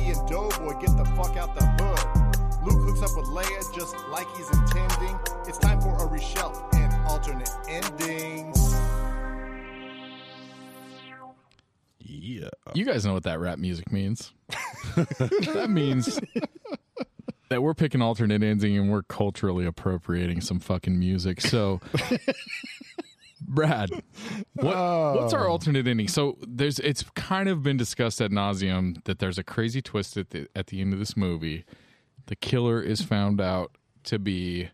Ricky and Doughboy get the fuck out the hood. Luke hooks up with Leia just like he's intending. It's time for a reshelf and alternate endings. Yeah. You guys know what that rap music means. that means that we're picking alternate ending and we're culturally appropriating some fucking music. So, Brad, what, what's our oh. alternate ending? So there's it's kind of been discussed at nauseum that there's a crazy twist at the at the end of this movie. The killer is found out to be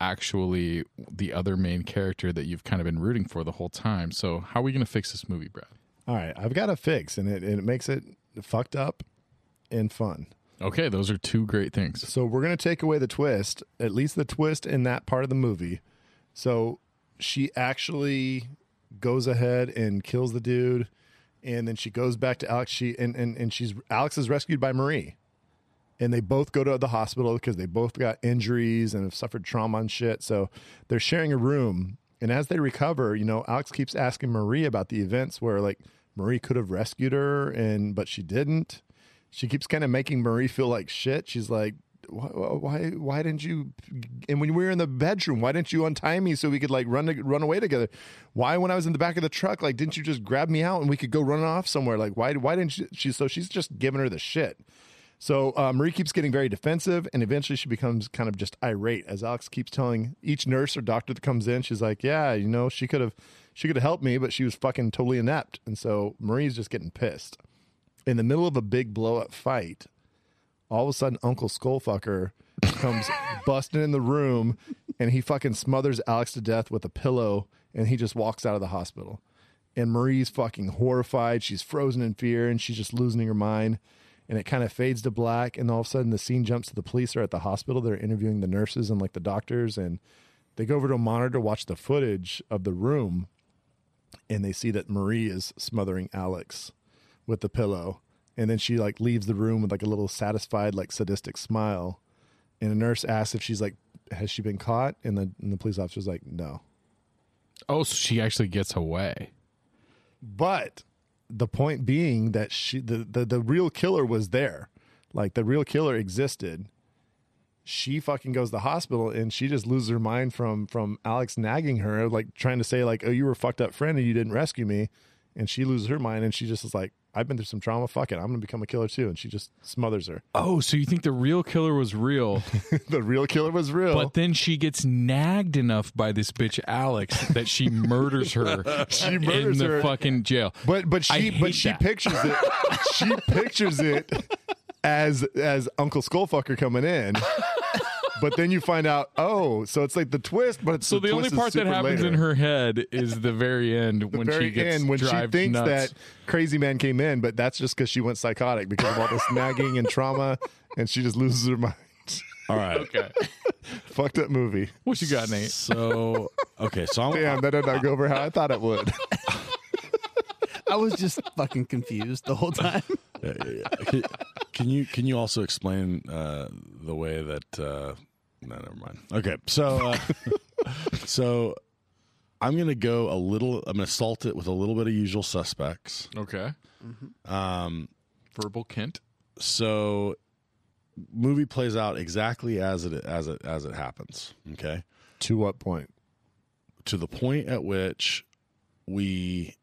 actually the other main character that you've kind of been rooting for the whole time. So how are we going to fix this movie, Brad? All right, I've got a fix, and it, and it makes it fucked up and fun. Okay, those are two great things. So we're going to take away the twist, at least the twist in that part of the movie. So she actually goes ahead and kills the dude, and then she goes back to Alex. She and and, and she's Alex is rescued by Marie, and they both go to the hospital because they both got injuries and have suffered trauma and shit. So they're sharing a room, and as they recover, you know, Alex keeps asking Marie about the events where like Marie could have rescued her, and but she didn't she keeps kind of making Marie feel like shit. She's like, why, why, why didn't you? And when we were in the bedroom, why didn't you untie me so we could like run run away together? Why, when I was in the back of the truck, like didn't you just grab me out and we could go run off somewhere? Like why, why didn't? She so she's just giving her the shit. So uh, Marie keeps getting very defensive, and eventually she becomes kind of just irate as Alex keeps telling each nurse or doctor that comes in. She's like, "Yeah, you know, she could have, she could have helped me, but she was fucking totally inept." And so Marie's just getting pissed in the middle of a big blow up fight, all of a sudden Uncle Skullfucker comes busting in the room and he fucking smothers Alex to death with a pillow and he just walks out of the hospital. And Marie's fucking horrified. She's frozen in fear and she's just losing her mind. And it kind of fades to black. And all of a sudden the scene jumps to the police are at the hospital. They're interviewing the nurses and like the doctors. And they go over to a monitor to watch the footage of the room. And they see that Marie is smothering Alex with the pillow and then she like leaves the room with like a little satisfied like sadistic smile. And a nurse asks if she's like has she been caught? And the, and the police officer's like no. Oh, so she actually gets away. but the point being that she the, the the real killer was there. Like the real killer existed. She fucking goes to the hospital and she just loses her mind from from alex nagging her like trying to say like oh you were a fucked up friend and you didn't rescue me. And she loses her mind and she just is like I've been through some trauma. Fuck it, I'm gonna become a killer too. And she just smothers her. Oh, so you think the real killer was real, the real killer was real. but then she gets nagged enough by this bitch Alex that she murders her. She murders in the her. fucking jail. But but she but she that. pictures it. she pictures it as as Uncle Skullfucker coming in. But then you find out, oh, so it's like the twist, but it's So the, only twist is part that super happens later. in her head is the very end the when very she gets end when she drive thinks nuts. that crazy man came in, but that's just because she went psychotic because of all this nagging and trauma, and she just loses her mind. All right. Okay, Fucked up movie. what you got, Nate? So okay, so I'm, Damn, that did not go over how I thought it would. I was just fucking confused the whole time. can, can you can you also explain uh, the way that? Uh, no, never mind. Okay, so uh, so I'm gonna go a little. I'm gonna salt it with a little bit of usual suspects. Okay, Um, verbal Kint. so movie plays out exactly as it as it as it happens. Okay, to what point? to the point at which we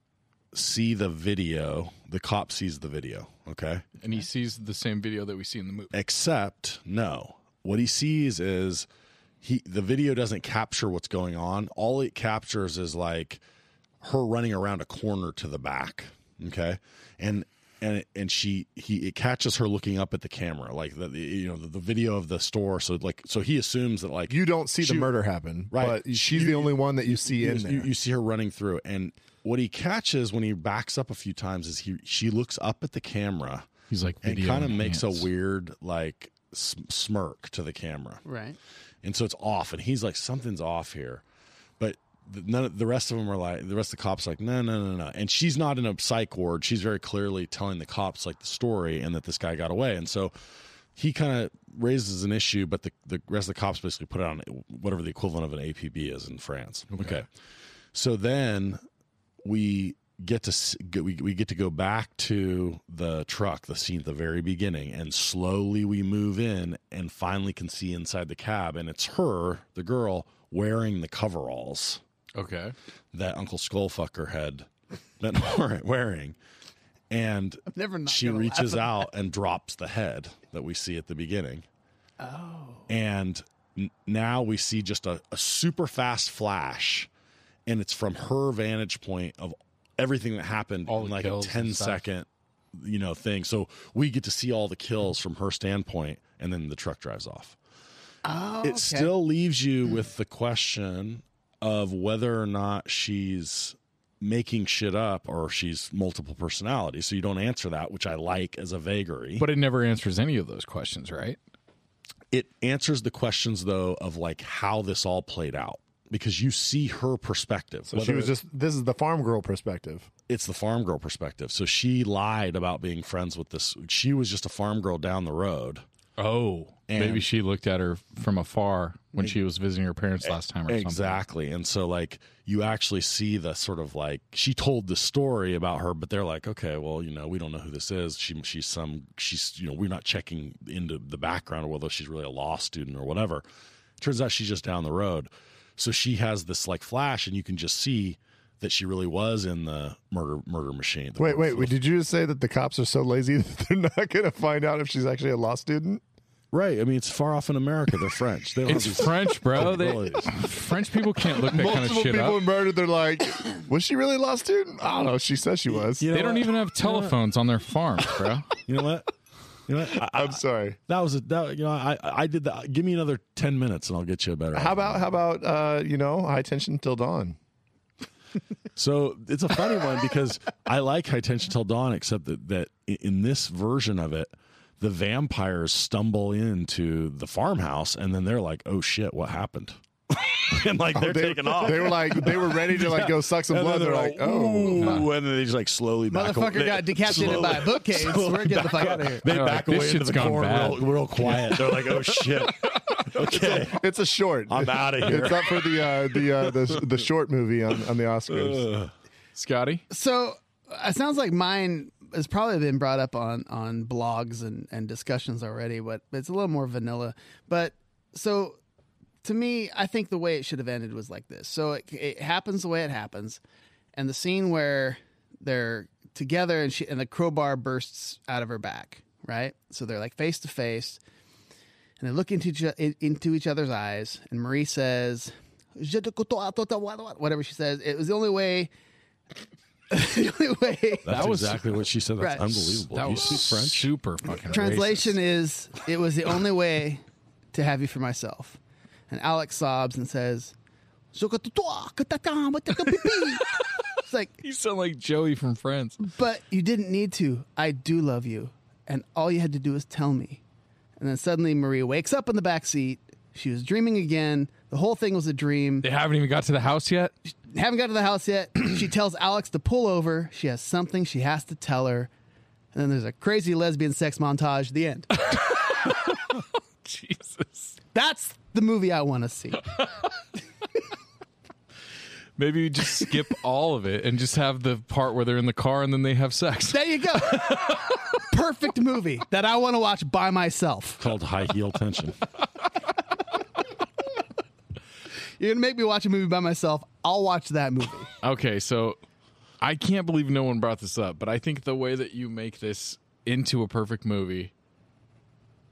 see the video. The cop sees the video. Okay. And he sees the same video that we see in the movie. except no what he sees is he the video doesn't capture what's going on. All it captures is like her running around a corner to the back okay? And and and she he it catches her looking up at the camera like the, the you know the, the video of the store. So like so he assumes that like You don't see she- the murder happen, Right. But she's You- the only one that you see you, in there. you, you see her running through. And what he catches when he backs up a few times is he she looks up at the camera He's like, and kind of makes a weird like smirk to the camera. Right. and so it's off and he's like something's off here. But the, none of, the rest of them are like the rest of the cops are like no no no no and she's not in a psych ward. She's very clearly telling the cops like the story and that this guy got away. And so he kind of raises an issue but the, the rest of the cops basically put it on whatever the equivalent of an apb is in france. Okay, so then we get to get- we, we get to go back to the truck the scene at the very beginning and slowly we move in and finally can see inside the cab and it's her the girl wearing the coveralls Okay, that uncle skullfucker had been wearing. And never she reaches out and drops the head that we see at the beginning. Oh. and n- now we see just a, a super fast flash and it's from her vantage point of everything that happened All in like a kills and 10 stuff. second you know thing so we get to see all the kills from her standpoint and then the truck drives off Oh, it okay. still leaves you hmm. with the question of whether or not she's making shit up or she's multiple personalities so you don't answer that which i like as a vagary but it never answers any of those questions, right? it answers the questions though of like how this all played out because you see her perspective. so she was just this is the farm girl perspective. it's the farm girl perspective. So she lied about being friends with this. She was just a farm girl down the road. Oh, And- maybe she looked at her from afar when she was visiting her parents last time, or something. Exactly. And so like you actually see the sort of like she told the story about her, but they're like, okay, well, you know, we don't know who this is. She she's some she's you know, we're not checking into the background whether she's really a law student or whatever. Turns out she's just down the road. So she has this like flash and you can just see that she really was in the murder murder machine. The- Wait, wait, wait. Did you just say that the cops are so lazy that they're not going to find out if she's actually a law student? Right. I mean, it's far off in America. They're French. They don't It's French, bro. They, capabilities. French people can't look that kind of Multiple shit people up. murdered. They're like, was she really a law student? I don't know. She says she was. You know They don't what? even have telephones on their farms, bro. You know what? You know? I, I'm sorry. that was a that, you know I I did that. Give me another ten minutes and I'll get you a better. How about how about uh, you know high tension till dawn? So it's a funny one because I like High Tension Till Dawn, except that that in this version of it, the vampires stumble into the farmhouse and then they're like, "Oh shit, what happened?" and like they're they, taking off. They were like they were ready to like go suck some And blood. then They're like, oh, "Ooh," and then they just like slowly back Motherfucker away. got decapitated by a bookcase. We're getting the fuck out of here. They They're like, back "This away into the corner corn bad." real, real quiet. They're like, "Oh shit, okay, it's a short. I'm out of here." It's up for the uh, the, uh, the the short movie on, on the Oscars. Scotty, So it sounds like mine has probably been brought up on on blogs and and discussions already, but it's a little more vanilla. But so to me, I think the way it should have ended was like this. So it, it happens the way it happens, and the scene where they're together, and she and the crowbar bursts out of her back. Right, so they're like face to face, and they look into each into each other's eyes. And Marie says, whatever she says. It was the only way. the only way. That's was- exactly what she said. That's Right. unbelievable. That you was speak French? super fucking Translation racist. is, "It was the only way to have you for myself." And Alex sobs and says, "Je te côtoie, que t'attends, moi, t'as que pipi." It's like, You sound like Joey from Friends. but you didn't need to. I do love you, and all you had to do is tell me. And then suddenly Maria wakes up in the back seat. She was dreaming again. The whole thing was a dream. They haven't even got to the house yet. Haven't got to the house yet. she tells Alex to pull over. She has something she has to tell her. And then there's a crazy lesbian sex montage. At the end. Jesus. That's the movie I want to see. Maybe you just skip all of it and just have the part where they're in the car and then they have sex. There you go. Perfect movie that I want to watch by myself. Called high heel tension. You're gonna make me watch a movie by myself. I'll watch that movie. Okay, so I can't believe no one brought this up, but I think the way that you make this into a perfect movie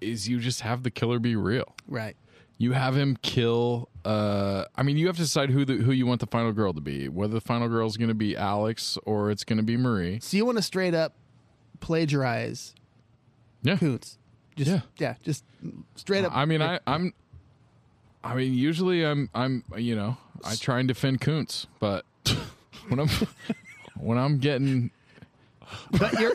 is you just have the killer be real. Right. You have him kill. Uh, I mean, you have to decide who the, who you want the final girl to be. Whether the final girl is going to be Alex or it's going to be Marie. So you want to straight up plagiarize Yeah, Koontz? Just Yeah. yeah, just straight up. I mean, I, I'm. I mean, usually I'm. I'm. You know, I try and defend Koontz, but when I'm when I'm getting but you're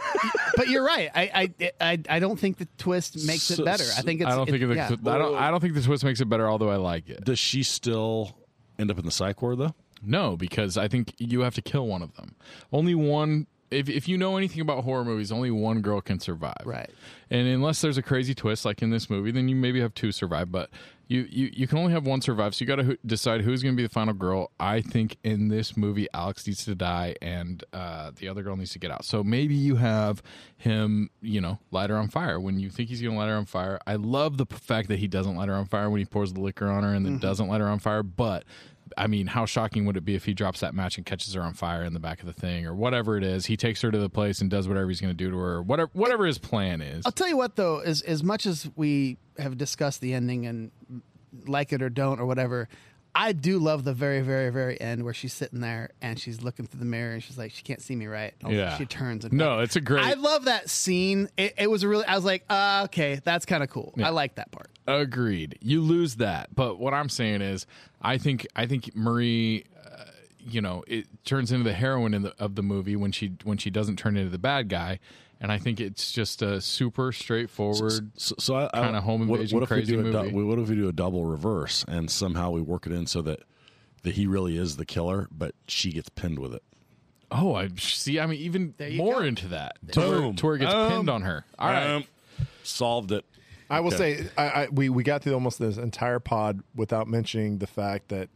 but you're right. I I I, I don't think the twist makes it better. I think it's. I don't think it, the, yeah. I don't. I don't think the twist makes it better. Although I like it. Does she still end up in the psych ward though? No, because I think you have to kill one of them. Only one. If if you know anything about horror movies, only one girl can survive. Right. And unless there's a crazy twist like in this movie, then you maybe have two survive. But you you, you can only have one survive. So you got to ho- decide who's going to be the final girl. I think in this movie, Alex needs to die, and uh, the other girl needs to get out. So maybe you have him, you know, light her on fire when you think he's going to light her on fire. I love the fact that he doesn't light her on fire when he pours the liquor on her, and then doesn't light her on fire, but. I mean, how shocking would it be if he drops that match and catches her on fire in the back of the thing, or whatever it is? He takes her to the place and does whatever he's going to do to her, whatever whatever his plan is. I'll tell you what though, as as much as we have discussed the ending and like it or don't or whatever, I do love the very, very, very end where she's sitting there and she's looking through the mirror and she's like, she can't see me right. And Yeah. she turns and No, it's a great- I love that scene. It, it was a really. I was like, uh, okay, that's kind of cool. I like that part. Agreed. You lose that, but what I'm saying is, I think I think Marie, uh, you know, it turns into the heroine in the, of the movie when she when she doesn't turn into the bad guy, and I think it's just a super straightforward. So, so I, I- Kinda home what, invasion what if crazy we do a movie. dou- what if we do a double reverse and somehow we work it in so that that he really is the killer, but she gets pinned with it. Oh, I see. I mean, even more go. into that. To where, Boom. to where gets Um, pinned on her. All right. Um, solved it. I will Okay. say, I, I, we we got through almost this entire pod without mentioning the fact that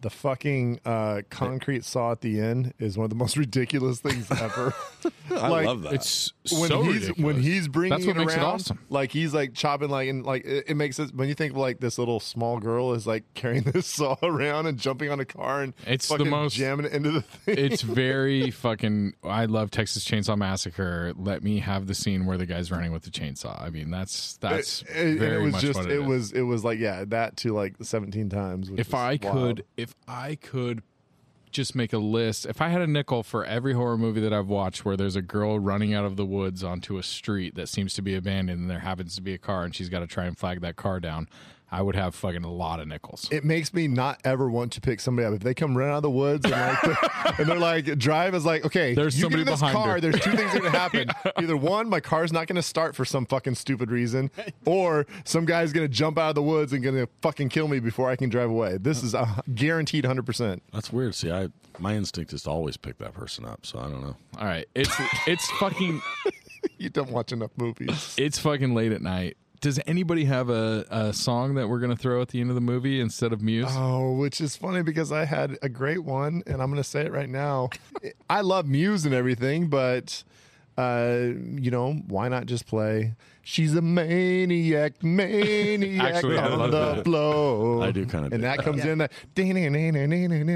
the fucking uh, concrete saw at the end is one of the most ridiculous things ever. I Like, love that. it's when so he's ridiculous. when he's bringing That's what it makes around, it awesome. like he's like chopping like and like it, it makes it when you think like this little small girl is like carrying this saw around and jumping on a car and It's the fucking most- jamming it into the thing. it's very fucking. I love Texas Chainsaw Massacre. Let me have the scene where the guy's running with the chainsaw. I mean, that's that's It- and very it was much just what it, it is. was it was like yeah that to like 17 times. Which if I wild. could, if I could just make a list, if I had a nickel for every horror movie that I've watched where there's a girl running out of the woods onto a street that seems to be abandoned and there happens to be a car and she's got to try and flag that car down, I would have fucking a lot of nickels. it makes me not ever want to pick somebody up if they come running out of the woods and like they're, and they're like drive is like okay There's you somebody get in this behind car her. there's two things that are gonna happen either one my car's not gonna start for some fucking stupid reason or some guy's gonna jump out of the woods and gonna fucking kill me before I can drive away this is a guaranteed 100 percent That's weird. See, I my instinct is to always pick that person up. So I don't know. All right, it's it's fucking you don't watch enough movies it's fucking late at night. Does anybody have a, a song that we're gonna throw at the end of the movie instead of Muse? Oh, which is funny because I had a great one, and I'm going to say it right now. I love Muse and everything, but uh, you know, why not just play? She's a maniac, maniac Actually, I on love the that. floor. I do kinda and that that. comes in that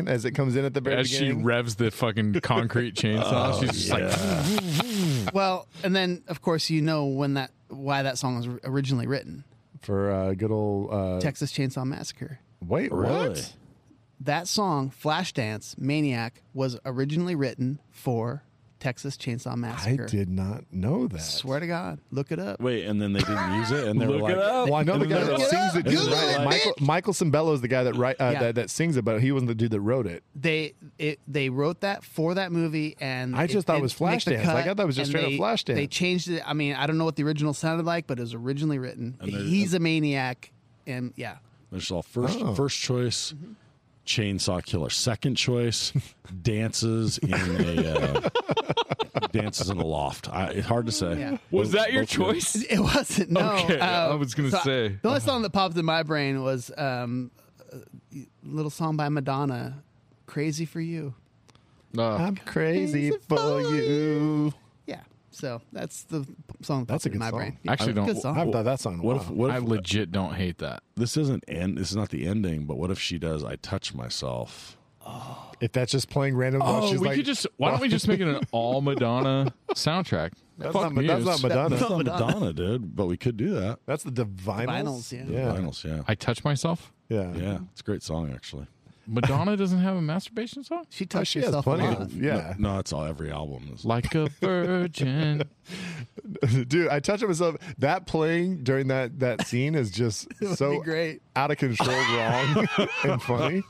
as it comes in at the very As she revs the fucking concrete chainsaw, she's just like, Well, and then of course you know when that why that song was originally written. for uh, good old uh, Texas Chainsaw Massacre. Wait, Really? what? That song, Flashdance Maniac, was originally written for Texas Chainsaw Massacre. I did not know that. Swear to God, look it up. Wait, and then they didn't use it, and they were like, it up. Well, I know the guy that Look it sings it. Dude, right? it, Michael Michael Sembello is the guy that write uh, Yeah. that, that sings it, but he wasn't the dude that wrote it. They it, they wrote that for that movie, and I just thought it was didn't make the Flashdance. Like, I thought it was just and straight up they- Flashdance. They changed it. I mean, I don't know what the original sounded like, but it was originally written. And He's a maniac, and yeah, There's all first Oh. first choice, chainsaw killer. Second choice, dances in a uh, dances in a loft. I, it's hard to say. Yeah. was that your Both good. choice? it wasn't. No, Okay, I um, was gonna so say. the only song that popped in my brain was um, a little song by Madonna, "Crazy for You." Uh, I'm crazy Crazy for for you. Yeah, so that's the song that That's a popped in my song. brain. Actually, don't- good song. I haven't thought that song. in a What while. if what I if legit don't hate that. this isn't end? This is not the ending. But what if she does? I touch myself. if that's just playing random? Oh, she's we like, could just. Why oh. don't we just make it an all Madonna soundtrack? That's Fuck not, that's not Madonna. That's not Madonna. Madonna, dude. But we could do that. That's the Divinyls. Divinyls, yeah. yeah, Finals, yeah, I touch myself. yeah. yeah. It's a great song, actually. Madonna doesn't have a masturbation song. She touched she has herself plenty. a lot. Of, yeah, No, it's all every album. Is, Like a virgin. dude, I touched myself. That playing during that that scene is just so be great. out of control, wrong and funny.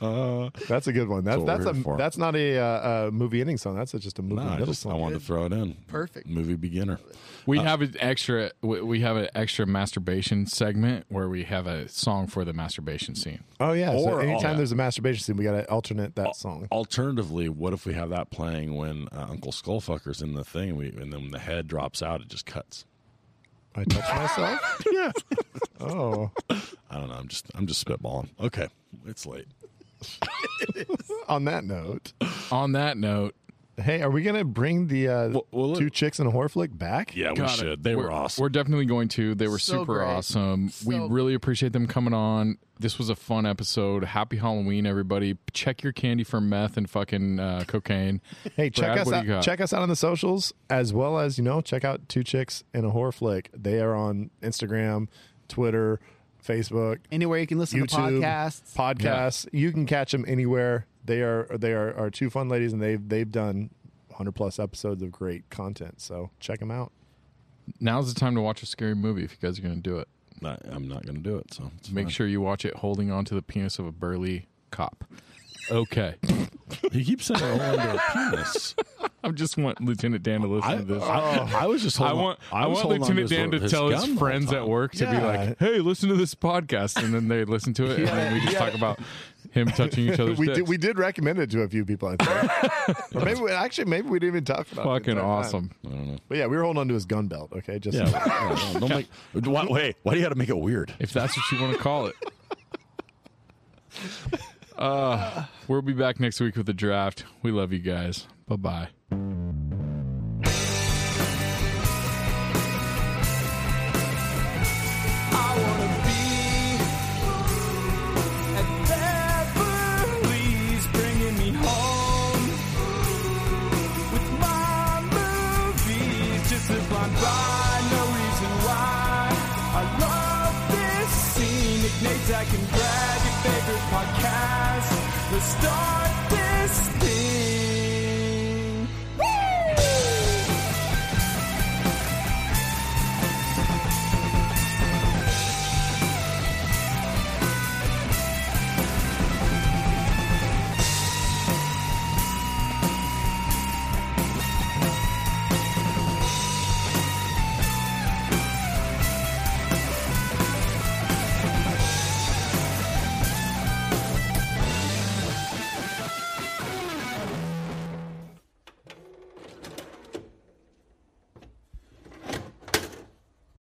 that's a good one. That's what that's we're a for. that's not a, uh, a movie ending song. That's just a movie no, I, middle just, I song. wanted to throw it in. Perfect. Movie beginner. We have an extra. we- We have an extra masturbation segment where we have a song for the masturbation scene. Oh yeah. so Or- anytime yeah. there's a masturbation scene, we got to alternate that song. Alternatively, what if we have that playing when uh, Uncle Skullfucker's in the thing, and, we, and then when the head drops out, it just cuts. I touch myself. Yeah. Oh, I don't know. I'm just I'm just spitballing. Okay, it's late. on that note, On that note, hey, are we gonna bring the uh, Well- well, look- two chicks in a horror flick back? Yeah, we Got it. should. They were We're- awesome. We're definitely going to. They were So super great. awesome. we really appreciate them coming on. This was a fun episode. Happy Halloween, everybody! Check your candy for meth and fucking uh, cocaine. Hey, check us out. Check us out on the socials as well as you know. Check out Two Chicks in a Horror Flick. They are on Instagram, Twitter, Facebook, Anywhere you can listen to YouTube, podcasts. Podcasts. You can catch them anywhere. They are they are, are two fun ladies, and they've they've done 100 plus episodes of great content. So check them out. Now's the time to watch a scary movie if you guys are going to do it. Not- I'm not going to do it. So it's Make fine. sure you watch it holding on to the penis of a burly cop. Okay. He keeps saying hold on to a penis. I just want Lieutenant Dan to listen I, to this. I, I was just. I want on, I, was want Lieutenant Dan his, to tell his gun friends at work to be like, "Hey, listen to this podcast," and then they listen to it, and then we just talk about him touching each other's we dicks. did we did recommend it to a few people. I think. or maybe we, actually maybe we didn't even talk about it. Fucking awesome. time. I don't know. But yeah, we were holding on to his gun belt. Okay, just Yeah, yeah, no, don't make. Why, wait, why do you got to make it weird? If that's what you want to call it. Uh, we'll be back next week with the draft. We love you guys. Bye bye.